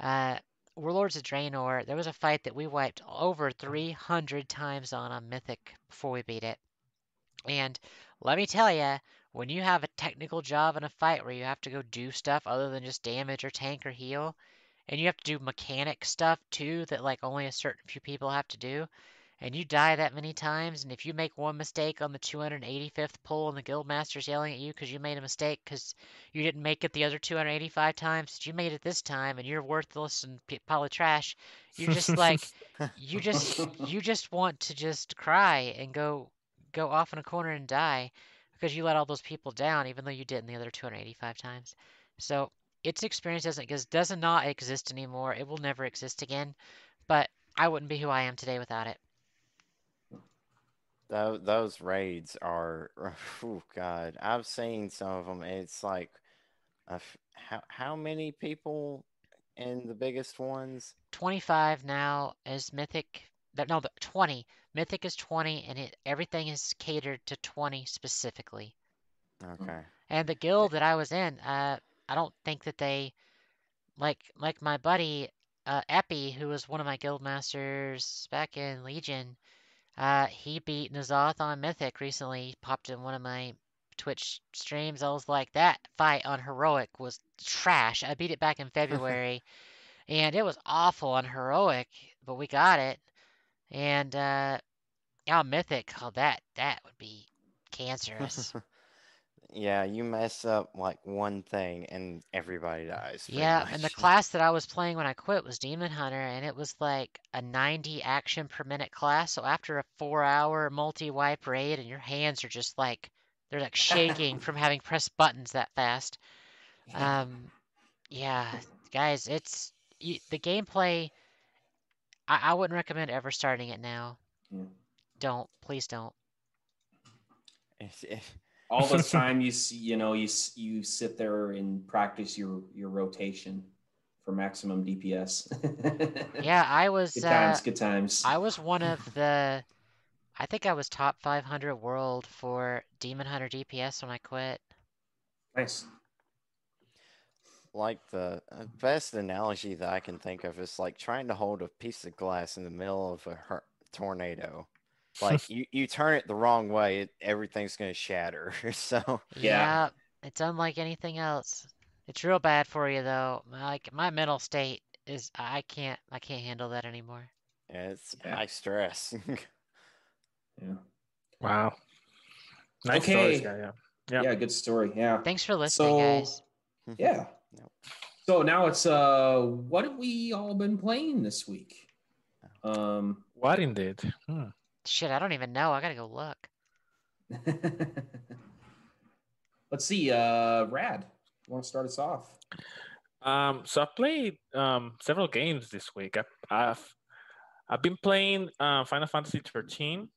uh, Warlords of Draenor. There was a fight that we wiped over 300 times on a Mythic before we beat it. And let me tell you, when you have a technical job in a fight where you have to go do stuff other than just damage or tank or heal, and you have to do mechanic stuff too that like only a certain few people have to do, and you die that many times, and if you make one mistake on the 285th pull and the guildmaster's yelling at you because you made a mistake because you didn't make it the other 285 times, you made it this time and you're worthless and pile of trash, you're just like you just you just want to just cry and go go off in a corner and die because you let all those people down even though you didn't the other 285 times. So its experience doesn't does not exist anymore. It will never exist again. But I wouldn't be who I am today without it. Those, those raids are, oh God, I've seen some of them. It's like, uh, f- how how many people in the biggest ones? 25 now is Mythic. No, the 20. Mythic is 20, and it everything is catered to 20 specifically. Okay. And the guild that I was in, uh, I don't think that they like like my buddy uh, Epi, who was one of my guild masters back in Legion. Uh, he beat N'Zoth on Mythic recently. He popped in one of my Twitch streams. I was like, that fight on Heroic was trash. I beat it back in February, and it was awful on Heroic, but we got it. And uh, on Mythic, oh, that that would be cancerous. Yeah, you mess up like one thing and everybody dies. Yeah, and the class that I was playing when I quit was Demon Hunter, and it was like a 90 action per minute class. So after a four hour multi wipe raid, and your hands are just like, they're like shaking from having pressed buttons that fast. Um, yeah, guys, it's y- the gameplay. I, I wouldn't recommend ever starting it now. Yeah. Don't, please don't. All the time you see, you know, you you sit there and practice your your rotation for maximum DPS. Yeah, I was good uh, times, good times. I was one of the I think I was top 500 world for Demon Hunter DPS when I quit. Nice. Like the uh, best analogy that I can think of is like trying to hold a piece of glass in the middle of a hur- tornado. Like you, you turn it the wrong way, it, everything's going to shatter. so Yeah. it's unlike anything else. It's real bad for you though. Like my mental state is I can't I can't handle that anymore. yeah, it's Yeah. high stress. Yeah. Wow. Nice Okay. stories, yeah, yeah. yeah. Yeah. good story. Yeah. Thanks for listening, So- guys. Yeah. Yep. So now it's uh what have we all been playing this week? Um What indeed? Hmm. Shit, I don't even know. I gotta go look. let's see, uh Rad. You want to start us off? Um, so I played um, several games this week. I, I've I've been playing uh, Final Fantasy 13.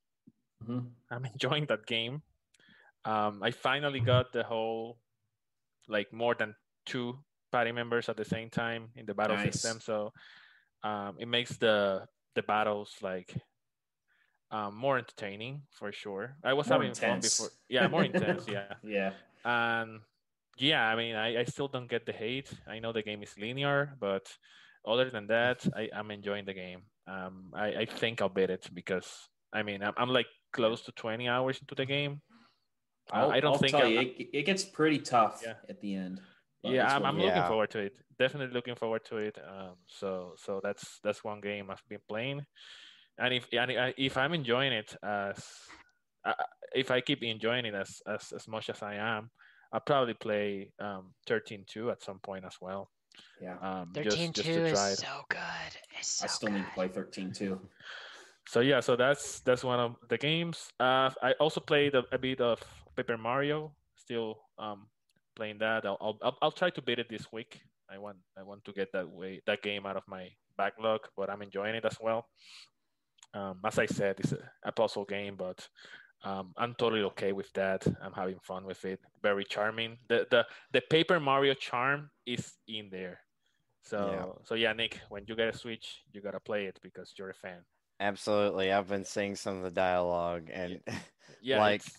Mhm. I'm enjoying that game. Um, I finally got the whole like more than two party members at the same time in the battle Nice. system. So um, it makes the the battles like um, more entertaining for sure. I was More having intense. fun before. Yeah, more intense. Yeah. Yeah. And yeah, I mean, I, I still don't get the hate. I know the game is linear, but other than that, I, I'm enjoying the game. Um, I, I think I'll beat it because I mean, I'm, I'm like close to 20 hours into the game. I- I'll, I don't I'll think you, it, it gets pretty tough Yeah. at the end. But yeah, I'm, I'm it. looking forward to it. Definitely looking forward to it. Um, so so that's that's one game I've been playing, and if and I- if I'm enjoying it as uh, if I keep enjoying it as as, as much as I am, I'll probably play um 13-2 at some point as well. Yeah. Um, just, Thirteen just two to is it. so good. It's so I still good. need to play 13 too. So yeah, so that's that's one of the games. Uh, I also played a, a bit of Paper Mario. Still um, playing that. I'll, I'll I'll try to beat it this week. I want I want to get that way that game out of my backlog, but I'm enjoying it as well. Um, as I said, it's a, a puzzle game, but um, I'm totally okay with that. I'm having fun with it. Very charming. The the the Paper Mario charm is in there. So so yeah, Nick, when you get a Switch, you gotta play it because you're a fan. Absolutely. I've been seeing some of the dialogue and Yeah, Like- it's-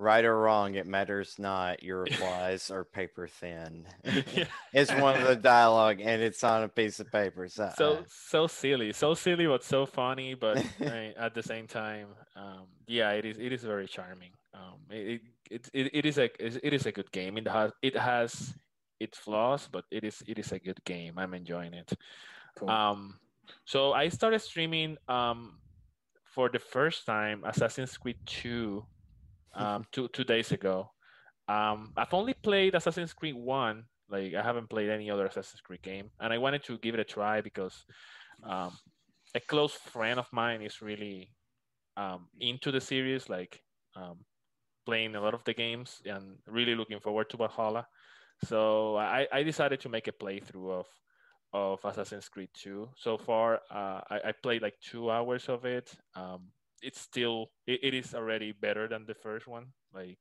right or wrong, it matters not. Your replies are paper thin. it's one of the dialogue and it's on a piece of paper. So, so uh, so silly, so silly, but so funny. But mean, at the same time, um, yeah, it is it is very charming. Um, it, it, it, it is a it is a good game. It has it has its flaws, but it is it is a good game. I'm enjoying it. Cool. Um, so I started streaming um, for the first time Assassin's Creed 2 um, two two days ago. Um, I've only played Assassin's Creed 1. Like I haven't played any other Assassin's Creed game, and I wanted to give it a try because um, a close friend of mine is really um, into the series, like um, playing a lot of the games, and really looking forward to Valhalla. So I, I decided to make a playthrough of of Assassin's Creed 2. So far, uh, I, I played like two hours of it. Um, it's still it, it is already better than the first one. Like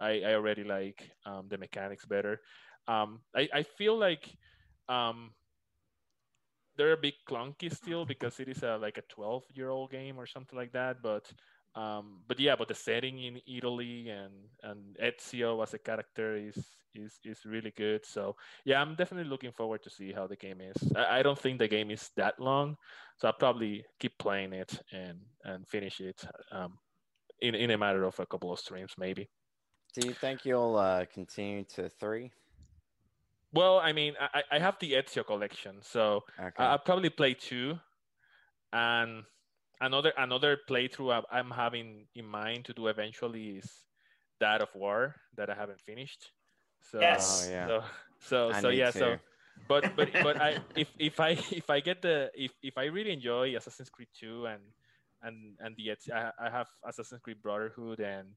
I, I already like um, the mechanics better. Um, I, I feel like um, they're a bit clunky still because it is a like a 12 year old game or something like that. But um, but yeah, but the setting in Italy and and Ezio as a character is is is really good. So yeah, I'm definitely looking forward to see how the game is. I, I don't think the game is that long, so I'll probably keep playing it and and finish it um, in in a matter of a couple of streams maybe. do you think you'll uh, continue to three? Well, I mean, I, I have the Ezio collection, so Okay. I, I'll probably play two, and another another playthrough I- I'm having in mind to do eventually is that of War that I haven't finished. So Yes. Oh, yeah. so so, so need yeah so but but but I if if I if I get the if if I really enjoy Assassin's Creed 2 and and and the I, I have Assassin's Creed Brotherhood and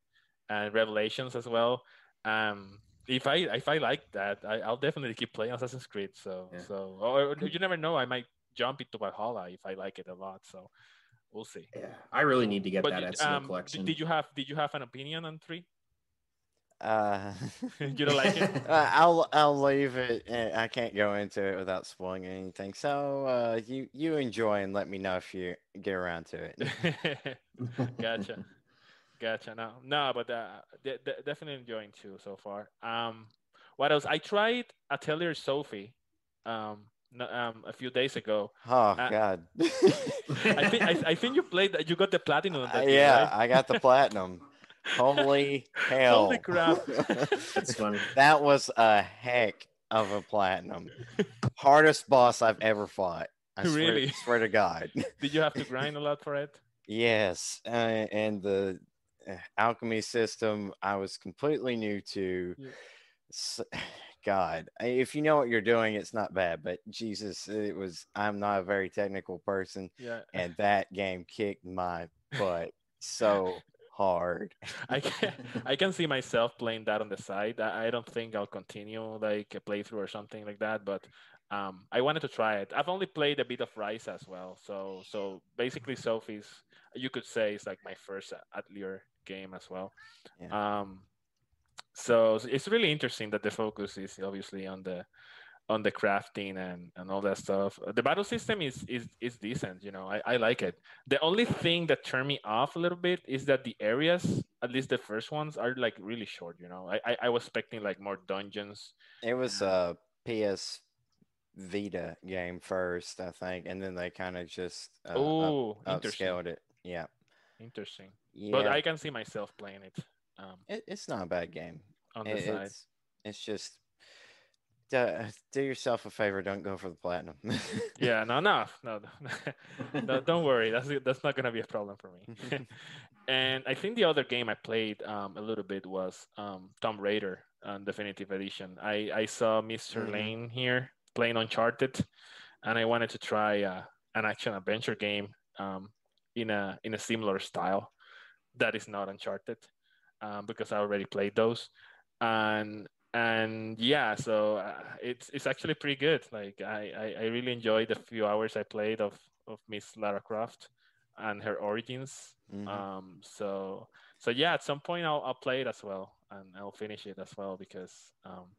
and Revelations as well. Um, if I if I like that, I, I'll definitely keep playing Assassin's Creed. So Yeah. so or you never know, I might jump into Valhalla if I like it a lot. So we'll see. Yeah, I really need to get But that did- Ezio um, collection. did you have did you have an opinion on three? Uh, you don't like it? uh, I'll I'll leave it. I can't go into it without spoiling anything. So uh, you you enjoy and let me know if you get around to it. gotcha, gotcha. No, no, but uh, de- de- definitely enjoying too so far. Um, what else? I tried Atelier Sophie, um, no, um, a few days ago. Oh Uh, God. I think I, I think you played that. You got the platinum. on Uh, that game, yeah, right? I got the platinum. Holy hell! Holy crap! That's funny. that was a heck of a platinum. Hardest boss I've ever fought. I Really? swear to God. Did you have to grind a lot for it? yes, uh, and the uh, alchemy system I was completely new to. Yeah. S- God, if you know what you're doing, it's not bad. But Jesus, it was. I'm not a very technical person, Yeah, and that game kicked my butt so hard. I can I can see myself playing that on the side. I, I don't think I'll continue like a playthrough or something like that, but um, I wanted to try it. I've only played a bit of Rise as well, so so basically Sophie's you could say is like my first Atelier game as well. Yeah. Um, so it's really interesting that the focus is obviously on the on the crafting and, and all that stuff. The battle system is is is decent, you know. I, I like it. The only thing that turned me off a little bit is that the areas, at least the first ones, are like really short, you know. I I, I was expecting like more dungeons. It was a PS Vita game first, I think, and then they kind of just uh, oh, interesting. upscaled it. Yeah, Interesting. yeah. But I can see myself playing it um, it, it's not a bad game. on the It- side. it's it's just do, do yourself a favor. Don't go for the platinum. Yeah, no, no, no, no, don't worry. That's that's not gonna be a problem for me. and I think the other game I played um, a little bit was um, Tomb Raider on Definitive Edition. I I saw mister Mhm. Lane here playing Uncharted, and I wanted to try uh, an action adventure game um, in a in a similar style that is not Uncharted um, because I already played those, and and yeah, so uh, it's it's actually pretty good. Like I, I I really enjoyed the few hours I played of of Miss Lara Croft and her origins. Mhm. Um, so so yeah, at some point I'll I'll play it as well and I'll finish it as well because um,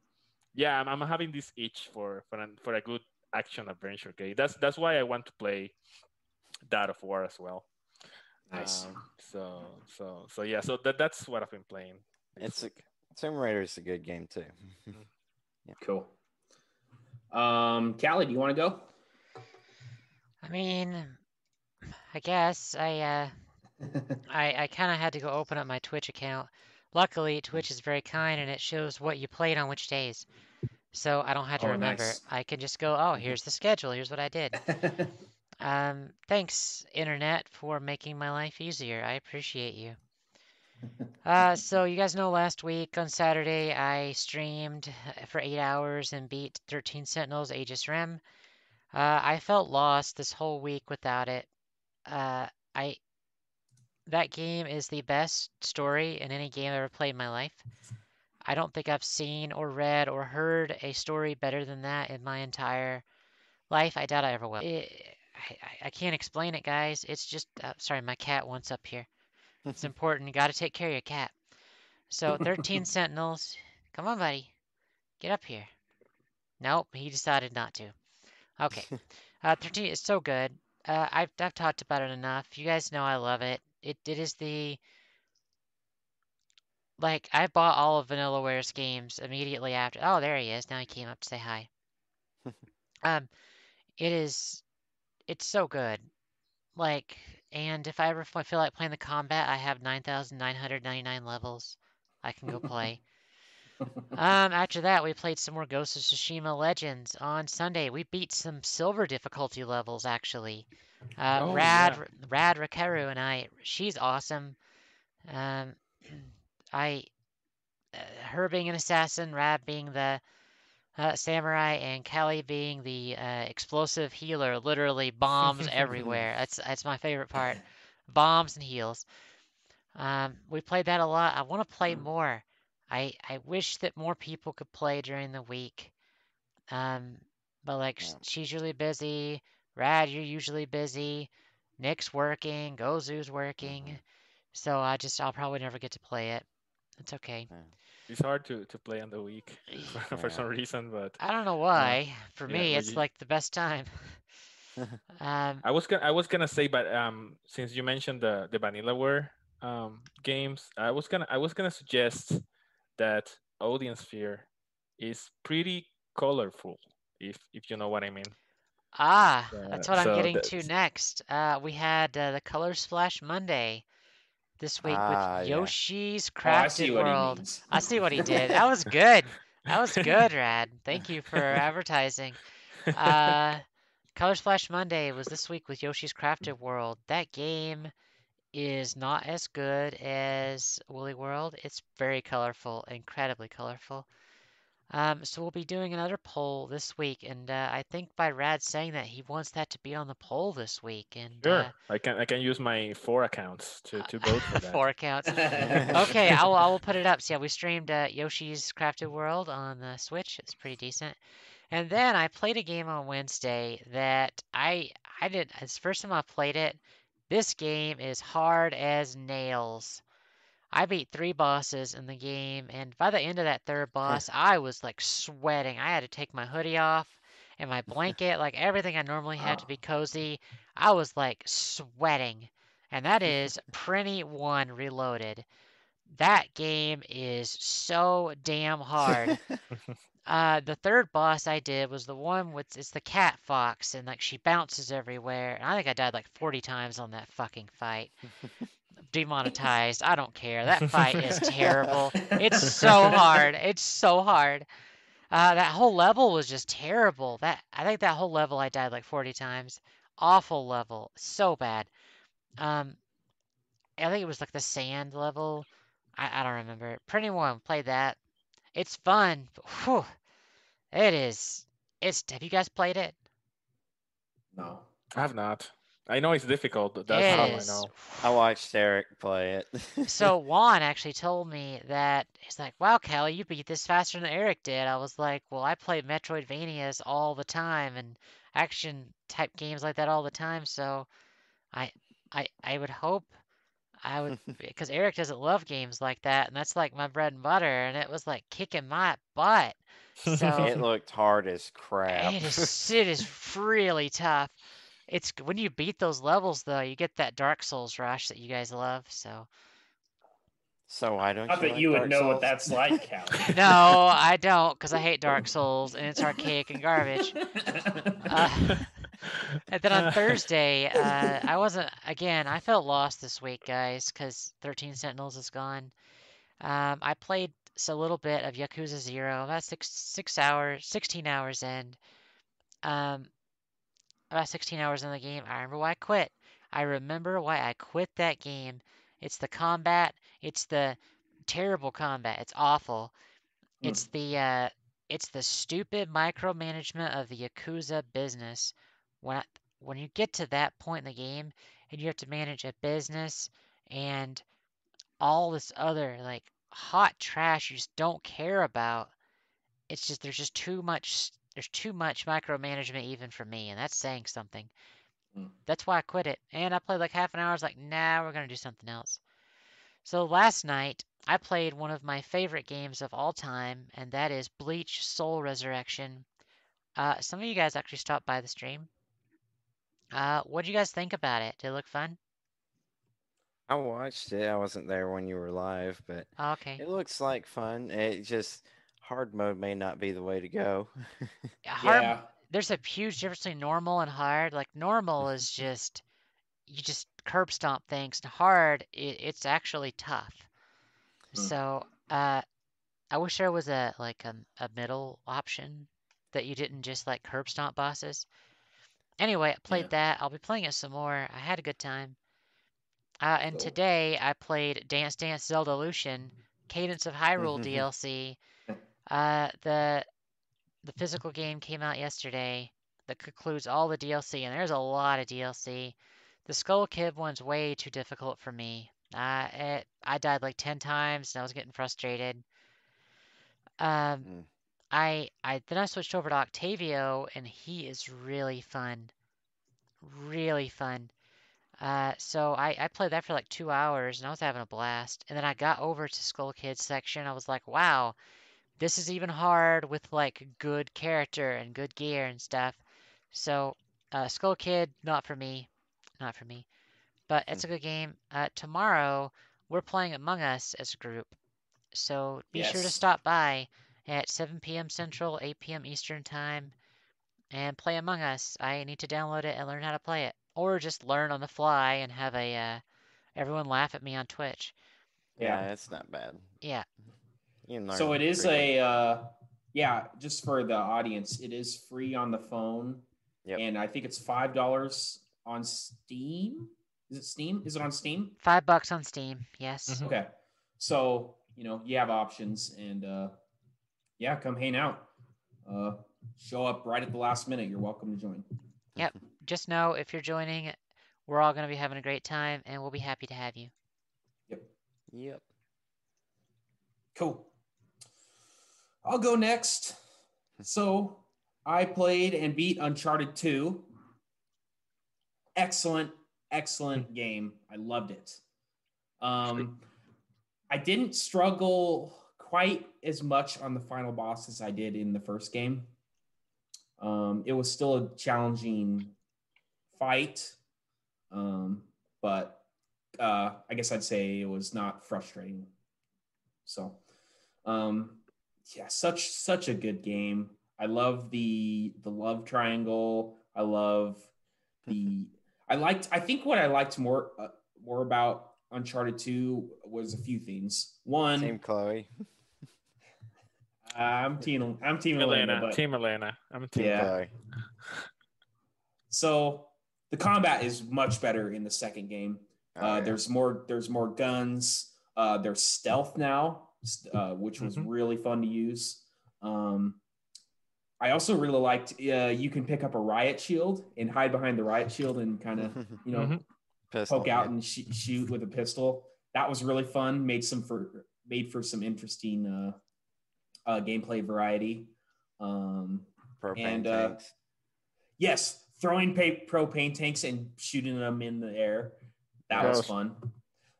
yeah, I'm, I'm having this itch for for an, for a good action adventure game. That's that's why I want to play that of War as well. Nice. Um, so so so yeah, so that that's what I've been playing. It's a- Tomb Raider is a good game too. Cool. Um, Callie, do you want to go? I mean, I guess I uh, I I kind of had to go open up my Twitch account. Luckily, Twitch is very kind and it shows what you played on which days. So I don't have to Oh, remember. nice. I can just go, oh, here's the schedule. Here's what I did. Um, thanks, Internet, for making my life easier. I appreciate you. Uh, so you guys know last week on Saturday I streamed for eight hours and beat 13 Sentinels Aegis Rim. Uh, I felt lost this whole week without it. Uh, I that game is the best story in any game I've ever played in my life. I don't think I've seen or read or heard a story better than that in my entire life. I doubt I ever will. It, I, I- can't explain it, guys. It's just uh, sorry, my cat wants up here. It's important. You got to take care of your cat. So 13 Sentinels. Come on, buddy. Get up here. Nope, he decided not to. Okay. Uh, 13 is so good. Uh, I've, I've talked about it enough. You guys know I love it. It it is the like I bought all of VanillaWare's games immediately after. Oh, there he is. Now he came up to say hi. um, it is it's so good. Like, and if I ever feel like playing the combat, I have 9,999 levels. I can go play. Um, after that, we played some more Ghost of Tsushima Legends on Sunday. We beat some silver difficulty levels actually. Uh, Oh, Rad, Rad Rakeru and I, she's awesome. Um, I, uh, her being an assassin, Rad being the uh, samurai, and Callie being the uh, explosive healer. Literally bombs everywhere. That's that's my favorite part. Bombs and heals. Um, we played that a lot. I want to play more. I I wish that more people could play during the week. Um, but like she's usually busy. Rad, you're usually busy. Nick's working. Gozu's working. Mhm. So I just I'll probably never get to play it. It's okay. Yeah. It's hard to, to play on the week for, for some reason, but I don't know why. For me, would it's you- like the best time. um, I was gonna I was gonna say, but um, since you mentioned the the Vanillaware um games, I was gonna I was gonna suggest that Odin Sphere is pretty colorful, if if you know what I mean. ah, Uh, that's what I'm so getting to next. Uh, we had uh, the Color Splash Monday this week Ah, with yeah. Yoshi's Oh, I see Crafted what World. he means. I see what he did. That was good. That was good, Rad. Thank you for advertising. Uh, Color Splash Monday was this week with Yoshi's Crafted World. That game is not as good as Woolly World. It's very colorful, incredibly colorful. Um, so we'll be doing another poll this week, and uh, I think by Rad saying that he wants that to be on the poll this week, and Sure, uh, I can I can use my four accounts to to vote for that. four accounts. Okay, I will, I will put it up. So yeah, we streamed uh, Yoshi's Crafted World on the Switch. It's pretty decent. And then I played a game on Wednesday that I I did. It's the first time I played it. This game is hard as nails. I beat three bosses in the game, and by the end of that third boss, I was like sweating. I had to take my hoodie off and my blanket, like everything I normally had to be cozy. I was like sweating. And that is Prinny 1 Reloaded. That game is so damn hard. Uh, the third boss I did was the one with it's the cat fox, and like she bounces everywhere. And I think I died like 40 times on that fucking fight. Demonetized. I don't care. That fight is terrible. It's so hard. It's so hard. Uh, that whole level was just terrible. That I think that whole level I died like 40 times. Awful level. So bad. Um, I think it was like the sand level. I, I don't remember. Pretty one played that. It's fun. But, whew, it is. It's. Have you guys played it? no. I have not. I know it's difficult. but It That's all I know. I watched Eric play it. So Juan actually told me that he's like, "Wow, Callie, you beat this faster than Eric did." I was like, "Well, I play Metroidvanias all the time and action type games like that all the time, so I, I, I would hope I would because Eric doesn't love games like that, and that's like my bread and butter, and it was like kicking my butt. So it looked hard as crap. It is it is really tough. It's when you beat those levels though, you get that Dark Souls rush that you guys love. So so why don't Not you that like you would Dark know what that's like, Callie. no, I don't because I hate Dark Souls and it's archaic and garbage. Uh, and then on Thursday, uh, I wasn't again. I felt lost this week, guys, because Thirteen Sentinels is gone. Um, I played a little bit of Yakuza Zero, about six six hours, sixteen hours in. Um, about sixteen hours in the game. I remember why I quit. I remember why I quit that game. It's the combat. It's the terrible combat. It's awful. Hmm. It's the uh, it's the stupid micromanagement of the Yakuza business. When I, when you get to that point in the game and you have to manage a business and all this other like hot trash you just don't care about, it's just there's just too much there's too much micromanagement even for me, and that's saying something. Hmm. That's why I quit it. And I played like half an hour. I was like, nah, we're gonna do something else. So last night I played one of my favorite games of all time, and that is Bleach Soul Resurrection. Uh, some of you guys actually stopped by the stream. Uh, what do you guys think about it? Did it look fun? I watched it. I wasn't there when you were live, but Oh, okay. it looks like fun. It just hard mode may not be the way to go. Hard, yeah. there's a huge difference between normal and hard. Like normal is just you just curb stomp things, and hard it, it's actually tough. Hmm. So uh, I wish there was a like a, a middle option that you didn't just like curb stomp bosses. Anyway, I played that. I'll be playing it some more. I had a good time. Uh, and Cool. today I played Dance Dance Zelda Lucian, Cadence of Hyrule DLC. Uh, the the physical game came out yesterday that concludes all the DLC, and there's a lot of DLC. The Skull Kid one's way too difficult for me. Uh, it, I died like 10 times and I was getting frustrated. Um, Mm. I I then I switched over to Octavo and he is really fun. Really fun. Uh, so I, I played that for like two hours and I was having a blast. And then I got over to Skull Kid section. I was like, wow, this is even hard with like good character and good gear and stuff. So uh, Skull Kid, not for me, not for me. But it's a good game. Uh, tomorrow we're playing Among Us as a group. So be sure to stop by at 7 p.m. Central, 8 p.m. Eastern Time, and play Among Us. I need to download it and learn how to play it, or just learn on the fly and have a uh, everyone laugh at me on Twitch. Yeah, Yeah. it's not bad. Yeah, You can learn So it is a uh, yeah. Just for the audience, it is free on the phone, Yep. and I think it's five dollars on Steam. Is it Steam? Is it on Steam? five bucks on Steam. Yes. Mhm. Okay. So, you know, you have options and uh yeah, come hang out. Uh show up right at the last minute. You're welcome to join. Yep. Just know if you're joining, we're all going to be having a great time, and we'll be happy to have you. Yep. Yep. Cool. I'll go next. So, I played and beat Uncharted 2. Excellent, excellent game. I loved it. Um I didn't struggle quite as much on the final boss as I did in the first game. Um, it was still a challenging fight, um, but uh, I guess I'd say it was not frustrating. So, um, yeah, such such a good game. I love the the love triangle. I love the. I liked. I think what I liked more uh, more about Uncharted Two was a few things. One, Team Chloe. I'm team. I'm team Elena, Elena, Team Elena. I'm team. Yeah. Chloe. so the combat is much better in the second game. Oh, Uh, yeah. There's more. There's more guns. Uh, there's stealth now, uh, which was Mhm. really fun to use. Um, I also really liked. Uh, you can pick up a riot shield and hide behind the riot shield and kind of you know Mhm. Pistol, poke out yeah. and sh- shoot with a pistol. That was really fun. Made some for made for some interesting uh, uh, gameplay variety. Um, propane and, uh, tanks. Yes, throwing pa- propane tanks and shooting them in the air. That was fun.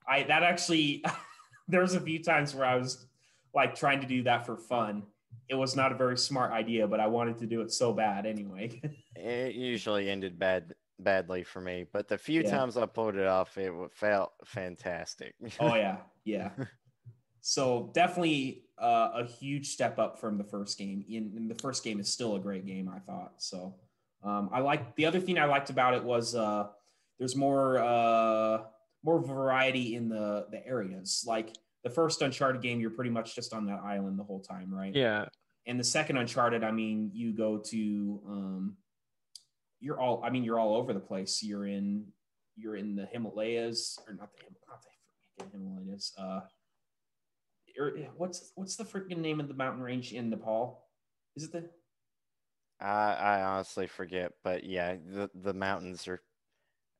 I that actually there was a few times where I was like trying to do that for fun. It was not a very smart idea, but I wanted to do it so bad anyway. It usually ended bad badly for me, but the few Yeah. times I pulled it off, it felt fantastic. oh yeah, yeah. So definitely uh, a huge step up from the first game. In, in the first game is still a great game, I thought. So um, I like the other thing I liked about it was uh, there's more uh, more variety in the the areas. Like the first Uncharted game, you're pretty much just on that island the whole time, right? Yeah. And the second Uncharted, I mean, you go to um, you're all I mean, you're all over the place. You're in you're in the Himalayas or not the not the freaking Himalayas. Uh, or what's what's the freaking name of the mountain range in Nepal? Is it the I, I honestly forget, but yeah, the, the mountains are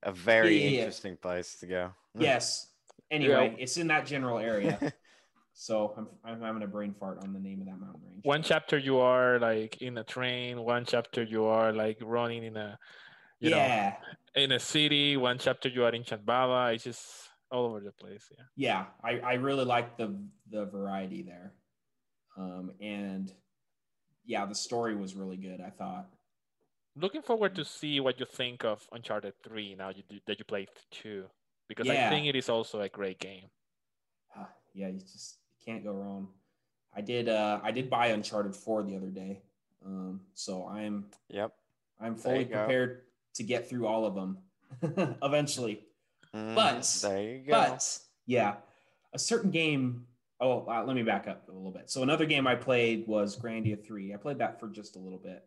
a very Yeah, yeah, yeah. interesting place to go. yes? Anyway, it's in that general area. So I'm I'm having a brain fart on the name of that mountain range. One chapter you are like in a train. One chapter you are like running in a, you know, in a city. One chapter you are in Shambhala. It's just all over the place. Yeah. yeah. I I really like the the variety there, um, and yeah, the story was really good. I thought. Looking forward to see what you think of Uncharted Three now you do, that you played two, because I think it is also a great game. Ah, yeah, you just can't go wrong. I did uh I did buy Uncharted 4 the other day. Um so I'm Yep. I'm fully you go. prepared to get through all of them eventually. Mhm, But- there you go. But yeah, a certain game Oh, uh, let me back up a little bit. So another game I played was Grandia 3. I played that for just a little bit.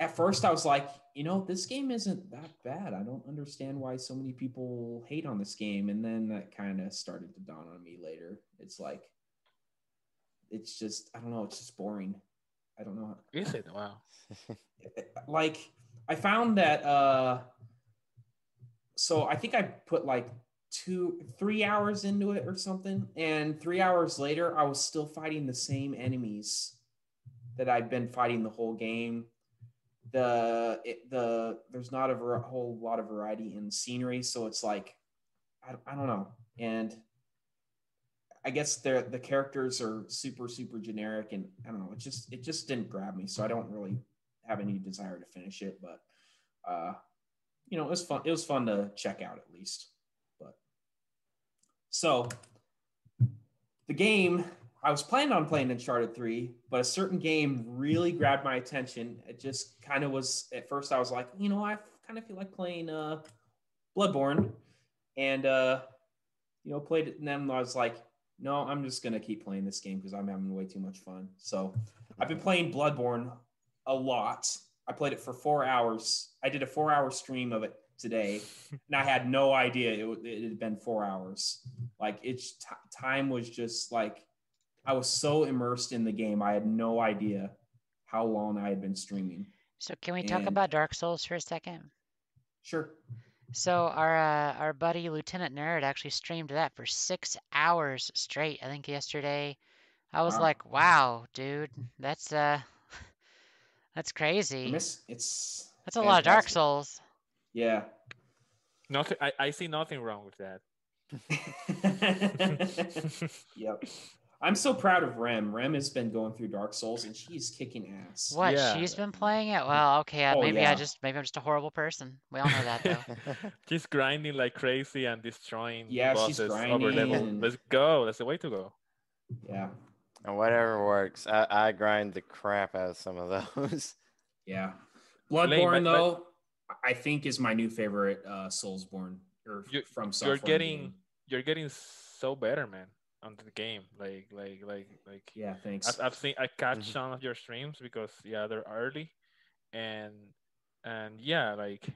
At first I was like, you know, this game isn't that bad. I don't understand why so many people hate on this game and then that kind of started to dawn on me later. It's like it's just I don't know, it's just boring. I don't know. Is it? Wow. like I found that uh so I think I put like two three hours into it or something and 3 hours later I was still fighting the same enemies that I'd been fighting the whole game the it, the there's not a ver- whole lot of variety in scenery, so it's like I, I don't know, and I guess the the characters are super super generic, and I don't know, it just it just didn't grab me, so I don't really have any desire to finish it, but uh, you know, it was fun. It was fun to check out at least, but so the game I was planning on playing Uncharted 3, but a certain game really grabbed my attention. It just kind of was at first I was like, you know, I kind of feel like playing uh Bloodborne and uh you know, played it and then I was like, no, I'm just gonna keep playing this game because I'm having way too much fun. So I've been playing Bloodborne a lot. I played it for four hours. I did a four hour stream of it today, and I had no idea it, it had been four hours. Like it's t- time was just like I was so immersed in the game. I had no idea how long I had been streaming. So can we talk And- about Dark Souls for a second? Sure. So our uh, our buddy Lieutenant Nerd actually streamed that for six hours straight. I think yesterday. I was Wow. like, "Wow, dude, that's uh, that's crazy. miss it's That's a lot of Dark. Souls." Yeah. Nothing. I, I see nothing wrong with that. yep. I'm so proud of Rem. Rem has been going through Dark Souls and she's kicking ass. What? Yeah. She's been playing it? Well, okay, Oh, maybe yeah. I just maybe I'm just a horrible person. We all know that though. She's grinding like crazy and destroying Yeah, she's bosses over grinding level. and- Let's go. That's the way to go. Yeah. And whatever works. I, I grind the crap out of some of those. Yeah. Lane, Bloodborne, but- though, I think is my new favorite uh, Soulsborne or You- from software. You're getting game. you're getting so better, man, on the game. Like like like like. Yeah, thanks. I've, I've seen I catch Mhm. some of your streams because yeah they're early, and and yeah like,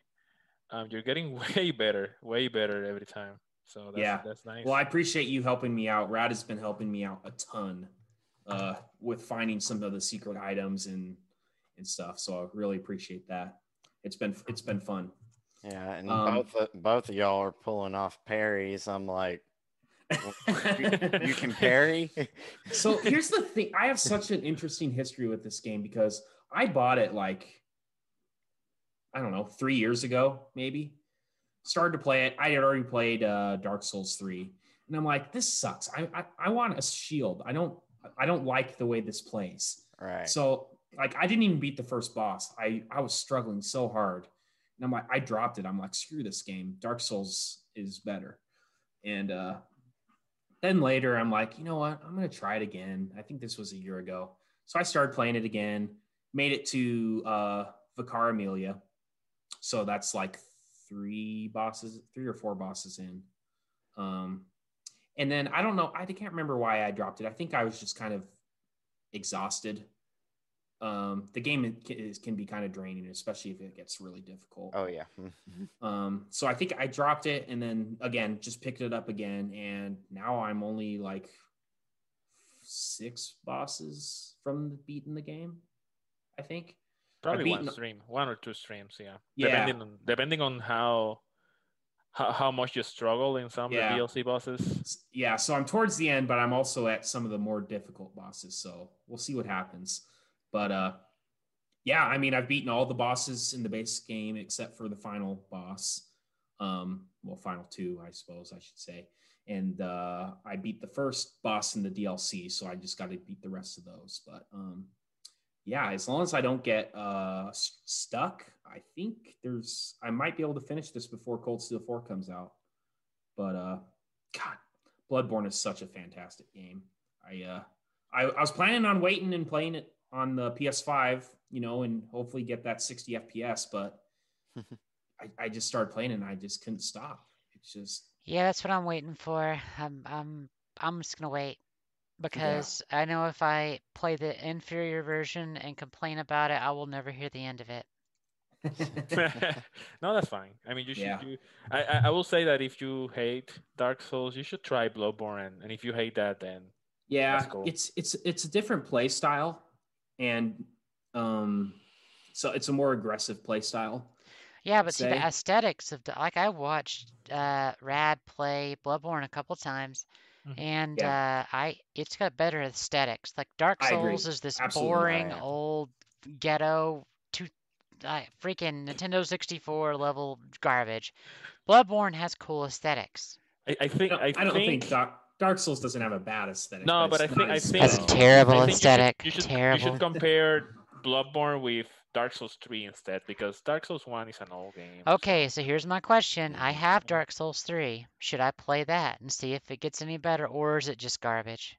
um you're getting way better, way better every time. So that's, Yeah. that's nice. Well, I appreciate you helping me out. Rad has been helping me out a ton uh, with finding some of the secret items and and stuff. So I really appreciate that. It's been it's been fun. Yeah, and Um, both both of y'all are pulling off parries. I'm like, you can parry? so here's the thing i have such an interesting history with this game because i bought it like i don't know three years ago maybe started to play it i had already played uh, dark souls 3 and i'm like this sucks I, I i want a shield i don't i don't like the way this plays right. so like I didn't even beat the first boss. I I was struggling so hard. And I'm like, I dropped it. I'm like, screw this game. Dark Souls is better. And uh then later I'm like, you know what? I'm gonna try it again. I think this was a year ago. So I started playing it again, made it to uh Vicar Amelia. So that's like three bosses, three or four bosses in. Um and then I don't know, I can't remember why I dropped it. I think I was just kind of exhausted um, the game is, can be kind of draining, especially if it gets really difficult. Oh yeah. Um, so I think I dropped it and then again just picked it up again, and now I'm only like six bosses from the beating the game. I think. Probably one stream, one or two streams, yeah. Yeah. Depending on depending on how how, how much you struggle in some Yeah. of the DLC bosses. Yeah, so I'm towards the end, but I'm also at some of the more difficult bosses. So we'll see what happens. But uh, yeah, I mean, I've beaten all the bosses in the base game except for the final boss. Um, well, final two, I suppose I should say. And uh, I beat the first boss in the DLC, so I just got to beat the rest of those. But um, yeah, as long as I don't get uh, s- stuck, I think there's I might be able to finish this before Cold Steel 4 comes out. But uh, God, Bloodborne is such a fantastic game. I uh, I, I was planning on waiting and playing it on the PS5, you know, and hopefully get that 60 FPS, but I, I just started playing and I just couldn't stop. It's just Yeah, that's what I'm waiting for. I'm I'm I'm just gonna wait because I know if I play the inferior version and complain about it, I will never hear the end of it. no, that's fine. I mean, you should. Yeah. You, I, I I will say that if you hate Dark Souls, you should try Bloodborne, and if you hate that, then yeah, That's cool. it's it's it's a different play style, and um, so it's a more aggressive play style. Yeah, but see the aesthetics of the, like I watched uh Rad play Bloodborne a couple times Mhm. and Yeah. uh I it's got better aesthetics. Like Dark Souls is this Absolutely. boring old ghetto two I, freaking Nintendo 64 level garbage. Bloodborne has cool aesthetics. I, I think No, I, I don't think, think Dark, Dark Souls doesn't have a bad aesthetic. No, but it's I think- I as think- that's a terrible I think you should- aesthetic. You should, you should compare Bloodborne with Dark Souls 3 instead because Dark Souls 1 is an old game. Okay, so here's my question. I have Dark Souls 3. Should I play that and see if it gets any better, or is it just garbage?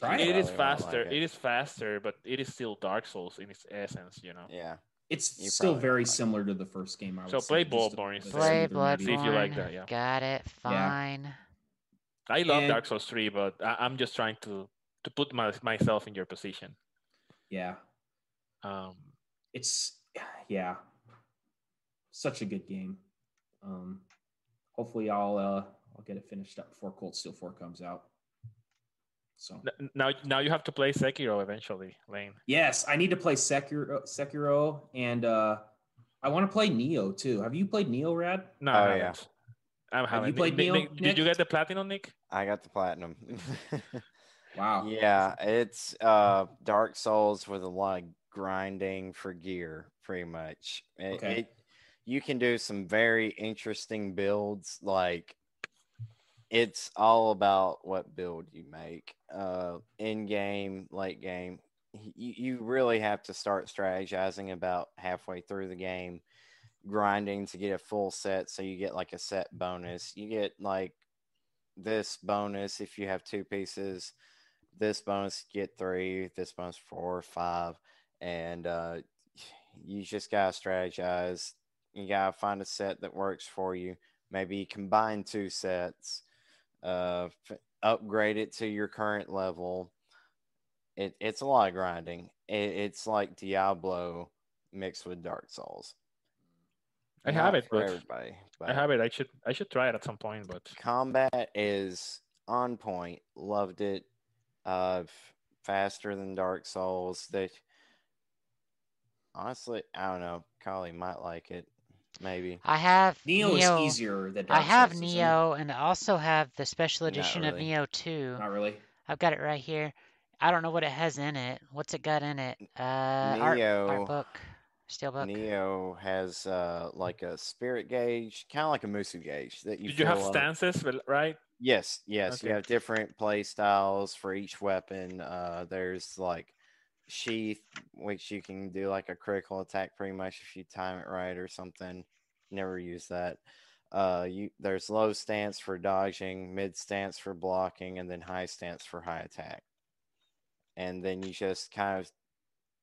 Try It it. is faster. like it. it is faster, but it is still Dark Souls in its essence, you know. Yeah. It's You still very won't like it. similar to the first game. I would So say, play Bloodborne. Play smoother medium. See if you like that, yeah. Got it. Fine. I love And- Dark Souls 3, but I, I'm just trying to to put my, myself in your position. Yeah, Um, it's yeah, such a good game. Um, hopefully, I'll uh, I'll get it finished up before Cold Steel Four comes out. So now now you have to play Sekiro eventually, Lane. yes, I need to play Sekiro, Sekiro, and uh, I want to play Nioh too. Have you played Nioh, Rad? No, Oh, I yeah. Haven't. I haven't. you played Nick- Nioh, Nick, did you get the platinum, Nick? I got the platinum. Wow. yeah, it's uh Dark Souls with a lot of grinding for gear, pretty much. It, Okay. it- you can do some very interesting builds. Like it's all about what build you make. Uh, in game, late game, you, you really have to start strategizing about halfway through the game, grinding to get a full set. So you get like a set bonus. You get like this bonus if you have two pieces. This bonus get three. This bonus four, five, and uh, you just gotta strategize. You gotta find a set that works for you. Maybe combine two sets, uh, upgrade it to your current level. It, it's a lot of grinding. It, it's like Diablo mixed with Dark Souls. I Not have it, for but everybody. But I have it. I should I should try it at some point, but combat is on point. Loved it. Uh, faster than Dark Souls. That honestly, I don't know. Callie might like it. Maybe. I have Nioh, Nioh. is easier than Dark I have Souls. Nioh, and I also have the special Not edition of. Nioh 2. Not really. I've got it right here. I don't know what it has in it. What's it got in it? Uh, art, Nioh. art book, steelbook. Nioh has uh like a spirit gauge, kind of like a Musou gauge that you. did you have up. stances, right? Yes, yes. You have different play styles for each weapon. Uh, there's like sheath, which you can do like a critical attack pretty much if you time it right or something. Never use that. Uh, you there's low stance for dodging, mid stance for blocking, and then high stance for high attack. And then you just kind of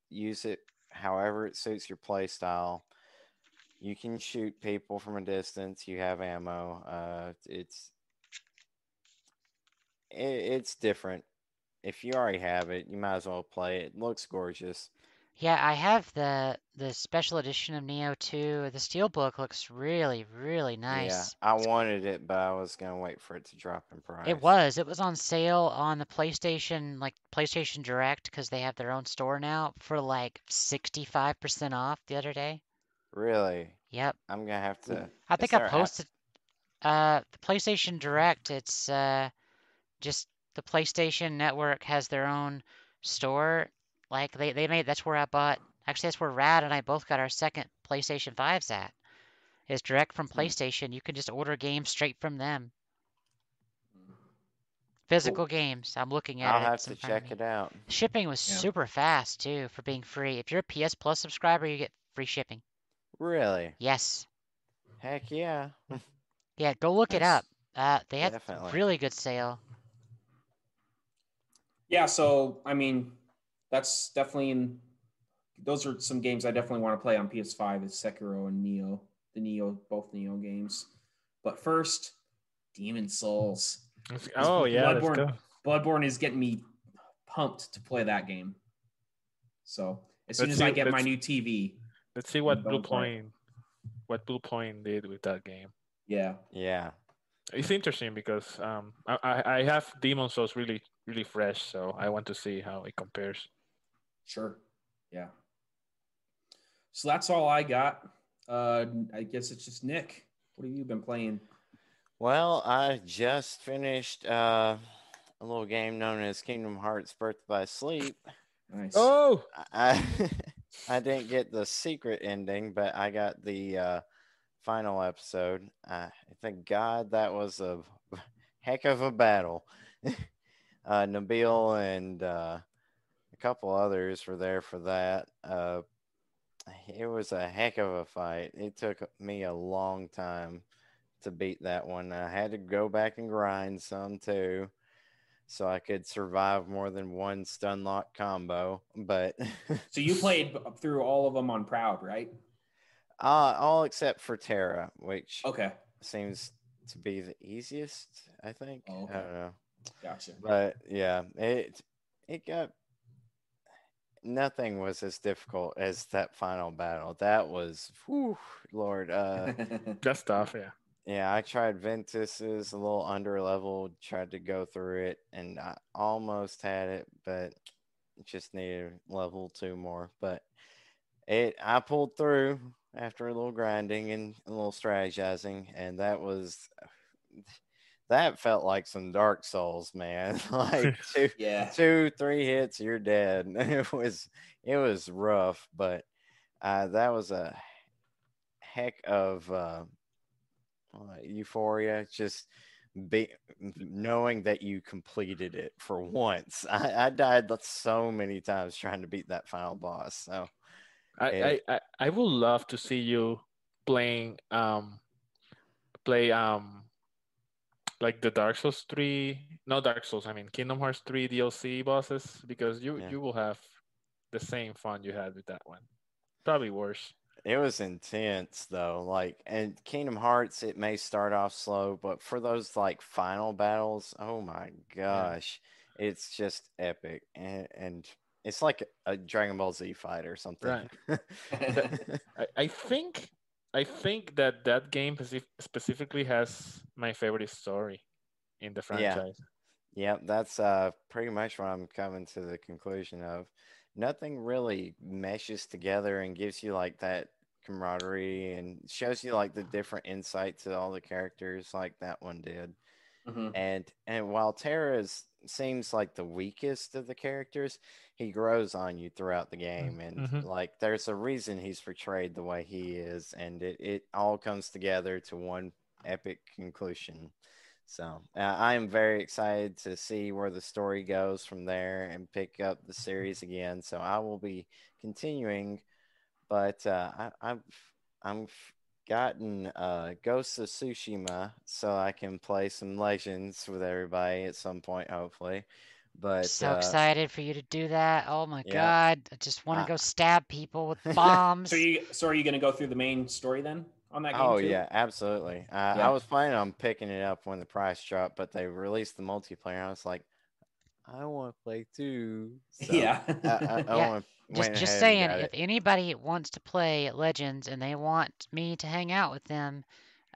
use it however it suits your play style. You can shoot people from a distance. You have ammo. Uh, it's it, it's different. If you already have it, you might as well play it. It looks gorgeous. Yeah, I have the the special edition of Nioh 2. The steelbook looks really, really nice. Yeah, I wanted it, but I was gonna wait for it to drop in price. It was. It was on sale on the PlayStation, like PlayStation Direct, because they have their own store now for like 65% off the other day. really. Yep. I'm gonna have to. I Is think I there a posted uh the PlayStation Direct, it's uh just the PlayStation Network has their own store. Like they, they made that's where I bought actually that's where Rad and I both got our second PlayStation 5s at. Is direct from Hmm. PlayStation. You can just order games straight from them. Physical games. I'm looking at it. I'll have to in front of check it out. Shipping was Yeah. super fast too for being free. If you're a PS Plus subscriber, you get free shipping. Really? Yes. Heck yeah. Yeah, go look it up. Uh, they had Definitely. really good sale. Yeah, so I mean, that's definitely in. Those are some games I definitely want to play on PS5. Is Sekiro and Nioh, the Nioh, both Nioh games. But first, Demon Souls. Oh yeah, let's Bloodborne, go. Bloodborne is getting me pumped to play that game. So as soon Let's as I get my new TV, Let's see what I'm Blue going for it. Point, what Bluepoint did with that game. yeah, Yeah. It's interesting because um, I, I I have Demon Souls really really fresh, so I want to see how it compares. Sure, yeah. So that's all I got. Uh, I guess it's just Nick. What have you been playing? Well, I just finished uh, a little game known as Kingdom Hearts Birth by Sleep. Nice. Oh, I I didn't get the secret ending, but I got the uh, final episode. Uh, thank God that was a heck of a battle. uh, Nabil and uh, a couple others were there for that. Uh, it was a heck of a fight. It took me a long time to beat that one. I had to go back and grind some too, so I could survive more than one stun lock combo. But So you played through all of them on Proud, right? uh, all except for Terra, which Okay, seems to be the easiest. I think. Oh, okay. I don't know. gotcha. but yeah, it it got nothing was as difficult as that final battle. That was, whew, Lord. Uh, That's tough, yeah. yeah, I tried Ventus's a little under level, tried to go through it, and I almost had it, but just needed level two more. But it, I pulled through after a little grinding and a little strategizing, and that was. That felt like some Dark Souls, man. like two, yeah. two, three hits, you're dead. It was it was rough, but uh, that was a heck of uh, uh, euphoria. Just be knowing that you completed it for once. I, I died so many times trying to beat that final boss. So I, Yeah. I, I, I would love to see you playing um play um like the Dark Souls 3 no Dark Souls I mean Kingdom Hearts 3 DLC bosses because you Yeah. you will have the same fun you had with that one probably worse It was intense though. Like and Kingdom Hearts, it may start off slow, but for those like final battles, oh my gosh, it's just epic. And, and it's like a Dragon Ball Z fight or something. I, I think I think that that game specifically has my favorite story in the franchise. Yeah. franchise Yep, that's uh pretty much what I'm coming to the conclusion of. Nothing really meshes together and gives you like that camaraderie and shows you like the different insights to all the characters like that one did. Mhm. And and while Terra is, seems like the weakest of the characters, he grows on you throughout the game, and Mhm. like there's a reason he's portrayed the way he is, and it it all comes together to one epic conclusion. So uh, I am very excited to see where the story goes from there and pick up the series again. So I will be continuing, but uh, I, I've I'm gotten uh, Ghost of Tsushima so I can play some Legends with everybody at some point, hopefully. But so uh, excited for you to do that. Oh my yeah. God. I just want to Uh, go stab people with bombs. So you so are you going to go through the main story then on that game? Oh too? yeah, absolutely. Uh, Yeah. I was planning on picking it up when the price dropped, but they released the multiplayer. I was like, I want to play too. So yeah. I, I, I Yeah, went, Just, just saying, if it. anybody wants to play Legends and they want me to hang out with them,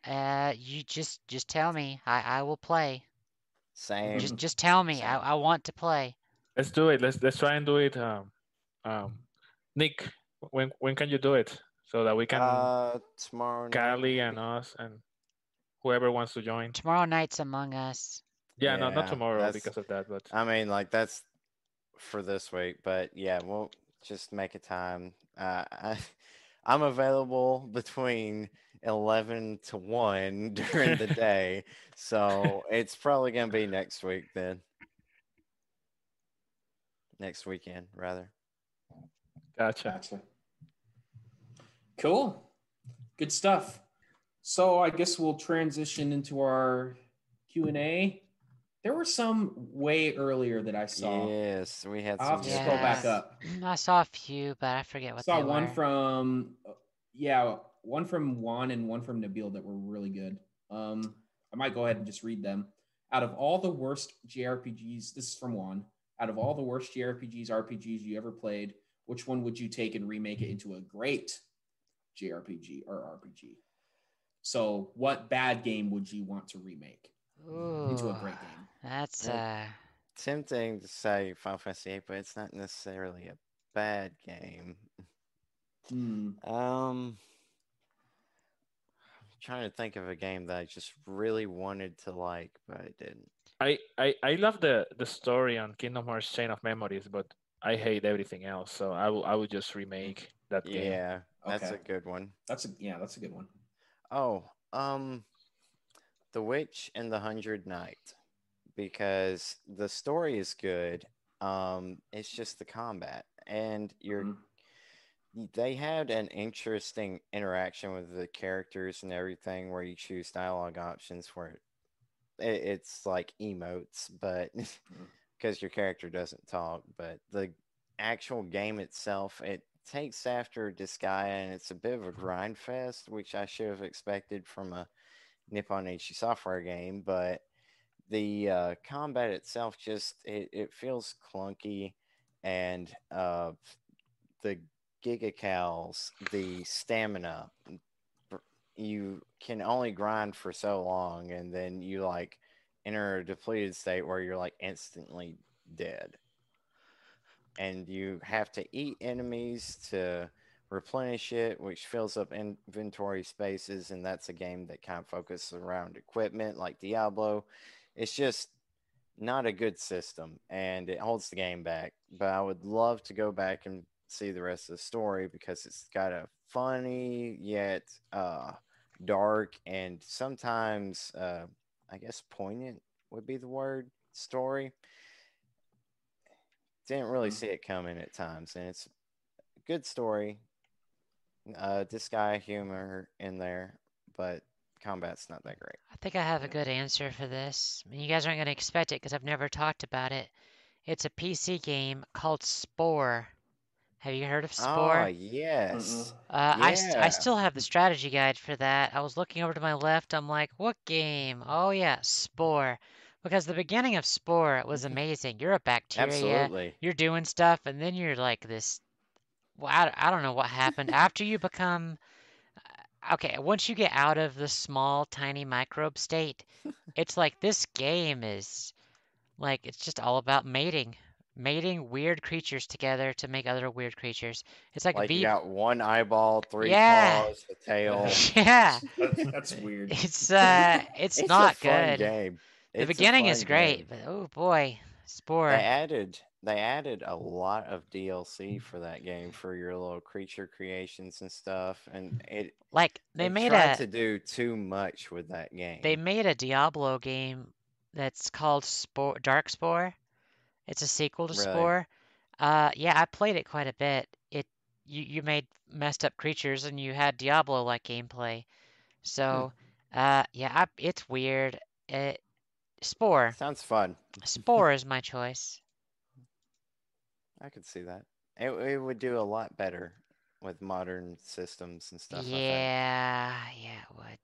uh, you just just tell me. I, I will play. Same. Just just tell me. I, Same. I want to play. let's do it let's let's try and do it um um Nick when when can you do it so that we can uh, tomorrow night. And us and whoever wants to join. Tomorrow night's Among Us. Yeah, no, not tomorrow that's- because of that, but I mean, like that's for this week, but yeah, we'll just make a time. Uh, I, I'm available between 11 to 1 during the day, so it's probably gonna be next week then. Next weekend, rather. gotcha. Gotcha. Cool. Good stuff. So I guess we'll transition into our Q and A. There were some way earlier that I saw. Yes, we had I'll some. have to good scroll back up. I saw a few, but I forget what saw they one were. from yeah, one from Juan and one from Nabil that were really good. Um, I might go ahead and just read them. Out of all the worst JRPGs, this is from Juan. Out of all the worst JRPGs, RPGs you ever played, which one would you take and remake it into a great JRPG or RPG? So, what bad game would you want to remake into a great game? That's Yeah. uh, Tempting to say Final Fantasy VIII, but it's not necessarily a bad game. Hmm. Um, I'm trying to think of a game that I just really wanted to like, but I didn't. I, I I love the the story on Kingdom Hearts Chain of Memories, but I hate everything else. So I will I would just remake that game. Yeah, that's Okay. a good one. That's a yeah, that's a good one. Oh, um, The Witch and the Hundred Knight, because the story is good. Um, it's just the combat, and you're Mhm. they had an interesting interaction with the characters and everything, where you choose dialogue options where it, it's like emotes, but because your character doesn't talk, but the actual game itself, it takes after Disgaea and it's a bit of a grind fest, which I should have expected from a Nippon Ichi software game, but the uh, combat itself just it, it feels clunky and uh, the gigacals, the stamina, you can only grind for so long and then you like enter a depleted state where you're like instantly dead. And you have to eat enemies to replenish it which fills up inventory spaces and that's a game that kind of focuses around equipment like diablo it's just not a good system and it holds the game back. But i would love to go back and see the rest of the story because it's got a funny yet uh dark and sometimes uh i guess poignant would be the word story. Didn't really Mhm. see it coming at times and it's a good story. Uh this guy humor in there but combat's not that great I think I have a good answer for this. I mean, you guys aren't going to expect it because I've never talked about it. It's a PC game called Spore. Have you heard of Spore? oh Spore? yes Uh, I, st- I still have the strategy guide for that. I was looking over to my left. I'm like, what game? Oh, yeah, Spore. Because the beginning of Spore was amazing. You're a bacteria. absolutely You're doing stuff, and then you're like this. Well, I, I don't know what happened. After you become. Okay, once you get out of the small, tiny microbe state, it's like this game is. Like, it's just all about mating. Mating weird creatures together to make other weird creatures. It's like, like V. you got one eyeball three Yeah. claws a tail yeah. That's, that's weird. It's uh it's, it's not a fun good. game The It's a beginning is great, game. but oh boy, Spore. They added they added a lot of DLC for that game for your little creature creations and stuff, and it Like they they made tried a to do too much with that game. they made a Diablo game that's called Spore Dark Spore. It's a sequel to Really? Spore. Uh yeah, I played it quite a bit. It you you made messed up creatures and you had Diablo like gameplay. So uh yeah, I, it's weird. It Spore. Sounds fun. Spore is my choice. I could see that. It it would do a lot better with modern systems and stuff. Yeah, yeah, it would.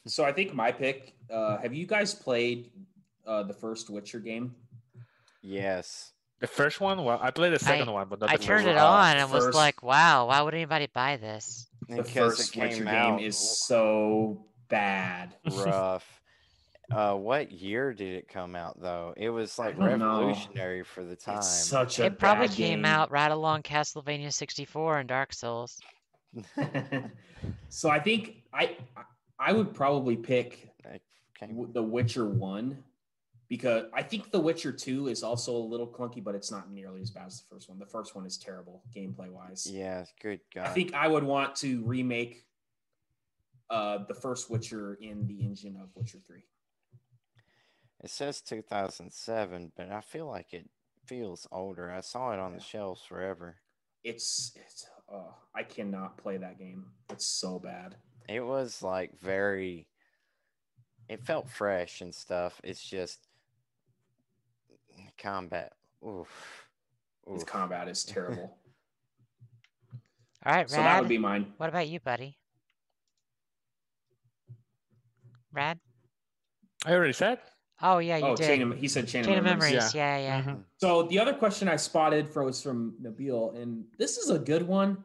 So I think my pick. Uh, have you guys played uh, the first Witcher game? yes. The first one, well, I played the second one, but not I the turned first it one. On and was like, wow, why would anybody buy this? The Because first it Witcher came game is so bad. rough. Uh, what year did it come out though? It was like don't know. revolutionary for the time. It's such a It probably bad came game. out right along Castlevania 64 and Dark Souls. so I think I I would probably pick It came- w- The Witcher One because I think The Witcher Two is also a little clunky, but it's not nearly as bad as the first one. The first one is terrible gameplay wise. yeah, good God. I think I would want to remake uh, the first Witcher in the engine of Witcher Three. It says 2007, but I feel like it feels older. I saw it on the shelves forever. It's it's oh, I cannot play that game. It's so bad. It was like very. It felt fresh and stuff. It's just combat. Oof. Its Oof. combat is terrible. All right, so that would be mine. What about you, buddy? Rad? I already said. Oh, yeah, you Oh, did. chain of, he said chain, Chain of memories. memories. Yeah, yeah. Mhm. So the other question I spotted for was from Nabil, and this is a good one.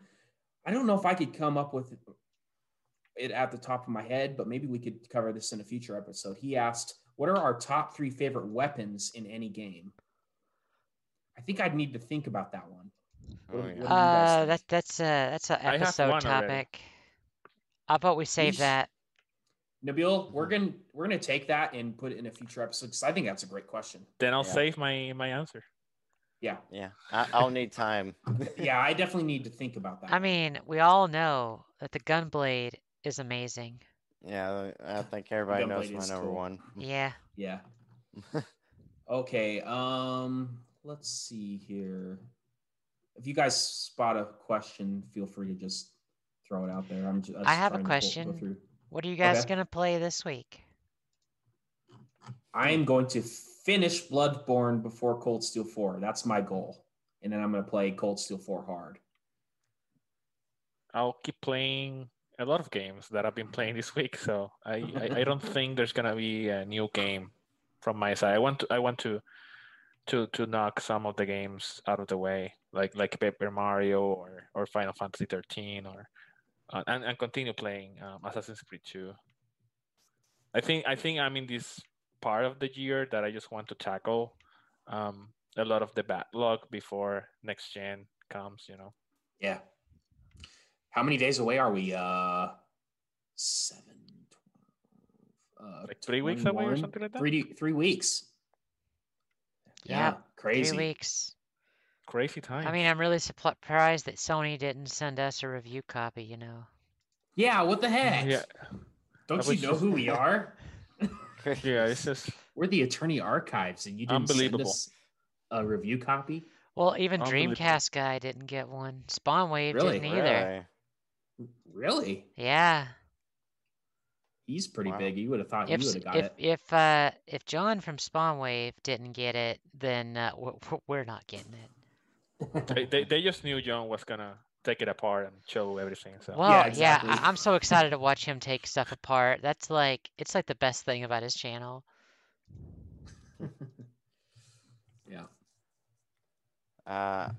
I don't know if I could come up with it at the top of my head, but maybe we could cover this in a future episode. He asked, "What are our top three favorite weapons in any game?" I think I'd need to think about that one. Oh, yeah. what do you guys Uh, that, that's a that's an episode one already. topic. How about we save Yeesh. that? Nabil, we're gonna we're gonna take that and put it in a future episode because I think that's a great question. Then I'll Yeah. save my my answer. Yeah, Yeah, I, I'll need time. yeah, I definitely need to think about that. I mean, we all know that the Gunblade is amazing. Yeah, I think everybody knows my number cool. one. Yeah. Yeah. Okay. Um, let's see here. If you guys spot a question, feel free to just throw it out there. I'm just, I have a question. What are you guys Okay. gonna play this week? I am going to finish Bloodborne before Cold Steel 4. That's my goal. And then I'm going to play Cold Steel 4 hard. I'll keep playing a lot of games that I've been playing this week. So I, I, I don't think there's gonna be a new game from my side. I want to I want to to to knock some of the games out of the way, like like Paper Mario or or Final Fantasy 13 or uh, and and continue playing um, Assassin's Creed 2. I think I think I'm in this part of the year that I just want to tackle um, a lot of the backlog before next gen comes. You know. Yeah. How many days away are we? Uh, seven, 12, uh, Like three weeks away or something like that? Three, three weeks. Yeah, crazy. Three weeks. Crazy time. I mean, I'm really surprised that Sony didn't send us a review copy. You know. Yeah, what the heck? yeah, Don't you wish- know who we are? yeah, it's just We're the Eternia Archives, and you didn't send us a review copy. Well, even Dreamcast guy didn't get one. Spawnwave Really? didn't either. Really? Really? Yeah. He's pretty Wow. big. You would have thought If he would have got if it. if uh if John from Spawnwave didn't get it, then uh, w- w- we're not getting it. They, they, they just knew John was gonna take it apart and show everything. So Well, yeah, exactly. I- I'm so excited to watch him take stuff apart. That's like it's like the best thing about his channel. yeah. Uh,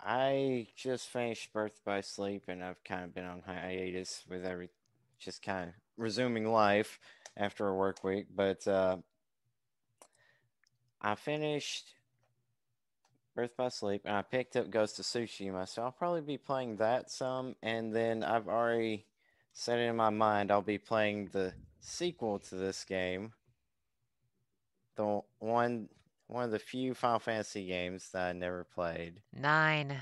I just finished Birth by Sleep, and I've kind of been on hiatus with every, just kind of resuming life after a work week. But uh, I finished Birth by Sleep, and I picked up Ghost of Tsushima, so I'll probably be playing that some. And then I've already set it in my mind I'll be playing the sequel to this game, the one one of the few Final Fantasy games that I never played. Nine,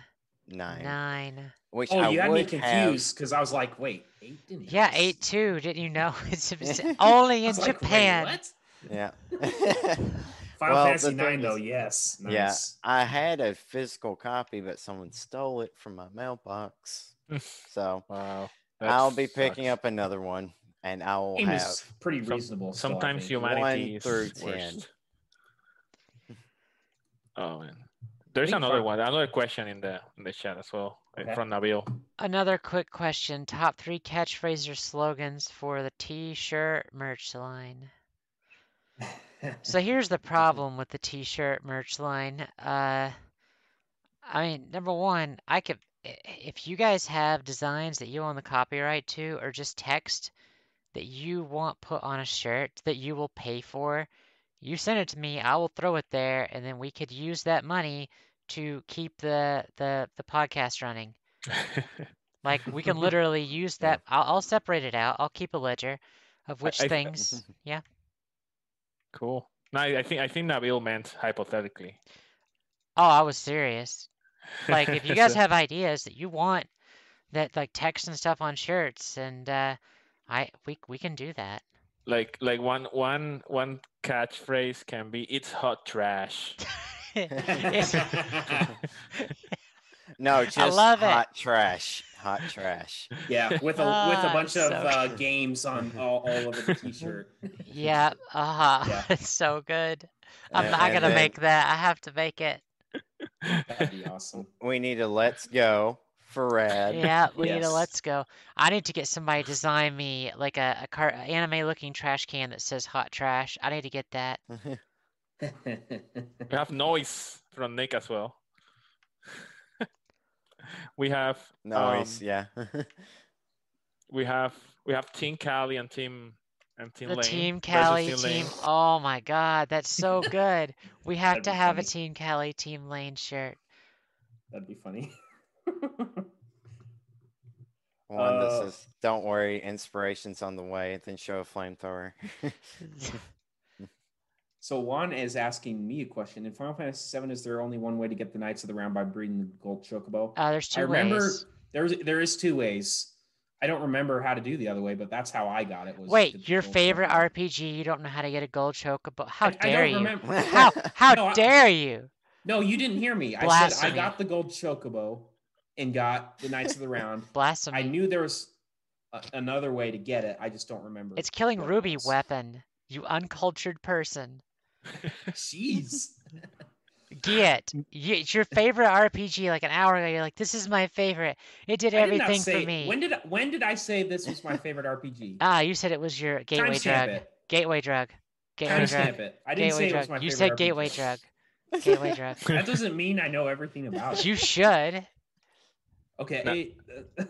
Nine, nine. which Oh, I you had me confused because I was like, wait, eight didn't Yeah, exist? eight two. Didn't you know? It's, it's only I in was like, wait, Japan. what? Yeah. Final Well, Fantasy Nine, though, yes. Nice. Yeah, I had a physical copy, but someone stole it from my mailbox. so wow, I'll be picking sucks. up another one, and I will Game have. is pretty reasonable. still, I Sometimes think. humanity One is through 10. Oh man, there's another fi- one, another question in the in the chat as well eh, Okay. from Nabil. Another quick question: Top three catchphrases or slogans for the T-shirt merch line. So here's the problem with the T-shirt merch line. Uh, I mean, number one, I could if you guys have designs that you own the copyright to, or just text that you want put on a shirt that you will pay for, you send it to me. I will throw it there, and then we could use that money to keep the the the podcast running. Like we can literally use that. I'll, I'll separate it out. I'll keep a ledger of which I- things. Yeah. Cool. No, I I think I think Nabil meant hypothetically. Oh, I was serious. Like if you guys So- have ideas that you want that like text and stuff on shirts, and uh, I we we can do that. like like one one one catchphrase can be "It's hot trash." No, just love it. hot trash. Hot trash. yeah, with a with Ah, a bunch of uh, games on all, all over the T-shirt. yeah. Uh-huh. Yeah. It's so good. I'm And- not and gonna then make that. I have to make it. That'd be awesome. We need a let's go for Rad. Yeah, we need a let's go. I need to get somebody to design me like a, a car anime looking trash can that says hot trash. I need to get that. We have noise from Nick as well. we have Nice, um, yeah. we have we have Team Callie and Team and Team The Lane. Team versus Callie Team team. Lane. Oh my God, that's so good. We have That'd to be have a. Team Callie, Team Lane shirt. That'd be funny. One that Uh, says, "Don't worry, inspiration's on the way." Then show a flamethrower. So Juan is asking me a question. In Final Fantasy VII, is there only one way to get the Knights of the Round by breeding the gold chocobo? Uh, there's two I remember ways. there's there is two ways. I don't remember how to do the other way, but that's how I got it. Was Wait, your favorite chocobo. RPG, you don't know how to get a gold chocobo? How I, I dare don't you? remember. How how No, I- dare you? No, you didn't hear me. I said I got the gold chocobo and got the Knights of the Round. Blasphemy. I knew there was a, another way to get it. I just don't remember. It's killing Ruby weapon. You uncultured person. Jeez. Get you, it's your favorite RPG. Like an hour ago, you're like, "This is my favorite. It did I did everything say, for me." When did I, when did I say this was my favorite RPG? ah, you said it was your gateway Timestamp drug. it. Gateway drug. Gateway drug. Timestamp it. I didn't Gateway say it drug. was my you favorite said RPG. gateway drug. Gateway drug. That doesn't mean I know everything about it. You should. Okay. uh, N- n-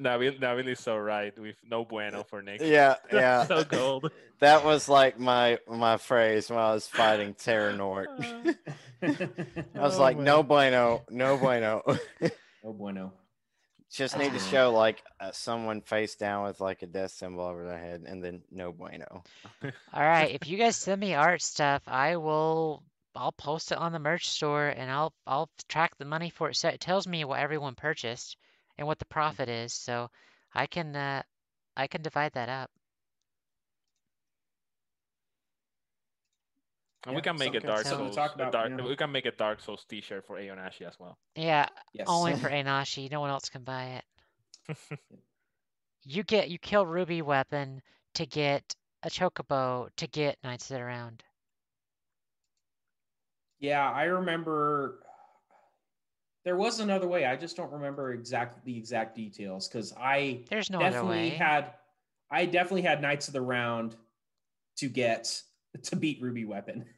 Nabil, Nabil is so right with no bueno for Nick. yeah, yeah. so gold. That was like my my phrase when I was fighting Terranort. I was Oh, like, man. no bueno, no bueno. oh bueno. Just need to Ah. show like uh, someone face down with like a death symbol over their head, and then no bueno. All right. If you guys send me art stuff, I will. I'll post it on the merch store, and I'll I'll track the money for it. So it tells me what everyone purchased and what the profit is, so I can uh, I can divide that up. And we can make a Dark something Souls. to talk a about, dark, yeah. We can make a Dark Souls T-shirt for Aonashi as well. Yeah, Yes. only for Enashi. No one else can buy it. You get you kill Ruby weapon to get a chocobo to get Knights of the Round. Yeah, I remember. There was another way. I just don't remember exact the exact details because I There's no definitely had. I definitely had Knights of the Round to get to beat Ruby Weapon.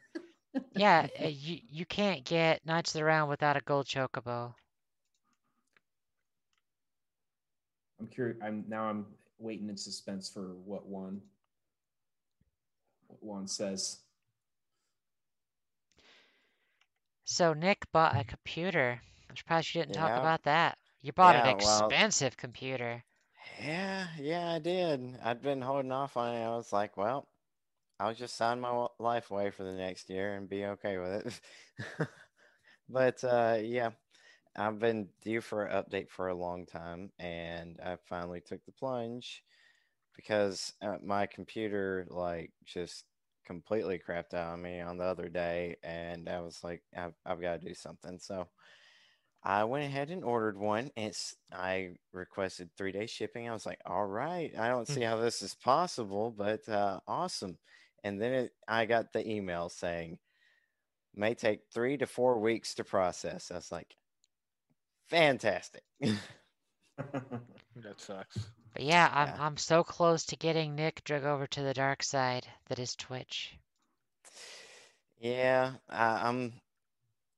Yeah, uh, you you can't get Knights of the Round without a gold chocobo. I'm curious. I'm now. I'm waiting in suspense for what one. What one says. So Nick bought a computer. I'm surprised you didn't talk about that. You bought an Yeah, well- expensive computer. Yeah, yeah, I did. I'd been holding off on it. I was like, well, I'll just sign my life away for the next year and be okay with it. But uh, yeah, I've been due for an update for a long time, and I finally took the plunge because uh, my computer like just completely crapped out on me on the other day, and I was like, I've, I've got to do something. So I went ahead and ordered one. It's I requested three day shipping. I was like, all right, I don't see how this is possible, but uh, awesome. And then it, I got the email saying may take three to four weeks to process. I was like, fantastic. That sucks. But yeah, I'm Yeah. I'm so close to getting Nick drug over to the dark side that is Twitch. yeah, I, I'm.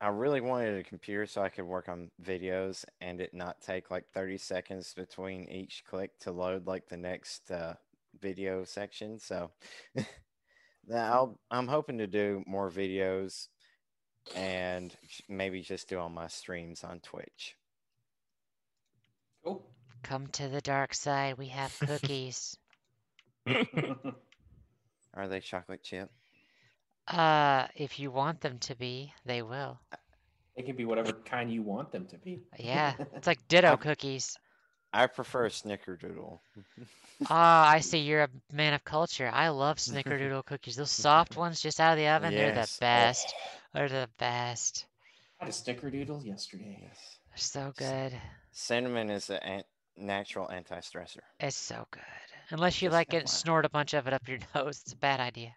I really wanted a computer so I could work on videos and it not take like 30 seconds between each click to load like the next uh, video section. So that I'll, I'm hoping to do more videos and maybe just do all my streams on Twitch. Cool. Come to the dark side. We have cookies. Are they chocolate chip? Uh, if you want them to be, they will. They can be whatever kind you want them to be. Yeah, it's like Ditto I've- cookies. I prefer Snickerdoodle. Ah, I see you're a man of culture. I love snickerdoodle cookies. Those soft ones just out of the oven, they're the best. They're the best. I had a snickerdoodle yesterday. Yes. They're so good. Cinnamon is a an- natural anti-stressor. It's so good. Unless you Just like it and FYI. snort a bunch of it up your nose, it's a bad idea.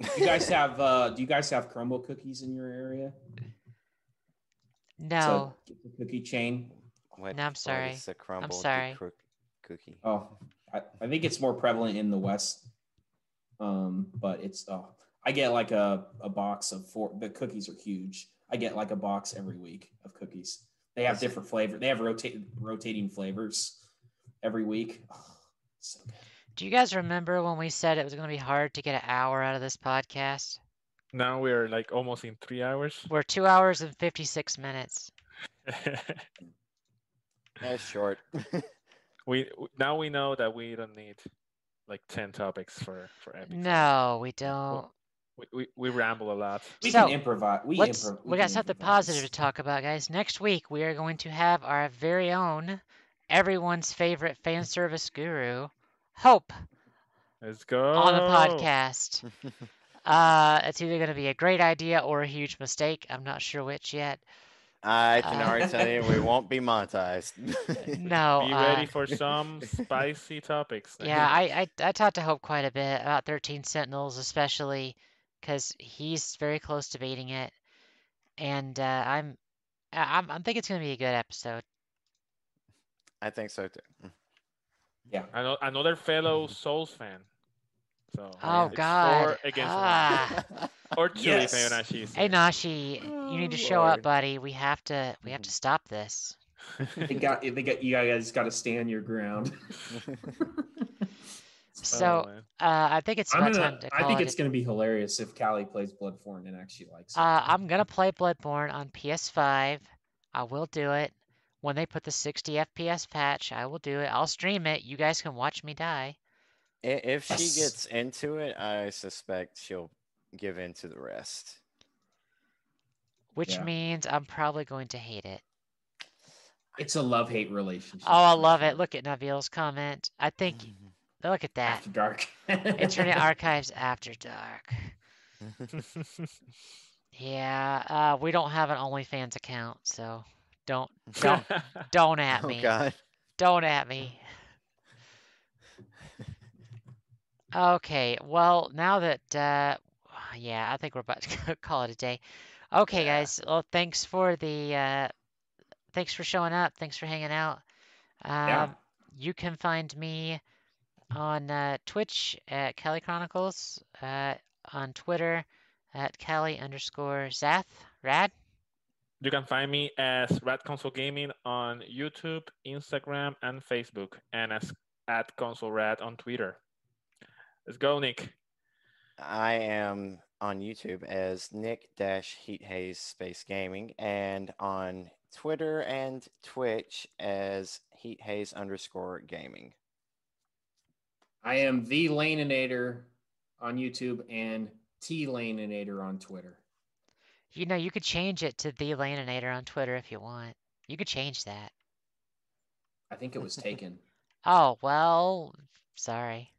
You guys have uh do you guys have crumble cookies in your area? No. So, cookie chain. What, No, I'm sorry. is the crumble sorry. crook- cookie? Oh, I, I think it's more prevalent in the West. Um, but it's oh I get like a, a box of four the cookies are huge. I get like a box every week of cookies. They have different flavor. They have rotate rotating flavors every week. Oh, so good. Do you guys remember when we said it was going to be hard to get an hour out of this podcast? now we're like almost in three hours. We're two hours and 56 minutes. That's short. we now we know that we don't need like ten topics for for epic. No, we don't. We, we, we ramble a lot. We So, can improvise. We, Let's improv- we got something improvise. positive to talk about, guys. Next week we are going to have our very own, everyone's favorite fan service guru, Hope, Let's go. on the podcast. Uh, it's either going to be a great idea or a huge mistake. I'm not sure which yet. I can Uh, already tell you we won't be monetized. No. Be uh, ready for some spicy topics. Yeah, I, I I talked to Hope quite a bit about 13 Sentinels, especially because he's very close to beating it, and uh, I'm I- I'm I'm thinking it's going to be a good episode. I think so too. Yeah. Ano- another fellow Souls fan. So Oh it's God! four against Ah. one. Or Chili Yes. Fibonacci. is Hey here. Nashi, you need to show up, buddy. We have to we have to stop this. They got. They got. You guys got to stand your ground. So Oh, uh, I think it's I'm about gonna. time to I call think it. it's gonna be hilarious if Callie plays Bloodborne and actually likes it. Uh, I'm gonna play Bloodborne on PS5. I will do it when they put the 60 FPS patch. I will do it. I'll stream it. You guys can watch me die. If she gets into it, I suspect she'll give in to the rest. Which Yeah. means I'm probably going to hate it. it's a love hate relationship. Oh, I love it. Look at Nabil's comment. I think, look at that. After dark. Eternia Archives After Dark. Yeah, uh, we don't have an OnlyFans account, so don't, don't, don't at Oh me. God. Don't at me. Okay, well, now that, uh, yeah, I think we're about to call it a day. Okay, Yeah. guys. Well, thanks for the, uh, thanks for showing up. Thanks for hanging out. Um, Yeah. you can find me on uh, Twitch at Kelly Chronicles, uh, on Twitter at Kelly underscore Zath. Rad. You can find me as Rat Console Gaming on YouTube, Instagram, and Facebook, and as at Console Rat on Twitter. Let's go, Nick. I am on YouTube as Nick Dash Heat Haze Space Gaming and on Twitter and Twitch as Heat Haze underscore gaming. I am the Laninator on YouTube and T Laninator on Twitter. You know, you could change it to the Laninator on Twitter if you want. You could change that. I think it was taken. Oh, well, sorry.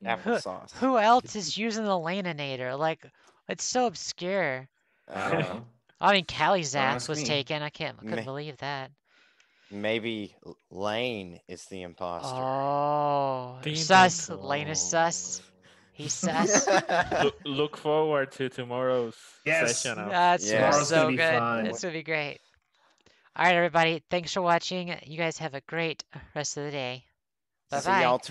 Yeah. Applesauce. Who else is using the Laninator? Like, it's so obscure. I. I mean, Callie's Don't ass was me. taken. I can't, I couldn't Me- believe that. Maybe Lane is the imposter. Oh, Ding, ding, sus. ding. Lane is sus. He's sus. Look, look forward to tomorrow's Yes. session. Of, That's Yeah. so Tomorrow's gonna good. fun. It's gonna be great. All right, everybody. Thanks for watching. You guys have a great rest of the day. Bye bye. y'all